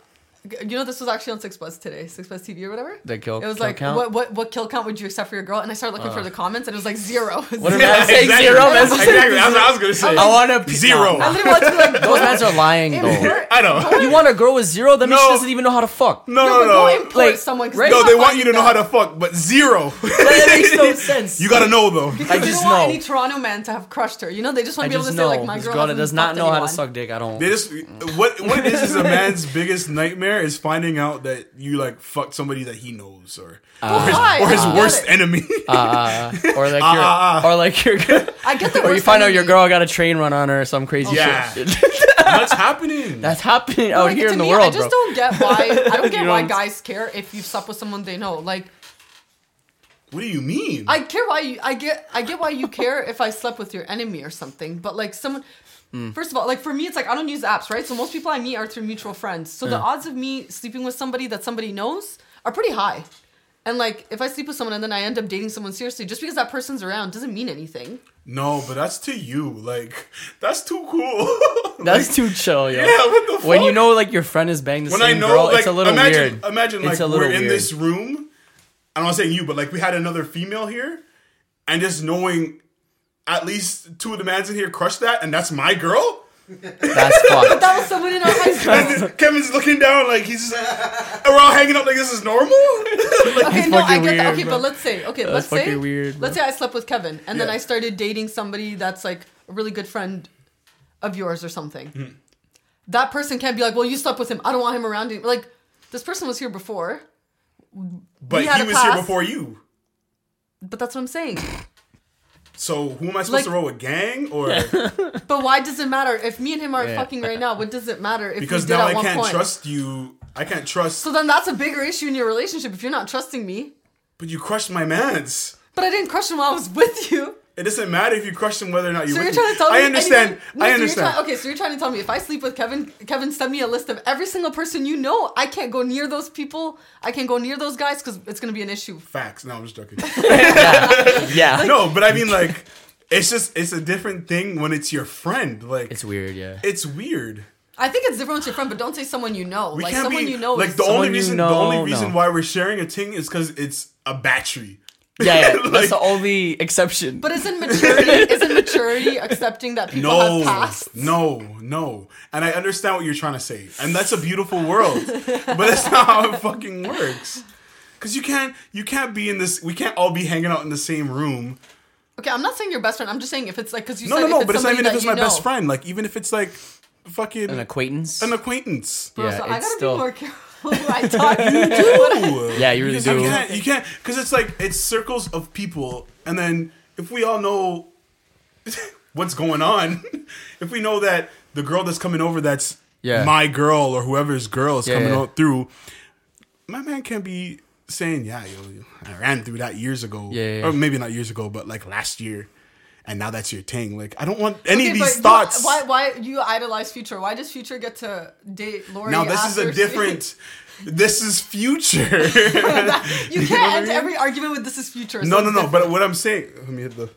you know, this was actually on Six Buzz today, Six Buzz TV or whatever. the kill, It was kill like, count what, what what kill count would you accept for your girl? And I started looking for the comments, and it was like zero. what if man saying exactly. zero man Exactly, that's what I was gonna say. Oh, I want to Zero. I literally wanted to be like, those mans are lying though import- I know. you want a girl with zero that means she doesn't even know how to fuck No, No, no, but no. import Like, someone. 'cause right? they're No, they want you to know how to fuck, but zero. that makes no sense you gotta know though. Because I they just don't want know. any Toronto man to have crushed her. You know, they just want to be able to say like, my girl, girl does not know how to suck dick I don't They just what what it is is a man's biggest nightmare is finding out that you like fucked somebody that he knows or Well, or his, or his I worst it. enemy. uh, or like Ah, your ah, ah. or like your I get the or you worst find out your girl got a train run on her or some crazy Yeah. shit What's happening? that's happening out like, here in the me, world I just bro don't get why. I don't get You why don't- guys care if you've slept with someone they know. Like, what do you mean? I care why you. I get. I get why you care if I slept with your enemy or something. But like someone. Hmm. First of all, like for me, it's like I don't use apps, right? So most people I meet are through mutual friends. So the odds of me sleeping with somebody that somebody knows are pretty high. And like if I sleep with someone and then I end up dating someone seriously, just because that person's around doesn't mean anything. no, but that's to you. Like that's too cool. that's Like, too chill yo yeah. What the fuck? when you know like your friend is banging the when same I know, girl like, it's a little imagine, weird imagine like we're in this room. I'm not saying you, but like we had another female here, and just knowing at least two of the mans in here crushed that, and that's my girl. that's fucked That was someone in our high school. Kevin's looking down like he's, and we're all hanging out like this is normal. like, Okay, no, I fucking get that. Okay, bro. but let's say, okay, That's let's say, weird, let's say I slept with Kevin, and then I started dating somebody that's like a really good friend of yours or something. Hmm. That person can't be like, well, you slept with him. I don't want him around you. Like, this person was here before, but We he a was here before you. but that's what I'm saying. So who am I supposed Like- to roll with, gang or? but why does it matter if me and him are Yeah. fucking right now? What does it matter if Because we did now at I one can't point? trust you. I can't trust. So then that's a bigger issue in your relationship if you're not trusting me. but you crushed my mans. But I didn't crush him while I was with you. It doesn't matter if you crush him whether or not you. So you're with trying me. to tell me? I understand. anyone- no, I so you're understand. trying- okay, so you're trying to tell me if I sleep with Kevin, Kevin send me a list of every single person you know. I can't go near those people. I can't go near those guys because it's gonna be an issue. Facts. No, I'm just joking. yeah no, but I mean like, it's just it's a different thing when it's your friend. Like it's weird yeah it's weird. I think it's different with your friend, but don't say someone you know. We like can't someone be you know. like is- the only Someone you reason. the only reason no. why we're sharing a thing is because it's a battery. Yeah, yeah Like- that's the only exception but isn't maturity isn't maturity accepting that people No, have passed? no, no. And I understand what you're trying to say, and that's a beautiful world, but that's not how it fucking works. Because you can't, you can't be in this. We can't all be hanging out in the same room. Okay, I'm not saying your best friend. I'm just saying if it's like because you No, said no, no. if But it's not even if it's you my best friend. Like even if it's like fucking an acquaintance an acquaintance. Bro, yeah so I gotta still be more careful who I talk to. Yeah, you really You do. can't, you can't, because it's like it's circles of people, and then if we all know what's going on, if we know that the girl that's coming over, that's Yeah. my girl or whoever's girl is Yeah, coming yeah. out through, my man can't be saying, "Yeah, yo, I ran through that years ago, Yeah, yeah, yeah. or maybe not years ago, but like last year." And now that's your thing. Like I don't want any Okay, of these thoughts. Why? Why you idolize Future? Why does Future get to date Lori? now this is a different. This is future. you can't end every argument with "This is Future." so no, no, no. different. But what I'm saying, let me hit the.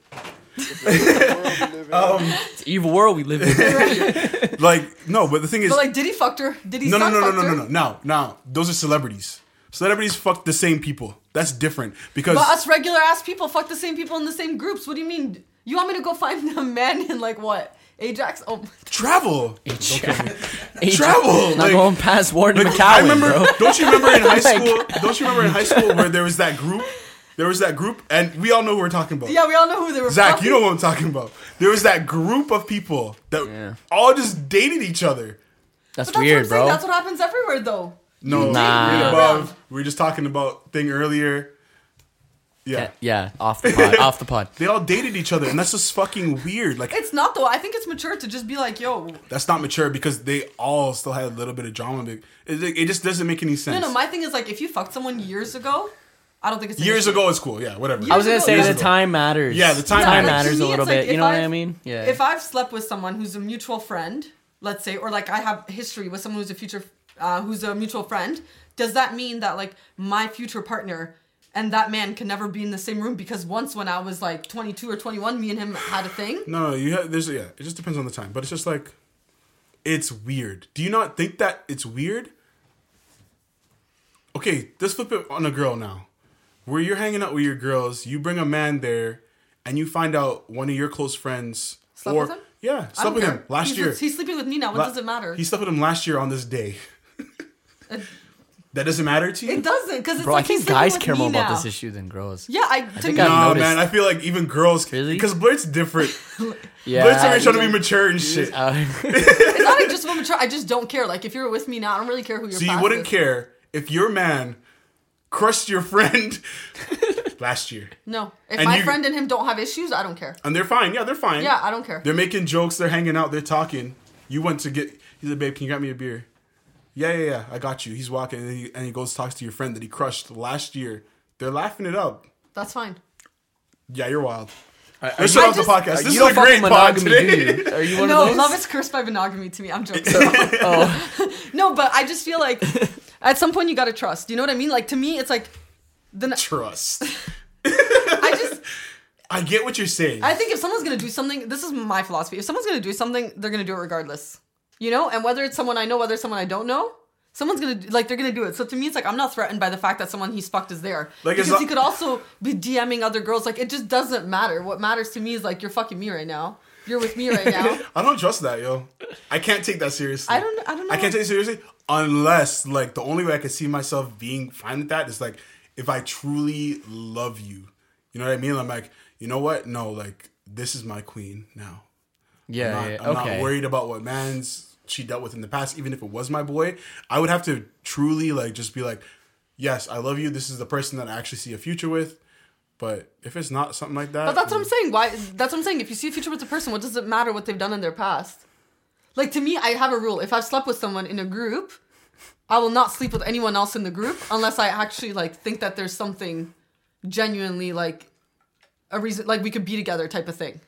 It's um, the evil world we live in. Like no, but the thing is, But like, did he fucked her? Did he? no, no, son no, no, no, no, no. Now, now, those are celebrities. Celebrities fuck the same people. That's different because But us regular ass people fuck the same people in the same groups. What do you mean? You want me to go find a man in like what? Ajax? Oh, travel, Travel. travel. Not Like, going past Warden like, McCowan, I remember. bro. Don't you remember in high Like- school? Don't you remember in high school where there was that group there was that group, and we all know who we're talking about. Yeah, we all know who they were. Zach, fucking. you know what I'm talking about. There was that group of people that Yeah. all just dated each other. That's, that's what weird, I'm saying. bro. That's what happens everywhere, though. No, Nah. we're above. We were just talking about thing earlier. Yeah. yeah, off the pod. off the pod. They all dated each other, and that's just fucking weird. Like It's not though. I think it's mature to just be like, yo. that's not mature because they all still had a little bit of drama. It, it, it just doesn't make any sense. No, no. My thing is like, if you fucked someone years ago, I don't think it's an Years issue. ago, it's cool. Yeah, whatever. I was gonna Years say ago- the ago. time matters. Yeah, the time time matters. matters to a me, little it's like bit. You know what I've- I mean? Yeah. If I've slept with someone who's a mutual friend, let's say, or like I have history with someone who's a future, uh, who's a mutual friend, does that mean that like my future partner and that man can never be in the same room because once when I was like 22 or 21, me and him had a thing? No, no, you have there's yeah. It just depends on the time, but it's just like it's weird. Do you not think that it's weird? Okay, let's flip it on a girl now. Where you're hanging out with your girls, you bring a man there, and you find out one of your close friends Slept or with him? yeah, slept with care. him last he's, year. He's sleeping with me now. What La- does it matter? He slept with him last year on this day. It- That doesn't matter to you? It doesn't because it's Bro, like I think guys care me more about this issue than girls. Yeah, I, to think me, I've no, noticed- man. I feel like even girls, Really? because Blurt's different. Yeah. Blurt's already trying to be mature and shit. it's not even just about mature. I just don't care. Like if you're with me now, I don't really care who you're. So you wouldn't care if your man crushed your friend last year, No, if And my you- friend and him don't have issues, I don't care. and they're fine. Yeah, they're fine. Yeah, I don't care. They're making jokes. They're hanging out. They're talking. You went to get. He's like, babe, can you grab me a beer? Yeah, yeah, yeah. I got you. He's walking, and he, and he goes talks to your friend that he crushed last year. They're laughing it up. That's fine. Yeah, you're wild. are Let's you- shut off the just- podcast. This you is don't a fuck great with pod monogamy, today. do you? Are you one no, of those? love is cursed by monogamy to me. I'm joking. oh, no, but I just feel like at some point you gotta trust. You know what I mean? Like to me, it's like the Trust. I just I get what you're saying. I think if someone's gonna do something, this is my philosophy. If someone's gonna do something, they're gonna do it regardless. You know, and whether it's someone I know, whether it's someone I don't know. Someone's gonna like they're gonna do it. So to me, it's like I'm not threatened by the fact that someone he's fucked is there. Like, because not- he could also be DMing other girls. Like it just doesn't matter. What matters to me is like you're fucking me right now. You're with me right now. I don't trust that, yo. I can't take that seriously. I don't. I don't know. I can't take it seriously unless, like, the only way I can see myself being fine with that is like if I truly love you. You know what I mean? I'm like, you know what? No, like, this is my queen now. yeah, I'm, not, yeah, I'm okay. not worried about what man's she dealt with in the past, even if it was my boy. I would have to truly like just be like, yes, I love you. This is the person that I actually see a future with. But if it's not something like that, But that's what I'm saying. Why? That's what I'm saying. If you see a future with a person, what does it matter what they've done in their past? Like to me, I have a rule. If I've slept with someone in a group, I will not sleep with anyone else in the group unless I actually like think that there's something genuinely like a reason, like we could be together type of thing.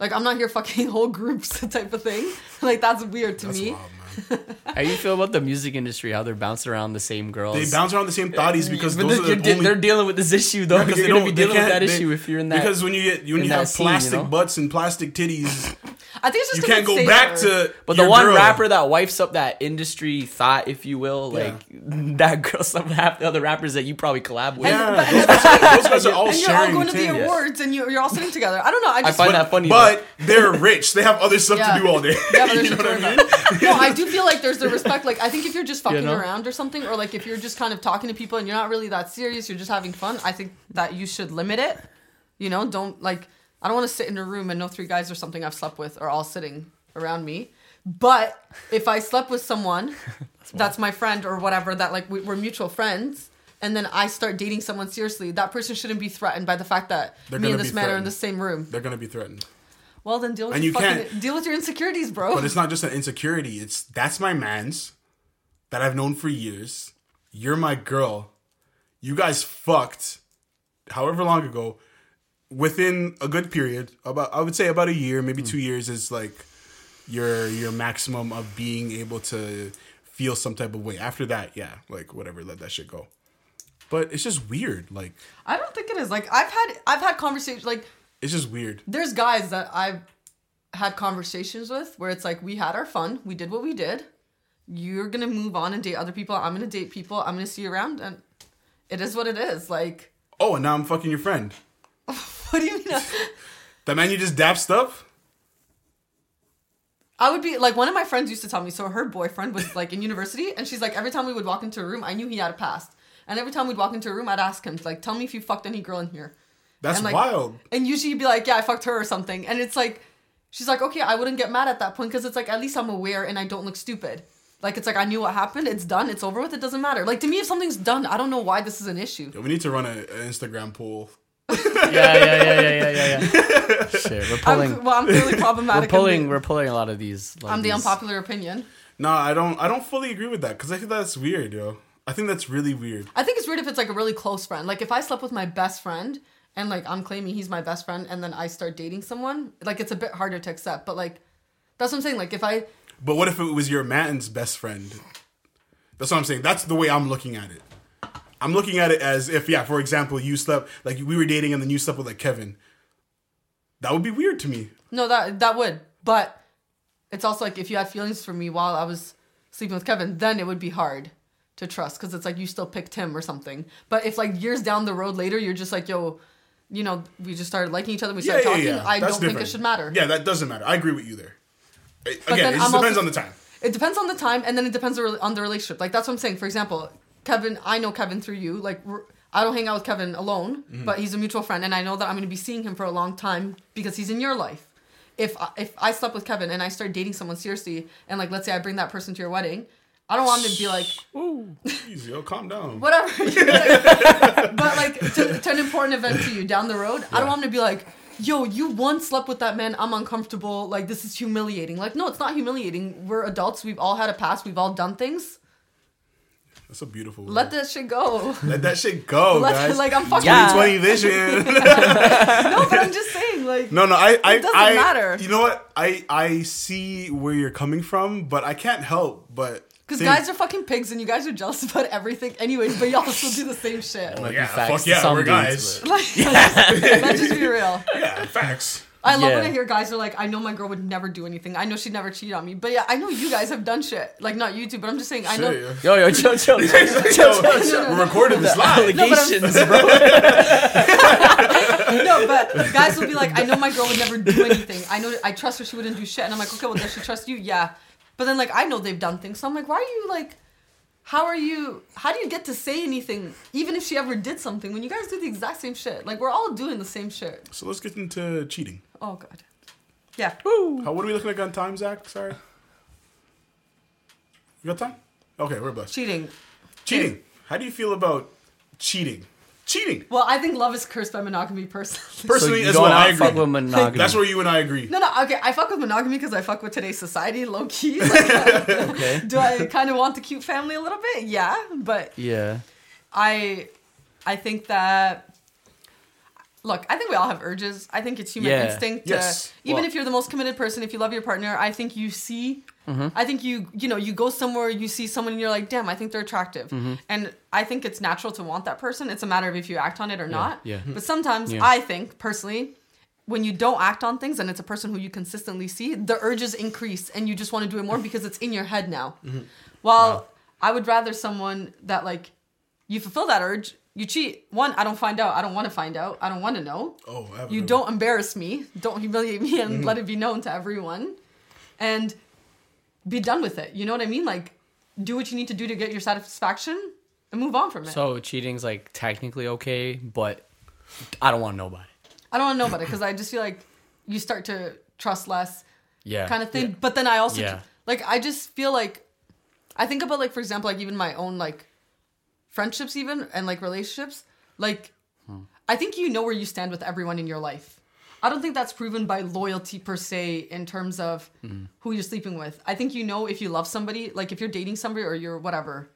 Like I'm not here fucking whole groups type of thing. Like that's weird to That's me. wild, man. How you feel about the music industry? How they're bouncing around the same girls? They bounce around the same thotties because but those they're, are you're the de- only they're dealing with this issue though. because you're they gonna be don't- they dealing with can't- that they- issue if you're in that. because when you get when you that have scene, you plastic know? butts and plastic titties, I think it's just you 'cause can't it's go safer. back to. But the one girl. rapper that wipes up that industry thought, if you will, Yeah. like that girl, some half the other rappers that you probably collab with. Yeah, but- those, guys are, those guys are all And you're all going to the things. awards and you're, you're all sitting together. I don't know. I I just find But, that funny. but they're rich. They have other stuff Yeah. to do all day. Yeah, but you there's know what I mean? no, I do feel like there's the respect. Like, I think if you're just fucking know? around or something, or like if you're just kind of talking to people and you're not really that serious, you're just having fun. I think that you should limit it. You know, don't like. I don't want to sit in a room and no three guys or something I've slept with are all sitting around me. But if I slept with someone that's my friend or whatever, that like we, we're mutual friends. And then I start dating someone seriously. That person shouldn't be threatened by the fact that They're me and this man are in the same room. They're gonna be threatened. Well, then deal with And your you fucking, can't- deal with your insecurities, bro. But it's not just an insecurity. It's that's my man's that I've known for years. You're my girl. You guys fucked however long ago. Within a good period, about I would say about a year, maybe hmm. two years is like your your maximum of being able to feel some type of way. After that, yeah, like whatever, let that shit go. But it's just weird. Like I don't think it is. Like I've had I've had conversations like it's just weird. there's guys that I've had conversations with where it's like we had our fun, we did what we did. You're gonna move on and date other people. I'm gonna date people. I'm gonna see you around, and it is what it is. Like, Oh, and now I'm fucking your friend. what do you mean? That man you just dapped stuff? I would be like one of my friends used to tell me. So her boyfriend was like in university, and she's like every time we would walk into a room, I knew he had a past And every time we'd walk into a room, I'd ask him like, "Tell me if you fucked any girl in here." That's and, like, wild. And usually he'd be like, "Yeah, I fucked her or something." And it's like, she's like, "Okay, I wouldn't get mad at that point because it's like at least I'm aware and I don't look stupid." Like it's like I knew what happened. It's done. It's over with. It doesn't matter. Like to me, if something's done, I don't know why this is an issue. Yeah, we need to run an Instagram poll. Yeah, yeah, yeah, yeah, yeah, yeah, yeah. Shit, we're pulling. I'm, well, I'm clearly we're pulling. I'm We're pulling a lot of these. lot I'm of the these- unpopular opinion. No, I don't. I don't fully agree with that because I think that's weird, yo. I think that's really weird. I think it's weird if it's like a really close friend. Like if I slept with my best friend and like I'm claiming he's my best friend and then I start dating someone, like it's a bit harder to accept. But like that's what I'm saying. Like if I But what if it was your man's best friend? That's what I'm saying. That's the way I'm looking at it. I'm looking at it as if, yeah, for example, you slept like we were dating and then you slept with like Kevin. That would be weird to me. no that that would, but it's also like if you had feelings for me while I was sleeping with Kevin, then it would be hard to trust because it's like you still picked him or something. But if like years down the road later, you're just like yo. You know, we just started liking each other. We Yeah, started yeah, talking. yeah. I That's don't think it should matter. Yeah, that doesn't matter. I agree with you there. Again, it just depends also- on the time. It depends on the time, and then it depends on the relationship. Like that's what I'm saying. For example, Kevin, I know Kevin through you. Like I don't hang out with Kevin alone, Mm-hmm. but he's a mutual friend, and I know that I'm going to be seeing him for a long time because he's in your life. If I- if I slept with Kevin and I start dating someone seriously, and like let's say I bring that person to your wedding, I don't want him to be like Ooh, Easy, yo, calm down. whatever. Like, but like to, to an important event to you down the road, I don't want him to be like, yo, you once slept with that man. I'm uncomfortable. Like this is humiliating. Like no, it's not humiliating. We're adults. We've all had a past. We've all done things. That's a beautiful. Word. Let that shit go. Let that shit go, Let, guys. like I'm fucking. Yeah. 2020 vision. No, but I'm just saying. Like No, no, I, I, doesn't I, matter. You know what? I, I see where you're coming from, but I can't help but because guys are fucking pigs and you guys are jealous about everything, anyways. But y'all still do the same shit. Might be yeah, facts fuck yeah, some we're dudes, guys. but- Like, let's just be real. yeah, facts. I love Yeah. when I hear guys are like, I know my girl would never do anything. I know she'd never cheat on me. But yeah, I know you guys have done shit. Like not you two, but I'm just saying I know. Shit, Yo, yo, chill, chill, chill, yo. chill, chill. We're recording this live. No, Allegations, bro. No, but guys will be like, I know my girl would never do anything. I know I trust her, she wouldn't do shit. And I'm like, okay, well does she trust you? Yeah. But then like I know they've done things. So I'm like, why are you like how are you how do you get to say anything even if she ever did something when you guys do the exact same shit? Like we're all doing the same shit. So let's get into cheating. Oh god. Yeah. How, what are we looking like on time, Zach? Sorry. You got time? Okay, we're blessed. Cheating. Cheating. How do you feel about cheating? Cheating. Well, I think love is cursed by monogamy personally. Personally, you as don't well, I fuck agree. with monogamy. That's where you and I agree. No, no, okay. I fuck with monogamy because I fuck with today's society, low key. Like, uh, Okay. do I kind of want the cute family a little bit? Yeah, but Yeah. I, I think that. Look, I think we all have urges. I think it's human Yeah. instinct. To, Yes. Even Well- if you're the most committed person, if you love your partner, I think you see. Mm-hmm. I think you, you know, you go somewhere, you see someone, and you're like, damn, I think they're attractive. Mm-hmm. And I think it's natural to want that person. It's a matter of if you act on it or not. yeah. But sometimes Yeah. I think personally, when you don't act on things and it's a person who you consistently see, the urges increase and you just want to do it more because it's in your head now. Mm-hmm. While I would rather someone that like you fulfill that urge, you cheat. One, I don't find out. I don't want to find out. I don't want to know. Oh, I You another- don't embarrass me. Don't humiliate me and Mm-hmm. let it be known to everyone. And be done with it. You know what I mean? Like do what you need to do to get your satisfaction and move on from it. So cheating's like technically okay, but I don't want to know about it. I don't want to know about it because I just feel like you start to trust less. Yeah. kind of thing. But then I also Yeah. like I just feel like I think about like for example like even my own like friendships even and like relationships like I think you know where you stand with everyone in your life. I don't think that's proven by loyalty per se in terms of who you're sleeping with. I think you know if you love somebody, like if you're dating somebody or you're whatever,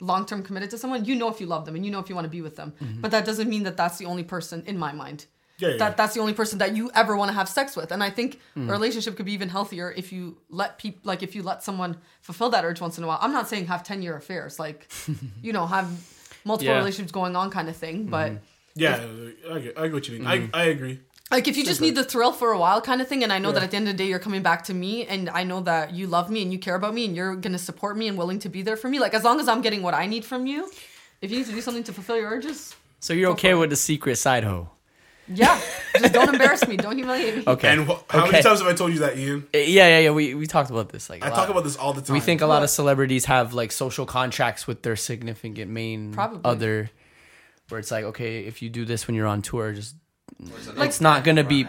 long term committed to someone, you know if you love them and you know if you want to be with them. But that doesn't mean that that's the only person in my mind. Yeah, yeah. That that's the only person that you ever want to have sex with. And I think a relationship could be even healthier if you let people like if you let someone fulfill that urge once in a while. I'm not saying have 10 year affairs, like you know, have multiple Yeah. relationships going on kind of thing, but Yeah, I get, I get what you mean. Mm-hmm. I, I agree. like if you just need the thrill for a while kind of thing and i know Yeah. that at the end of the day you're coming back to me and i know that you love me and you care about me and you're gonna support me and willing to be there for me like as long as i'm getting what i need from you if you need to do something to fulfill your urges So you're okay with the secret side hoe? Yeah, just don't embarrass me. Don't humiliate me. Okay. And wh- how okay. many times have I told you that, Ian? Uh, yeah, yeah, yeah. We we talked about this. Like a I lot. talk about this all the time. We think a lot of celebrities have like social contracts with their significant main Probably. other, where it's like, okay, if you do this when you're on tour, just Like- it's not gonna be.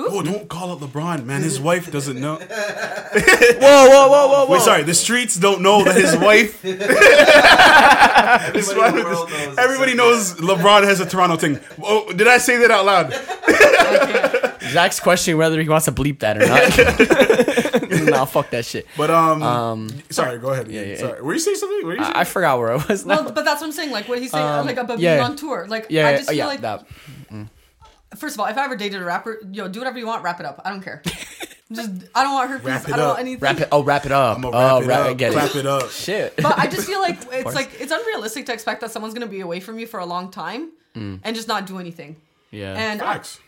LeBron has that. Oh, don't call out LeBron, man. His wife doesn't know. Whoa, whoa, whoa, whoa, whoa! Wait, sorry. The streets don't know that his wife. Everybody in the world knows Everybody knows LeBron has a Toronto thing. Oh, did I say that out loud? Zach's questioning whether he wants to bleep that or not. no, fuck that shit. But um, Um, sorry. Go ahead. Ian. yeah, Sorry. Were you saying something? Were you saying I, I forgot where I was. Now. Well, but that's what I'm saying. Like what he's saying, Um, like about yeah. being on tour. Like yeah, I yeah, just feel yeah, like that. First of all, if I ever dated a rapper, yo, do whatever you want, wrap it up. I don't care. just I don't want her. Wrap it I don't up. want anything. Wrap it. Oh, wrap it up. I'm gonna oh, wrap it wrap- up. get Clap it. it up. Shit. But I just feel like it's like it's unrealistic to expect that someone's gonna be away from you for a long time Mm. and just not do anything. yeah. And Facts.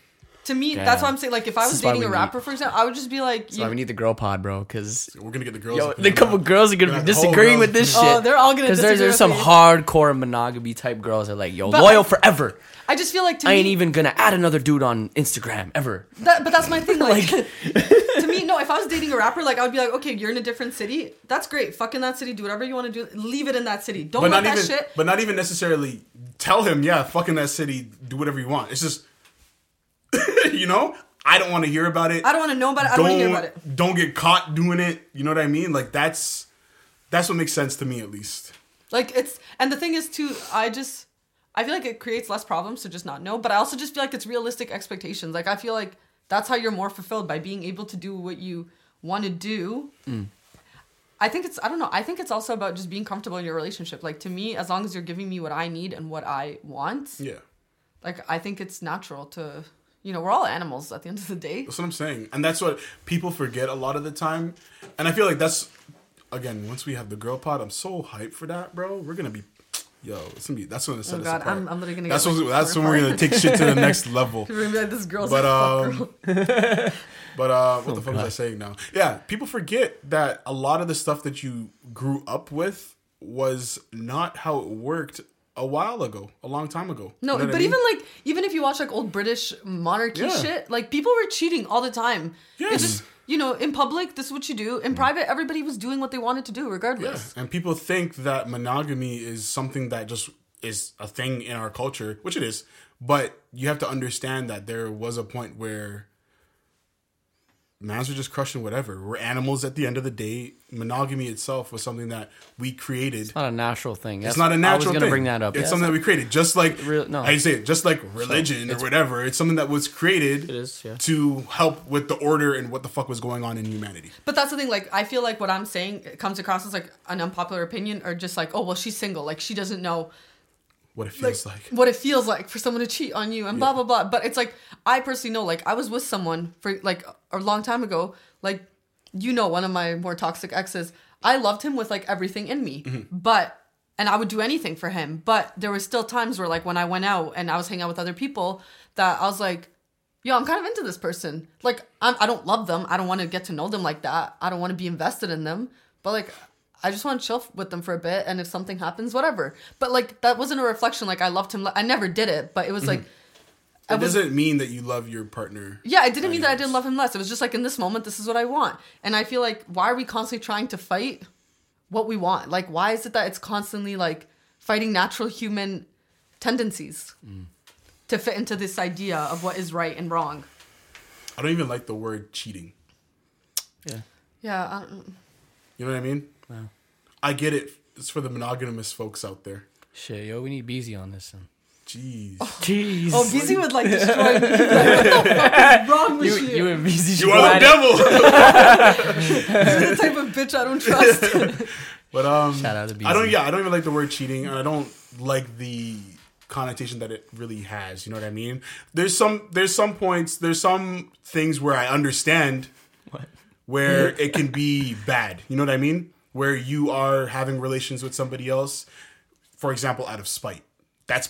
To me, Damn. that's why I'm saying like if I This was is why dating a we rapper, for example, I would just be like, That's why we need the girl pod, bro. Because We're gonna get the girls. yo, the here couple now. girls are gonna Yeah, be the whole disagreeing girls. with this Oh, shit. they're all gonna because there's disagree there's with some me. hardcore monogamy type girls that are like, yo, But loyal I- forever. I just feel like to I me, ain't even gonna add another dude on Instagram ever. That, but that's my thing. Like, to me, no. If I was dating a rapper, like I would be like, okay, you're in a different city. That's great. Fuck in that city. Do whatever you want to do. Leave it in that city. Don't But let not that even. shit. But not even necessarily tell him. Yeah, fuck in that city. Do whatever you want. It's just, you know, I don't want to hear about it. I don't want to know about it. I don't want to hear about it. don't get caught doing it. You know what I mean? Like that's that's what makes sense to me at least. Like it's and the thing is too. I just I feel like it creates less problems to just not know. But I also just feel like it's realistic expectations. Like I feel like that's how you're more fulfilled by being able to do what you want to do. Mm. I think it's I don't know. I think it's also about just being comfortable in your relationship. Like to me, as long as you're giving me what I need and what I want, Yeah, like I think it's natural to you know we're all animals at the end of the day. that's what I'm saying, and that's what people forget a lot of the time. And I feel like that's again once we have the girl pod, I'm so hyped for that, bro. We're gonna be. Yo, it's gonna be. That's gonna set Oh us god, apart. I'm, I'm literally gonna. that's when, that's when we're gonna take shit to the next level. We're gonna be like, this girl's But, a um, girl. But uh, what the Oh, fuck was I saying now? Yeah, people forget that a lot of the stuff that you grew up with was not how it worked a while ago, a long time ago. No, You know but I mean? even like even if you watch like old British monarchy Yeah. shit, like people were cheating all the time. Yes. Just you know, in public, this is what you do. In mm. private, everybody was doing what they wanted to do, yeah, regardless. and people think that monogamy is something that just is a thing in our culture, which it is. But you have to understand that there was a point where mans were just crushing whatever. We're animals at the end of the day. Monogamy itself was something that we created. It's not a natural thing. It's not a natural I was gonna thing. bring that up. It's Yeah, something that we created, just like Real- no. I say it, just like religion or whatever. It's something that was created It is, yeah. to help with the order and what the fuck was going on in humanity. But that's the thing. Like, I feel like what I'm saying comes across as like an unpopular opinion, or just like, oh well, she's single. Like, she doesn't know What it feels like. what it feels like for someone to cheat on you and blah blah blah. But it's like I personally know, like I was with someone for like a long time ago, like you know, one of my more toxic exes. I loved him with like everything in me, mm-hmm. but and I would do anything for him. But there were still times where like when I went out and I was hanging out with other people, that I was like. Yo, I'm kind of into this person. Like, I'm, I don't love them. I don't want to get to know them like that. I don't want to be invested in them. But like, I just want to chill with them for a bit, and if something happens, whatever. But like that wasn't a reflection. Like I loved him. I never did it, but it was like, mm-hmm. I It was, doesn't mean that you love your partner. yeah, it didn't mean that I didn't love him less. It was just like in this moment, this is what I want, and I feel like why are we constantly trying to fight what we want? Like why is it that it's constantly like fighting natural human tendencies mm. to fit into this idea of what is right and wrong? I don't even like the word cheating. Yeah. Yeah, I don't, You know what I mean? I get it. It's for the monogamous folks out there. Shit, yo, we need Beezy on this. One. Jeez. Jeez. oh, BZ would like destroy me. Like, what the fuck is wrong with you, you? you and Beezy You are the devil. This is the type of bitch I don't trust. but um, Shout out to Beezy. I don't. Yeah, I don't even like the word cheating, and I don't like the connotation that it really has. You know what I mean? There's some. There's some points. There's some things where I understand What? where it can be bad. You know what I mean? Where you are having relations with somebody else, for example, out of spite. That's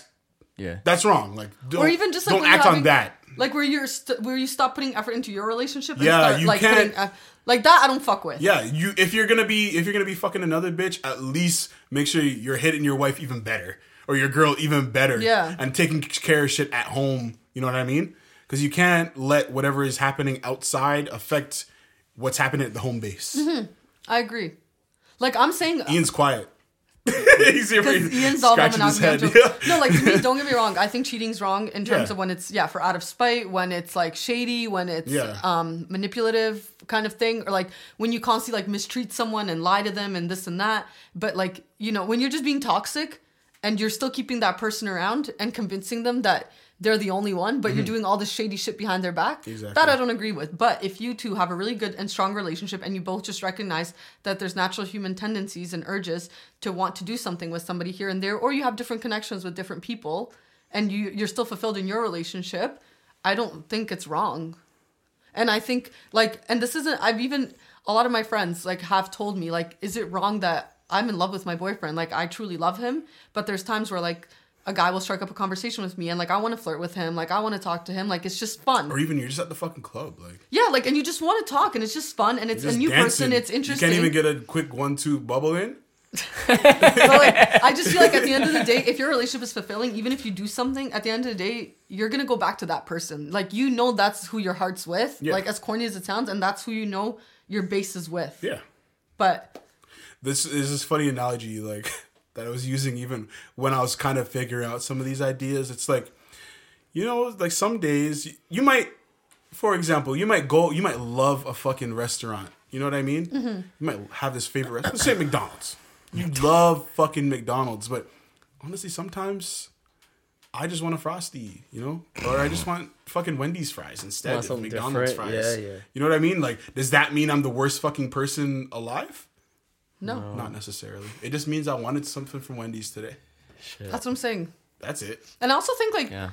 Yeah. that's wrong. Like, don't, or even just like don't when you're act on that. Like where you're st- where you stop putting effort into your relationship. And Yeah, start, you like can't- Putting, uh, like that, I don't fuck with. Yeah, you if you're gonna be if you're gonna be fucking another bitch, at least make sure you're hitting your wife even better or your girl even better. Yeah. and taking care of shit at home You know what I mean? Because you can't let whatever is happening outside affect what's happening at the home base. I agree. Like I'm saying, Ian's quiet. He's here because Ian's all scratching rubbing his out head. jokes. No, like me, don't get me wrong. I think cheating's wrong in terms Yeah. of when it's yeah for out of spite, when it's like shady, when it's Yeah. um manipulative kind of thing, or like when you constantly like mistreat someone and lie to them and this and that. But like you know when you're just being toxic and you're still keeping that person around and convincing them that they're the only one, but you're doing all this shady shit behind their back. Mm-hmm. Exactly. That I don't agree with. But if you two have a really good and strong relationship and you both just recognize that there's natural human tendencies and urges to want to do something with somebody here and there, or you have different connections with different people and you, you're still fulfilled in your relationship, I don't think it's wrong. And I think like, and this isn't, I've even, a lot of my friends like have told me like, is it wrong that I'm in love with my boyfriend? Like I truly love him, but there's times where like, a guy will strike up a conversation with me and like I want to flirt with him, like I want to talk to him, like it's just fun. or even you're just at the fucking club, like Yeah, like and you just want to talk and it's just fun and it's a new dancing. person. It's interesting. You can't even get a quick one-two bubble in. but like, I just feel like at the end of the day, if your relationship is fulfilling, even if you do something, at the end of the day, you're gonna go back to that person. Like you know that's who your heart's with. Yeah. Like as corny as it sounds, and that's who you know your base is with. Yeah. But this is this funny analogy like that I was using even when I was kind of figuring out some of these ideas. It's like, you know, like some days you might, for example, you might go, you might love a fucking restaurant. You know what I mean? Mm-hmm. You might have this favorite restaurant. Let's say McDonald's. You love fucking McDonald's, but honestly, sometimes I just want a frosty, you know, or I just want fucking Wendy's fries instead of McDonald's different? fries. Yeah, yeah. You know what I mean? Like, does that mean I'm the worst fucking person alive? No, Not necessarily. It just means I wanted something from Wendy's today. that's what I'm saying. That's it. And I also think like Yeah.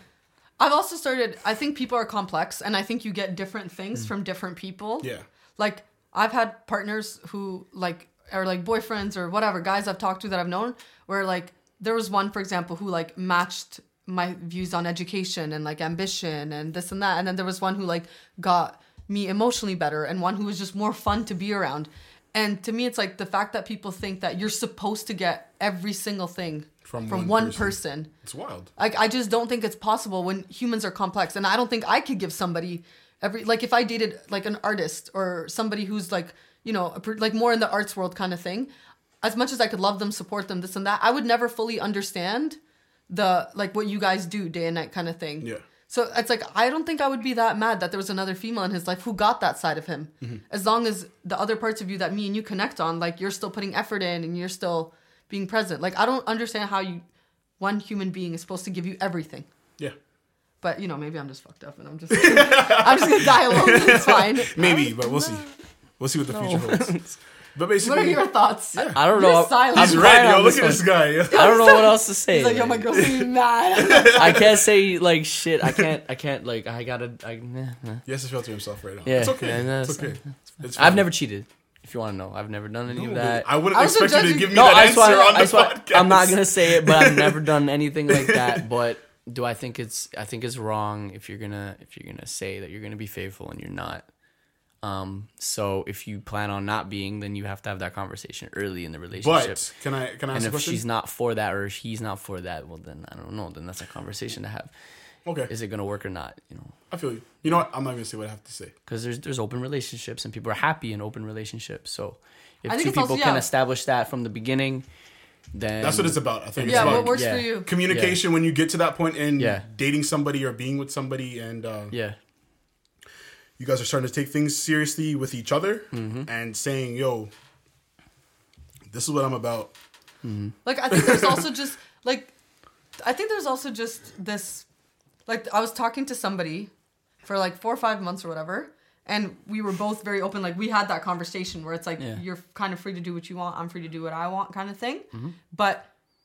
I've also started. I think people are complex, and I think you get different things mm. from different people. Yeah. Like I've had partners who like or like boyfriends or whatever guys I've talked to that I've known where like there was one for example who like matched my views on education and like ambition and this and that and then there was one who like got me emotionally better and one who was just more fun to be around. And to me it's like the fact that people think that you're supposed to get every single thing From from, one one, person. person It's wild. like I just don't think it's possible when humans are complex, and I don't think I could give somebody every like if I dated like an artist or somebody who's like you know a like more in the arts world kind of thing. As much as I could love them, support them, this and that, I would never fully understand the like what you guys do day and night kind of thing. Yeah. So it's like I don't think I would be that mad that there was another female in his life who got that side of him. Mm-hmm. As long as the other parts of you that me and you connect on, like you're still putting effort in and you're still being present. Like I don't understand how you one human being is supposed to give you everything. Yeah. But you know, maybe I'm just fucked up and I'm just I'm just gonna die alone. It's fine. Maybe, but we'll see. We'll see what the future holds. But basically, What are your thoughts? I don't You're know. silent. I'm he's crying right, yo. Look at one. this guy. I don't know what else to say. He's like, yo, my like, girl's gonna mad. I can't say like shit. I can't. I can't like. I gotta. I, nah, nah. He has to filter himself right now. Yeah, it's okay. yeah, no, it's it's okay. It's I've never cheated. If you want to know, I've never done any No, of that. I wouldn't I expect you to give me no, that I answer swear, on I the swear, podcast. I'm not gonna say it, but I've never done anything like that. But do I think it's? I think it's wrong if you're gonna if you're gonna say that you're gonna be faithful and you're not. Um. So if you plan on not being, then you have to have that conversation early in the relationship. But can I can I and ask a if question? she's not for that or if he's not for that, well then I don't know. Then that's a conversation to have. okay, Is it gonna work or not? You know, I feel you. You know what? I'm not gonna say what I have to say. because there's there's open relationships and people are happy in open relationships. So if two it's also- people can yeah. establish that from the beginning, then That's what it's about. I think it's yeah, about what works yeah. for you? communication when you get to that point in Yeah. dating somebody or being with somebody, and uh, Yeah, you guys are starting to take things seriously with each other Mm-hmm. and saying, "Yo, this is what I'm about." Like I think there's also just like I think there's also just this like I was talking to somebody for like four or five months or whatever, and we were both very open. Like we had that conversation where it's like Yeah. you're kind of free to do what you want, I'm free to do what I want, kind of thing. Mm-hmm. But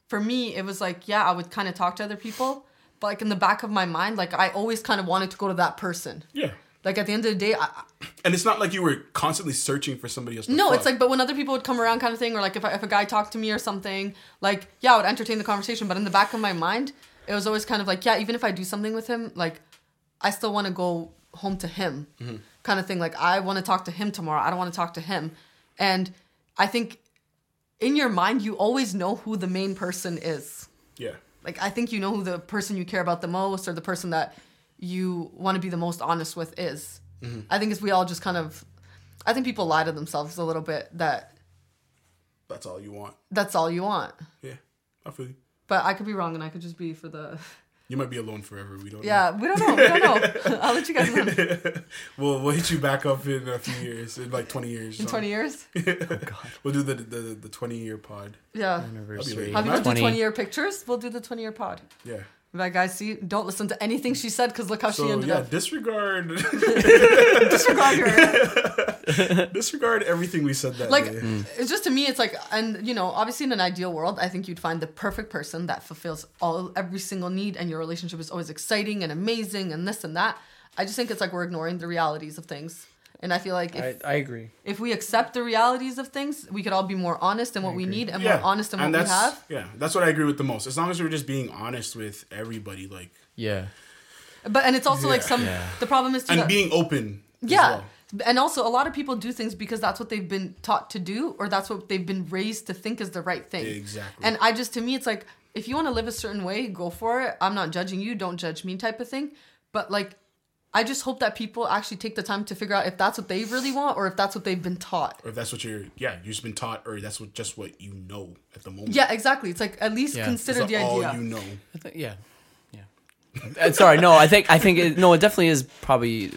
for me, it was like yeah, I would kind of talk to other people, but like in the back of my mind, like I always kind of wanted to go to that person. Yeah, Like at the end of the day, I, and it's not like you were constantly searching for somebody else. To no, fuck. it's like, but when other people would come around, kind of thing, or like if, I, if a guy talked to me or something, like, yeah, I would entertain the conversation. But in the back of my mind, it was always kind of like, yeah, even if I do something with him, like, I still want to go home to him, mm-hmm. kind of thing. Like, I want to talk to him tomorrow. I don't want to talk to him. And I think in your mind, you always know who the main person is. yeah, Like, I think you know who the person you care about the most or the person that you want to be the most honest with is. Mm-hmm. I think if we all just kind of, I think people lie to themselves a little bit that That's all you want. that's all you want. Yeah, I feel you. But I could be wrong, and I could just be for the. You might be alone forever. We don't. Yeah, we don't know. We don't know. I'll let you guys know know. we'll we'll hit you back up in a few years, in like twenty years. in so. 20 years. oh God. We'll do the the the twenty year pod. Yeah. Anniversary. Have you done 20. 20 year pictures? We'll do the 20 year pod. Yeah. But guys, see, don't listen to anything she said because look how she ended yeah, up. disregard Disregard her. disregard everything we said that like day. Hmm. it's just to me it's like and you know obviously in an ideal world i think you'd find the perfect person that fulfills all every single need and your relationship is always exciting and amazing and this and that i just think it's like we're ignoring the realities of things and i feel like if, I, I agree. if we accept the realities of things we could all be more honest in what we need and more honest in what we have yeah, that's what I agree with the most. As long as we're just being honest with everybody, like Yeah. but and it's also like some Yeah. the problem is too and that- being open. as yeah well. and also a lot of people do things because that's what they've been taught to do or that's what they've been raised to think is the right thing Exactly. and i just to me it's like if you want to live a certain way go for it i'm not judging you don't judge me type of thing but like i just hope that people actually take the time to figure out if that's what they really want or if that's what they've been taught or if that's what you're yeah, you've just been taught, or that's what just what you know at the moment. yeah exactly it's like at least Yeah. consider the all idea All you know. I think, yeah. Yeah. Sorry, no, I think I think it, no, it definitely is probably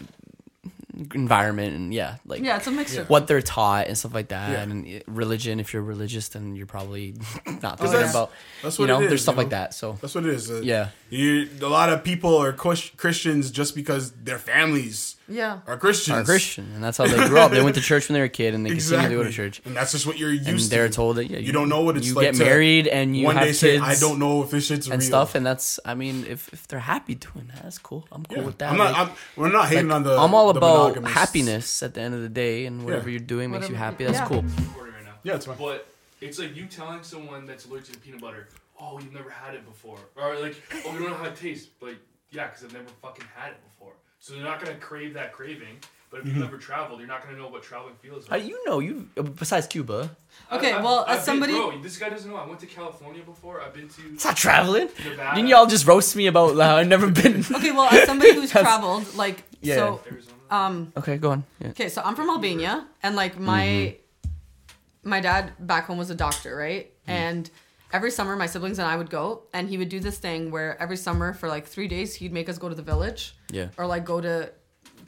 environment and yeah, like yeah it's a mixture what they're taught and stuff like that, Yeah. and religion. If you're religious, then you're probably not thinking that's- about that's what you know it there's stuff you like that. So That's what it is. Uh, Yeah. you, a lot of people are Chris- Christians just because their families yeah are Christians. are Christian, and that's how they grew up. They went to church when they were a kid, and they continue to go to church. and that's just what you're used And to. they're told that yeah, you don't know what it's you like get to married and you one have day say, kids. "I don't know if this shit's and real." stuff, and that's I mean, if if they're happy doing that, that's cool. I'm cool Yeah. with that. I'm not. Like- I'm, we're not hating like, on the. I'm all the about monogamous- happiness at the end of the day, and whatever Yeah. you're doing makes you happy. That's yeah. cool. right now. Yeah, it's fine. But it's like you telling someone that's allergic to peanut butter, oh, you've never had it before, or like, oh, you don't know how it tastes, but yeah, because I've never fucking had it before. So they're not gonna crave that craving. But if you've mm-hmm. never traveled, you're not gonna know what traveling feels uh, like. do you know you uh, besides Cuba? Okay, I- I've- well, I've as been- somebody- bro, this guy doesn't know. I went to California before. I've been to It's not traveling. Nevada, Didn't y'all just roast me about how I've never been? okay well as somebody who's traveled like Yeah. so Arizona. um okay, go on. Yeah. Okay, so I'm from Albania, and like my mm-hmm. my dad back home was a doctor, right? Mm-hmm. And every summer, my siblings and I would go, and he would do this thing where every summer for like three days, he'd make us go to the village, Yeah. or like go to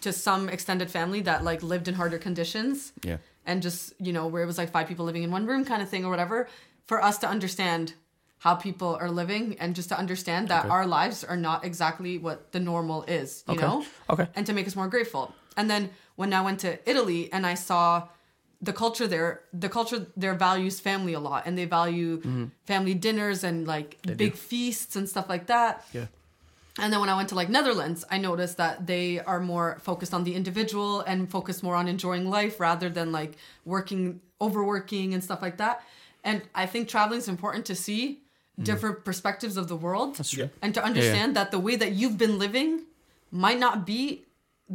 to some extended family that like lived in harder conditions, Yeah. and just you know where it was like five people living in one room kind of thing or whatever, for us to understand how people are living and just to understand that our lives are not exactly what the normal is, you Okay. know? Okay. and to make us more grateful. And then when I went to Italy and I saw the culture there, the culture there values family a lot and they value Mm-hmm. family dinners and like big feasts and stuff like that. Yeah. And then when I went to like Netherlands, I noticed that they are more focused on the individual and focused more on enjoying life rather than like working, overworking and stuff like that. And I think traveling is important to see different perspectives of the world That's true. and to understand that the way that you've been living might not be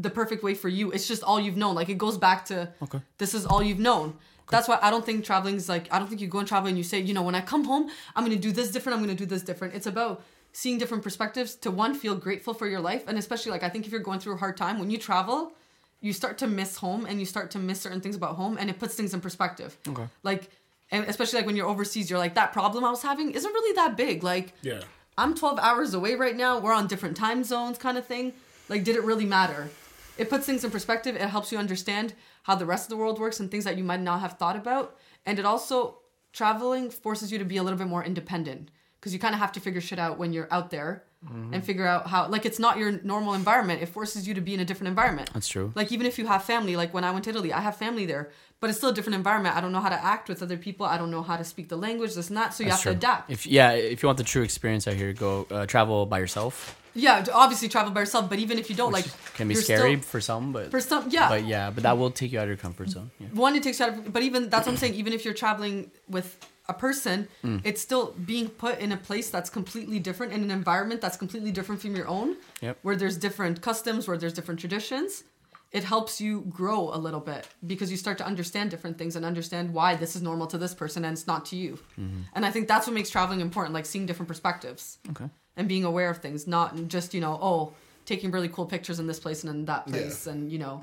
the perfect way for you. It's just all you've known. Like it goes back to Okay. this is all you've known. That's why I don't think traveling is like I don't think you go and travel and you say, you know, when I come home, I'm gonna do this different, I'm gonna do this different. It's about seeing different perspectives to one, feel grateful for your life. And especially like I think if you're going through a hard time, when you travel, you start to miss home and you start to miss certain things about home and it puts things in perspective. Okay. Like and especially like when you're overseas, you're like, that problem I was having isn't really that big. Like Yeah. I'm 12 hours away right now. We're on different time zones, kind of thing. Like, did it really matter? It puts things in perspective. It helps you understand how the rest of the world works and things that you might not have thought about. And it also, traveling forces you to be a little bit more independent because you kind of have to figure shit out when you're out there and figure out how, like, it's not your normal environment. It forces you to be in a different environment. That's true. Like, even if you have family, like when I went to Italy, I have family there, but it's still a different environment. I don't know how to act with other people. I don't know how to speak the language, this and that. So you That's have true. to adapt. If yeah, if you want the true experience out here, go uh, travel by yourself. Yeah, obviously travel by yourself, but even if you don't, Which like, can be scary still- for some, but for some, yeah. but yeah, but that will take you out of your comfort zone. Yeah. One, it takes you out of, but even that's what I'm saying. Even if you're traveling with a person, Mm. it's still being put in a place that's completely different, in an environment that's completely different from your own, Yep. where there's different customs, where there's different traditions. It helps you grow a little bit because you start to understand different things and understand why this is normal to this person and it's not to you. Mm-hmm. And I think that's what makes traveling important, like seeing different perspectives Okay. And being aware of things, not just you know, oh, taking really cool pictures in this place and in that place, and you know,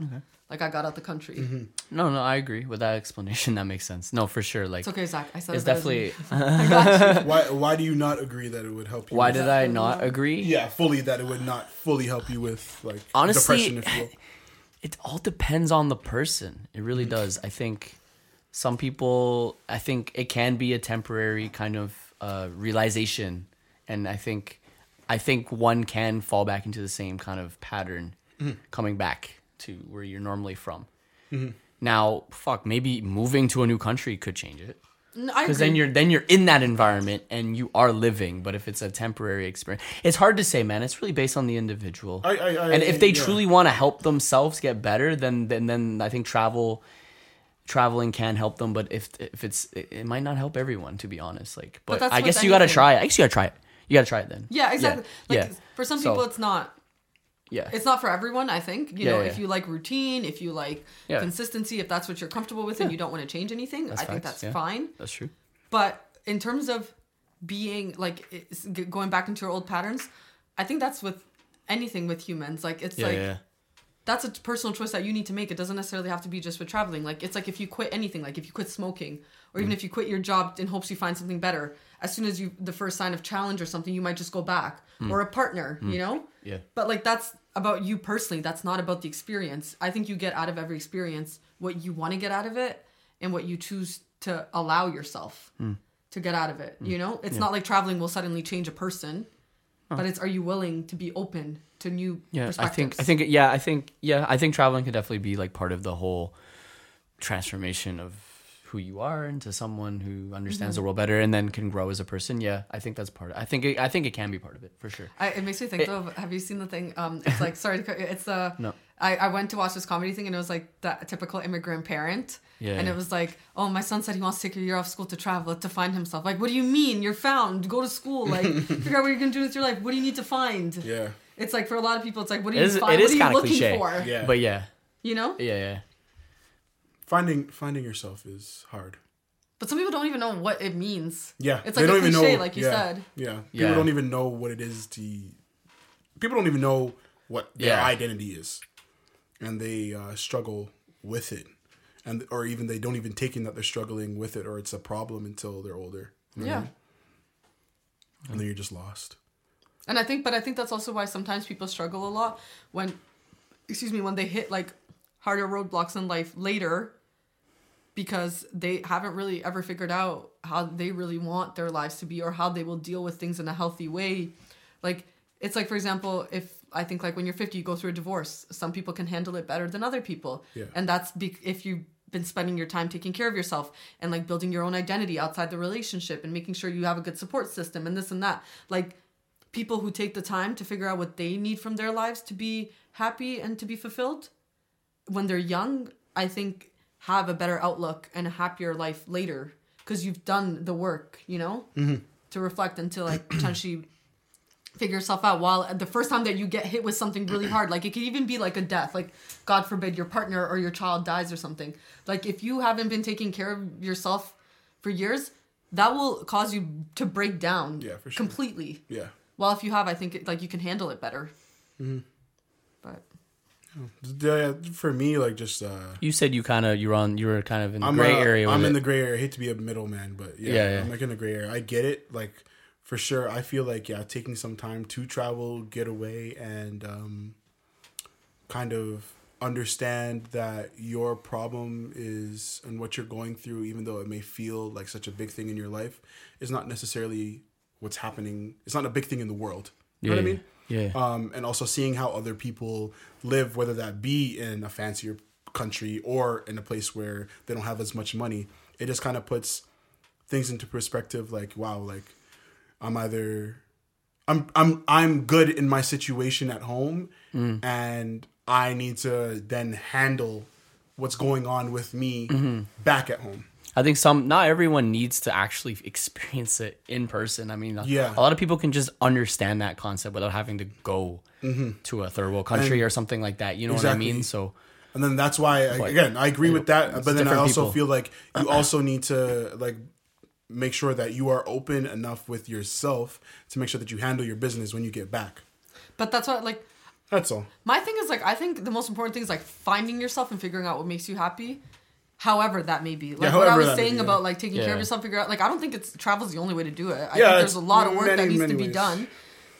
like I got out the country. Mm-hmm. No, no, I agree with that explanation. That makes sense. No, for sure. Like It's okay, Zach. I said it's it better than definitely. I got you. Why why do you not agree that it would help you? Why with- did I not agree? Yeah, fully that it would not fully help you with like Honestly, depression, if you will. it all depends on the person. It really does. I think some people, I think it can be a temporary kind of uh, realization, and I think, I think one can fall back into the same kind of pattern, coming back to where you're normally from. Now, fuck, maybe moving to a new country could change it because agree. then you're then you're in that environment and you are living. But if it's a temporary experience, it's hard to say, man. It's really based on the individual. I- I- I- and if they yeah. truly want to help themselves get better, then then then I think travel traveling can help them. But if if it's it, it might not help everyone, to be honest. Like, but, that's I with guess you gotta try it. I guess you gotta try it. You gotta try it then. yeah, exactly. Like yeah. for some So- people, it's not. Yeah. It's not for everyone. I think you Yeah, know yeah. if you like routine, if you like Yeah. consistency, if that's what you're comfortable with, and you don't want to change anything, That's I think that's yeah. fine. That's true. But in terms of being like it's- going back into your old patterns, I think that's with anything with humans. Like it's Yeah, like yeah. that's a personal choice that you need to make. It doesn't necessarily have to be just with traveling. Like it's like if you quit anything, like if you quit smoking, or Mm. even if you quit your job in hopes you find something better, as soon as you the first sign of challenge or something, you might just go back. Mm. Or a partner, you know? Yeah. But like that's about you personally. That's not about the experience. I think you get out of every experience what you want to get out of it and what you choose to allow yourself Hmm. to get out of it. You know? It's not like traveling will suddenly change a person. But it's are you willing to be open to new Yeah, I think I think yeah, I think yeah, I think traveling could definitely be like part of the whole transformation of who you are into someone who understands the Mm-hmm. world better and then can grow as a person. Yeah, I think that's part. Of, I think it, I think it can be part of it for sure. I, it makes me think It- though. Of, have you seen the thing? Um, it's like sorry, to cut you- it's the. No. I, I went to watch this comedy thing and it was like that typical immigrant parent. Yeah, And yeah. it was like, oh, my son said he wants to take a year off school to travel to find himself. Like, what do you mean? You're found. Go to school. Like, figure out what you're gonna do with your life. What do you need to find? Yeah, It's like for a lot of people, it's like, what do you is, find? it is what are you kind of looking cliche, for? Yeah. but yeah, You know. yeah, yeah. Finding finding yourself is hard. But some people don't even know what it means. Yeah, It's like a don't even cliche, know. like you yeah, said. Yeah, people Yeah. don't even know what it is to. People don't even know what their Yeah. identity is, and they uh, struggle with it, and or even they don't even take in that they're struggling with it or it's a problem until they're older. you know Yeah. and then you're just lost. And I think, but I think that's also why sometimes people struggle a lot when, excuse me, when they hit like harder roadblocks in life later, because they haven't really ever figured out how they really want their lives to be or how they will deal with things in a healthy way. Like it's like, for example, if I think like when you're 50, you go through a divorce. Some people can handle it better than other people, Yeah. and that's be- if you've been spending your time taking care of yourself and like building your own identity outside the relationship and making sure you have a good support system and this and that. Like people who take the time to figure out what they need from their lives to be happy and to be fulfilled when they're young, I think have a better outlook and a happier life later because you've done the work, you know, to reflect and to like potentially figure yourself out. While the first time that you get hit with something really hard, like it could even be like a death, like God forbid your partner or your child dies or something. Like if you haven't been taking care of yourself for years, that will cause you to break down Yeah, for sure. completely. Yeah, Well, if you have, I think it, like you can handle it better. Mm-hmm. Yeah. For me, like just uh, You said you kind of you're on you were kind of in the I'm gray uh, area. I'm in it. the gray area. I hate to be a middleman, but yeah, Yeah, yeah. I'm like in the gray area. I get it. Like for sure, I feel like yeah, taking some time to travel, get away, and um, kind of understand that your problem is and what you're going through, even though it may feel like such a big thing in your life, is not necessarily what's happening. It's not a big thing in the world. You know what I mean? Yeah. um, and also seeing how other people live, whether that be in a fancier country or in a place where they don't have as much money. It just kind of puts things into perspective. Like, wow, like I'm either I'm I'm I'm good in my situation at home, and I need to then handle what's going on with me back at home. I think some not everyone needs to actually experience it in person. I mean, Yeah. a lot of people can just understand that concept without having to go mm-hmm. to a third world country or something like that. You know what I mean? So And then that's why I, But, again I agree with that, but then I also people. feel like you also need to like make sure that you are open enough with yourself to make sure that you handle your business when you get back. but that's what like That's all. My thing is like I think the most important thing is like finding yourself and figuring out what makes you happy. However that may be. Like what I was saying be, yeah. about like taking care of yourself, figure out like I don't think it's travel's the only way to do it. I Yeah, think there's a lot of work that needs to be ways. done.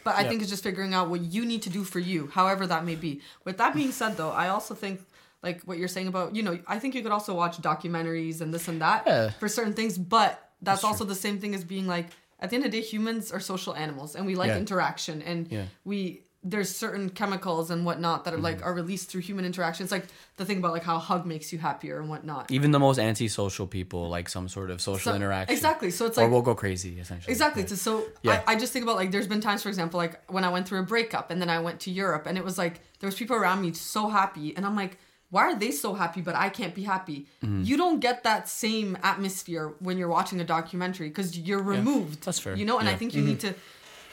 But I Yeah. think it's just figuring out what you need to do for you, however that may be. With that being said though, I also think like what you're saying about, you know, I think you could also watch documentaries and this and that Yeah. for certain things, but that's, That's also the same thing as being like at the end of the day humans are social animals and we like Yeah. interaction and Yeah. we there's certain chemicals and whatnot that are like Mm-hmm. are released through human interaction. It's like the thing about like how a hug makes you happier and whatnot. Even the most antisocial people like some sort of social So- interaction. Exactly. So it's or like we'll go crazy essentially. Exactly. Yeah. So, so Yeah. I, I just think about like there's been times, for example, like when I went through a breakup and then I went to Europe and it was like there was people around me so happy and I'm like, why are they so happy but I can't be happy? Mm-hmm. You don't get that same atmosphere when you're watching a documentary because you're removed. that's fair. You know, and I think you need to,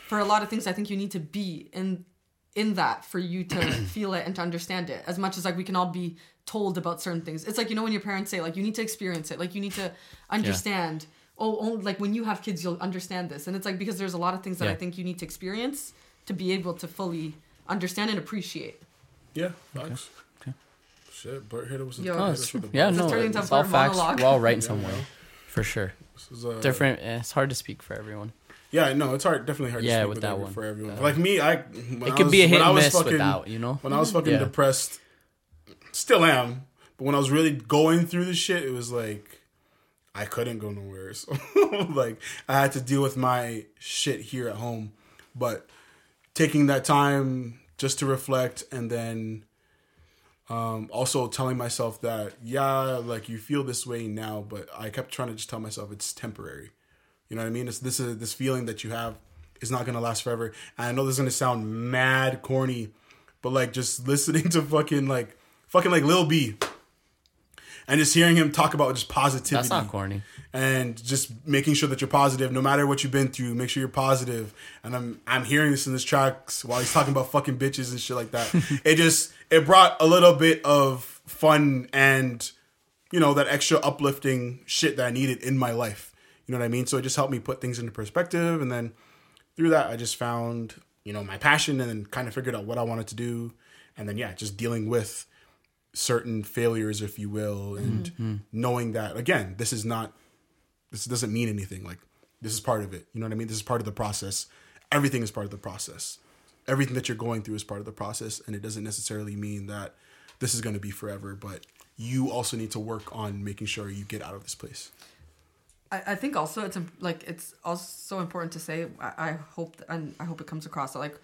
for a lot of things, I think you need to be in in that for you to feel it and to understand it as much as like we can all be told about certain things it's like you know when your parents say like you need to experience it like you need to understand oh, oh like when you have kids you'll understand this and it's like because there's a lot of things that i think you need to experience to be able to fully understand and appreciate Yeah, facts. Shit, Bert hit us with Yo. hit Oh, it's the Yeah, no, turning it's all facts. monologue. We're all right somewhere, for sure. This is, uh, Different. eh, It's hard to speak for everyone. Yeah, no, it's hard. Definitely hard. Yeah, to speak with with that one. for everyone. Uh, like me, I It I could was, be a hit and miss fucking, without, you know. When I was fucking Yeah. depressed, still am. But when I was really going through the shit, it was like I couldn't go nowhere. So like I had to deal with my shit here at home. But taking that time just to reflect and then um, also telling myself that yeah, like you feel this way now, but I kept trying to just tell myself it's temporary. You know what I mean? It's this is this feeling that you have is not gonna last forever. And I know this is gonna sound mad corny, but like just listening to fucking like fucking like Lil B and just hearing him talk about just positivity That's not corny. and just making sure that you're positive no matter what you've been through make sure you're positive. and i'm i'm hearing this in this tracks while he's talking about fucking bitches and shit like that it just it brought a little bit of fun and you know that extra uplifting shit that i needed in my life you know what i mean so it just helped me put things into perspective and then through that i just found you know my passion and then kind of figured out what i wanted to do and then yeah just dealing with certain failures if you will and mm-hmm. mm. knowing that again this is not this doesn't mean anything. Like this is part of it. You know what I mean? This is part of the process. Everything is part of the process. Everything that you're going through is part of the process, and it doesn't necessarily mean that this is going to be forever. But you also need to work on making sure you get out of this place. I, I think also it's like it's also important to say I, I hope and I hope it comes across that like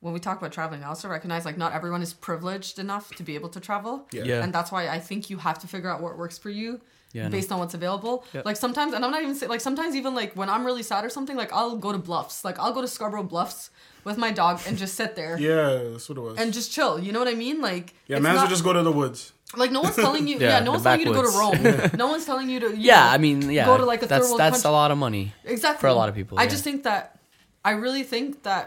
when we talk about traveling, I also recognize like not everyone is privileged enough to be able to travel. Yeah. Yeah. And that's why I think you have to figure out what works for you Yeah, no. based on what's available. Yep. Like sometimes, and I'm not even saying like sometimes even like when I'm really sad or something, like I'll go to Bluffs, like I'll go to Scarborough Bluffs with my dog and just sit there Yeah, that's what it was. and just chill. You know what I mean? Like yeah, it's man's not- will just go to the woods. like no one's telling you. Yeah, yeah, no one's telling you to go to. Rome. no one's telling you to. you Yeah, know, I mean, yeah. go to like a third that's world that's country. a lot of money. exactly for a lot of people, I yeah. just think that I really think that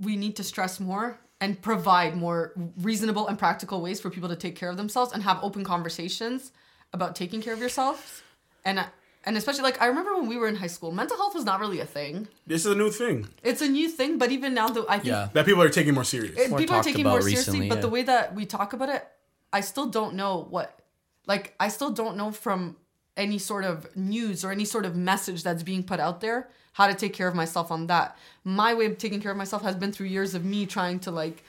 we need to stress more and provide more reasonable and practical ways for people to take care of themselves and have open conversations about taking care of yourself, And I- and especially like I remember when we were in high school, mental health was not really a thing. This is a new thing It's a new thing, but even now, though, I think Yeah. that people are taking more serious. it, people are taking about more seriously, recently, but yeah. the way that we talk about it, I still don't know what, like, I still don't know from any sort of news or any sort of message that's being put out there how to take care of myself on that. My way of taking care of myself has been through years of me trying to like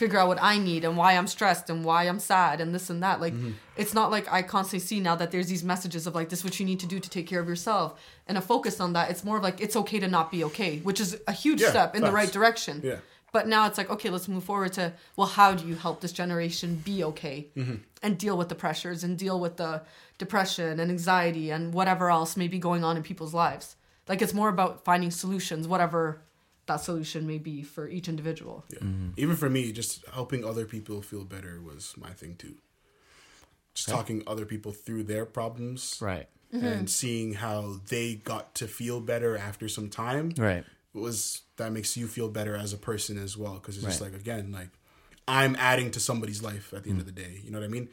figure out what I need and why I'm stressed and why I'm sad and this and that. Like, mm-hmm. it's not like I constantly see now that there's these messages of like, this is what you need to do to take care of yourself and a focus on that. It's more of like, it's okay to not be okay, which is a huge Yeah, step in the right direction. Yeah. But now it's like, okay, let's move forward to, well, how do you help this generation be okay mm-hmm. and deal with the pressures and deal with the depression and anxiety and whatever else may be going on in people's lives? Like, it's more about finding solutions, whatever that solution may be for each individual. Yeah. Mm-hmm. Even for me, just helping other people feel better was my thing too. Just talking other people through their problems, Right. Mm-hmm. and seeing how they got to feel better after some time Right. was that makes you feel better as a person as well because it's just like again like i'm adding to somebody's life at the end of the day you know what i mean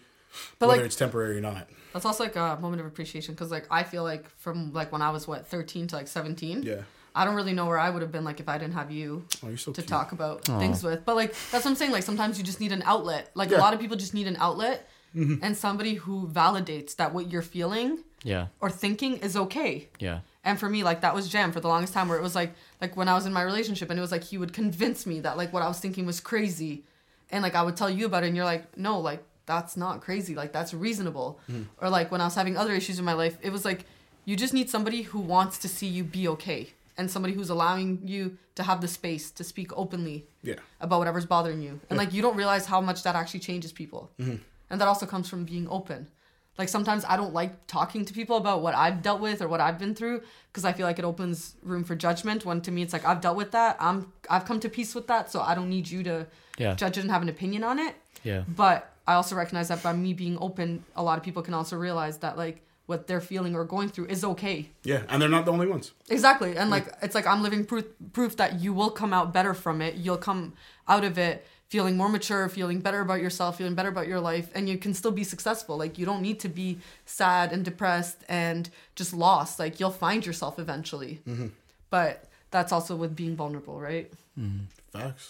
But, whether like- it's temporary or not That's also like a moment of appreciation because, like, I feel like from like when I was what 13 to like 17, yeah I don't really know where I would have been like if I didn't have you Oh, so to cute. talk about things with. But like that's what I'm saying. Like sometimes you just need an outlet. Like Yeah. a lot of people just need an outlet mm-hmm. and somebody who validates that what you're feeling Yeah. or thinking is okay. Yeah. And for me, like that was Jam for the longest time where it was like like when I was in my relationship and it was like he would convince me that like what I was thinking was crazy. And like I would tell you about it and you're like, no, like that's not crazy. Like that's reasonable. Mm-hmm. Or like when I was having other issues in my life, it was like you just need somebody who wants to see you be okay. And somebody who's allowing you to have the space to speak openly Yeah. about whatever's bothering you. And like you don't realize how much that actually changes people. Mm-hmm. And that also comes from being open. Like sometimes I don't like talking to people about what I've dealt with or what I've been through because I feel like it opens room for judgment. When to me it's like I've dealt with that. I'm I've come to peace with that, so I don't need you to Yeah. judge it and have an opinion on it. Yeah. But I also recognize that by me being open, a lot of people can also realize that like what they're feeling or going through is okay. Yeah, and they're not the only ones. Exactly. And like it's like I'm living proof proof that you will come out better from it. You'll come out of it feeling more mature, feeling better about yourself, feeling better about your life, and you can still be successful. Like you don't need to be sad and depressed and just lost. Like you'll find yourself eventually. Mm-hmm. But that's also with being vulnerable, right? Mm-hmm. Facts.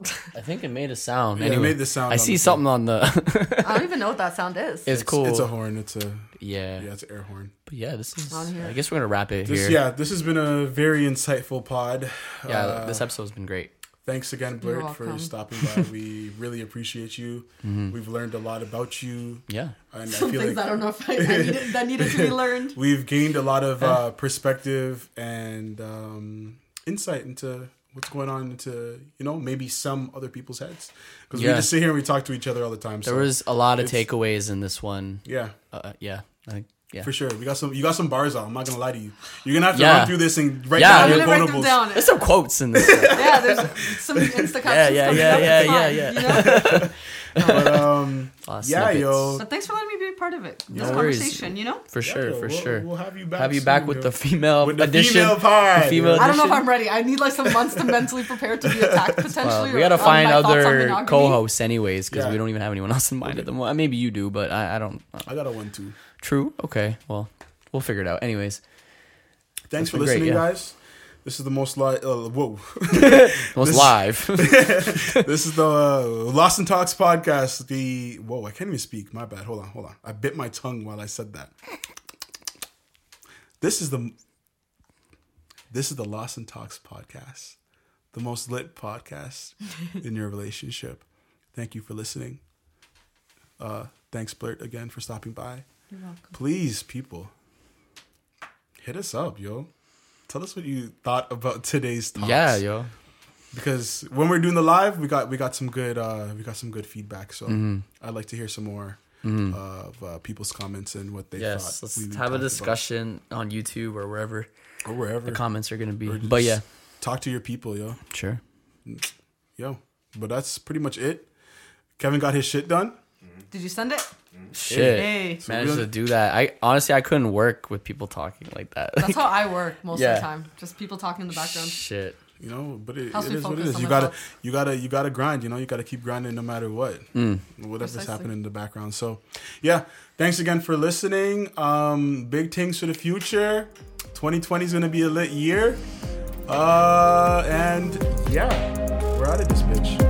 I think it made a sound. Yeah, it anyway, made the sound I on see the something on the. I don't even know what that sound is. it's cool. It's a horn. It's a yeah. yeah. It's an air horn. But yeah, this is. On here. I guess we're gonna wrap it This, here. yeah, this has been a very insightful pod. Yeah, Uh, this episode's been great. Thanks again, You're Blurt, for welcome. stopping by. we really appreciate you. We've learned a lot about you, Yeah. and I Some feel things like I don't know if I, I needed, that needed to be learned. we've gained a lot of uh, perspective and um, insight into what's going on into you know maybe some other people's heads because we just sit here and we talk to each other all the time. There so, was a lot of takeaways in this one. yeah. Uh, yeah. I think. Yeah. For sure, we got some. You got some bars out. I'm not gonna lie to you. You're gonna have to Yeah. run through this and write Yeah, down I'm your gonna write them quotables. down. There's some quotes in this. yeah, there's some Insta Yeah, yeah, yeah, yeah, yeah, yeah. You know? But um, A lot of yeah, yo, But thanks for letting me be a part of it. This No worries. conversation, you know? For sure, yo, for we'll, sure. We'll have you back. Have you soon, back with yo. the female with the edition. female pod. The female yo. I don't know if? I'm ready. I need like some months to mentally prepare to be attacked potentially. Well, we gotta find my thoughts on other co-hosts anyways because Yeah. we don't even have anyone else in mind at the moment. Maybe you do, but I, I don't. uh, I got a one too. True. Okay. Well, we'll figure it out. Anyways, Thanks for been great, listening, yeah. guys. This is the most li- uh, whoa. most This- live. this is the uh, Lost and Talks podcast. The whoa, I can't even speak. My bad. Hold on, hold on. I bit my tongue while I said that. This is the this is the Lost and Talks podcast, the most lit podcast in your relationship. Thank you for listening. Uh, thanks, Blurt, again for stopping by. You're welcome. Please, people, hit us up, yo. Tell us what you thought about today's talks yeah, yo. because when we're doing the live, we got we got some good uh, we got some good feedback. So Mm-hmm. I'd like to hear some more uh, of uh, people's comments and what they Yes. thought. Let's have talked a about. discussion on YouTube or wherever or wherever. the comments are gonna be. But yeah, talk to your people, yo, sure. yo. But that's pretty much it. Kevin got his shit done. Did you send it? Shit. Hey. So Managed we'll- to do that. I honestly I couldn't work with people talking like that. That's how I work most Yeah. of the time. Just people talking in the background. Shit. You know, but it, Helps it me is what it focus is. on You gotta, thoughts. you gotta, you gotta grind. You know, you gotta keep grinding no matter what, Mm. whatever's Precisely. happening in the background. So, yeah, thanks again for listening. Um, big things for the future. 2020 is gonna be a lit year. Uh, and yeah, we're out of this.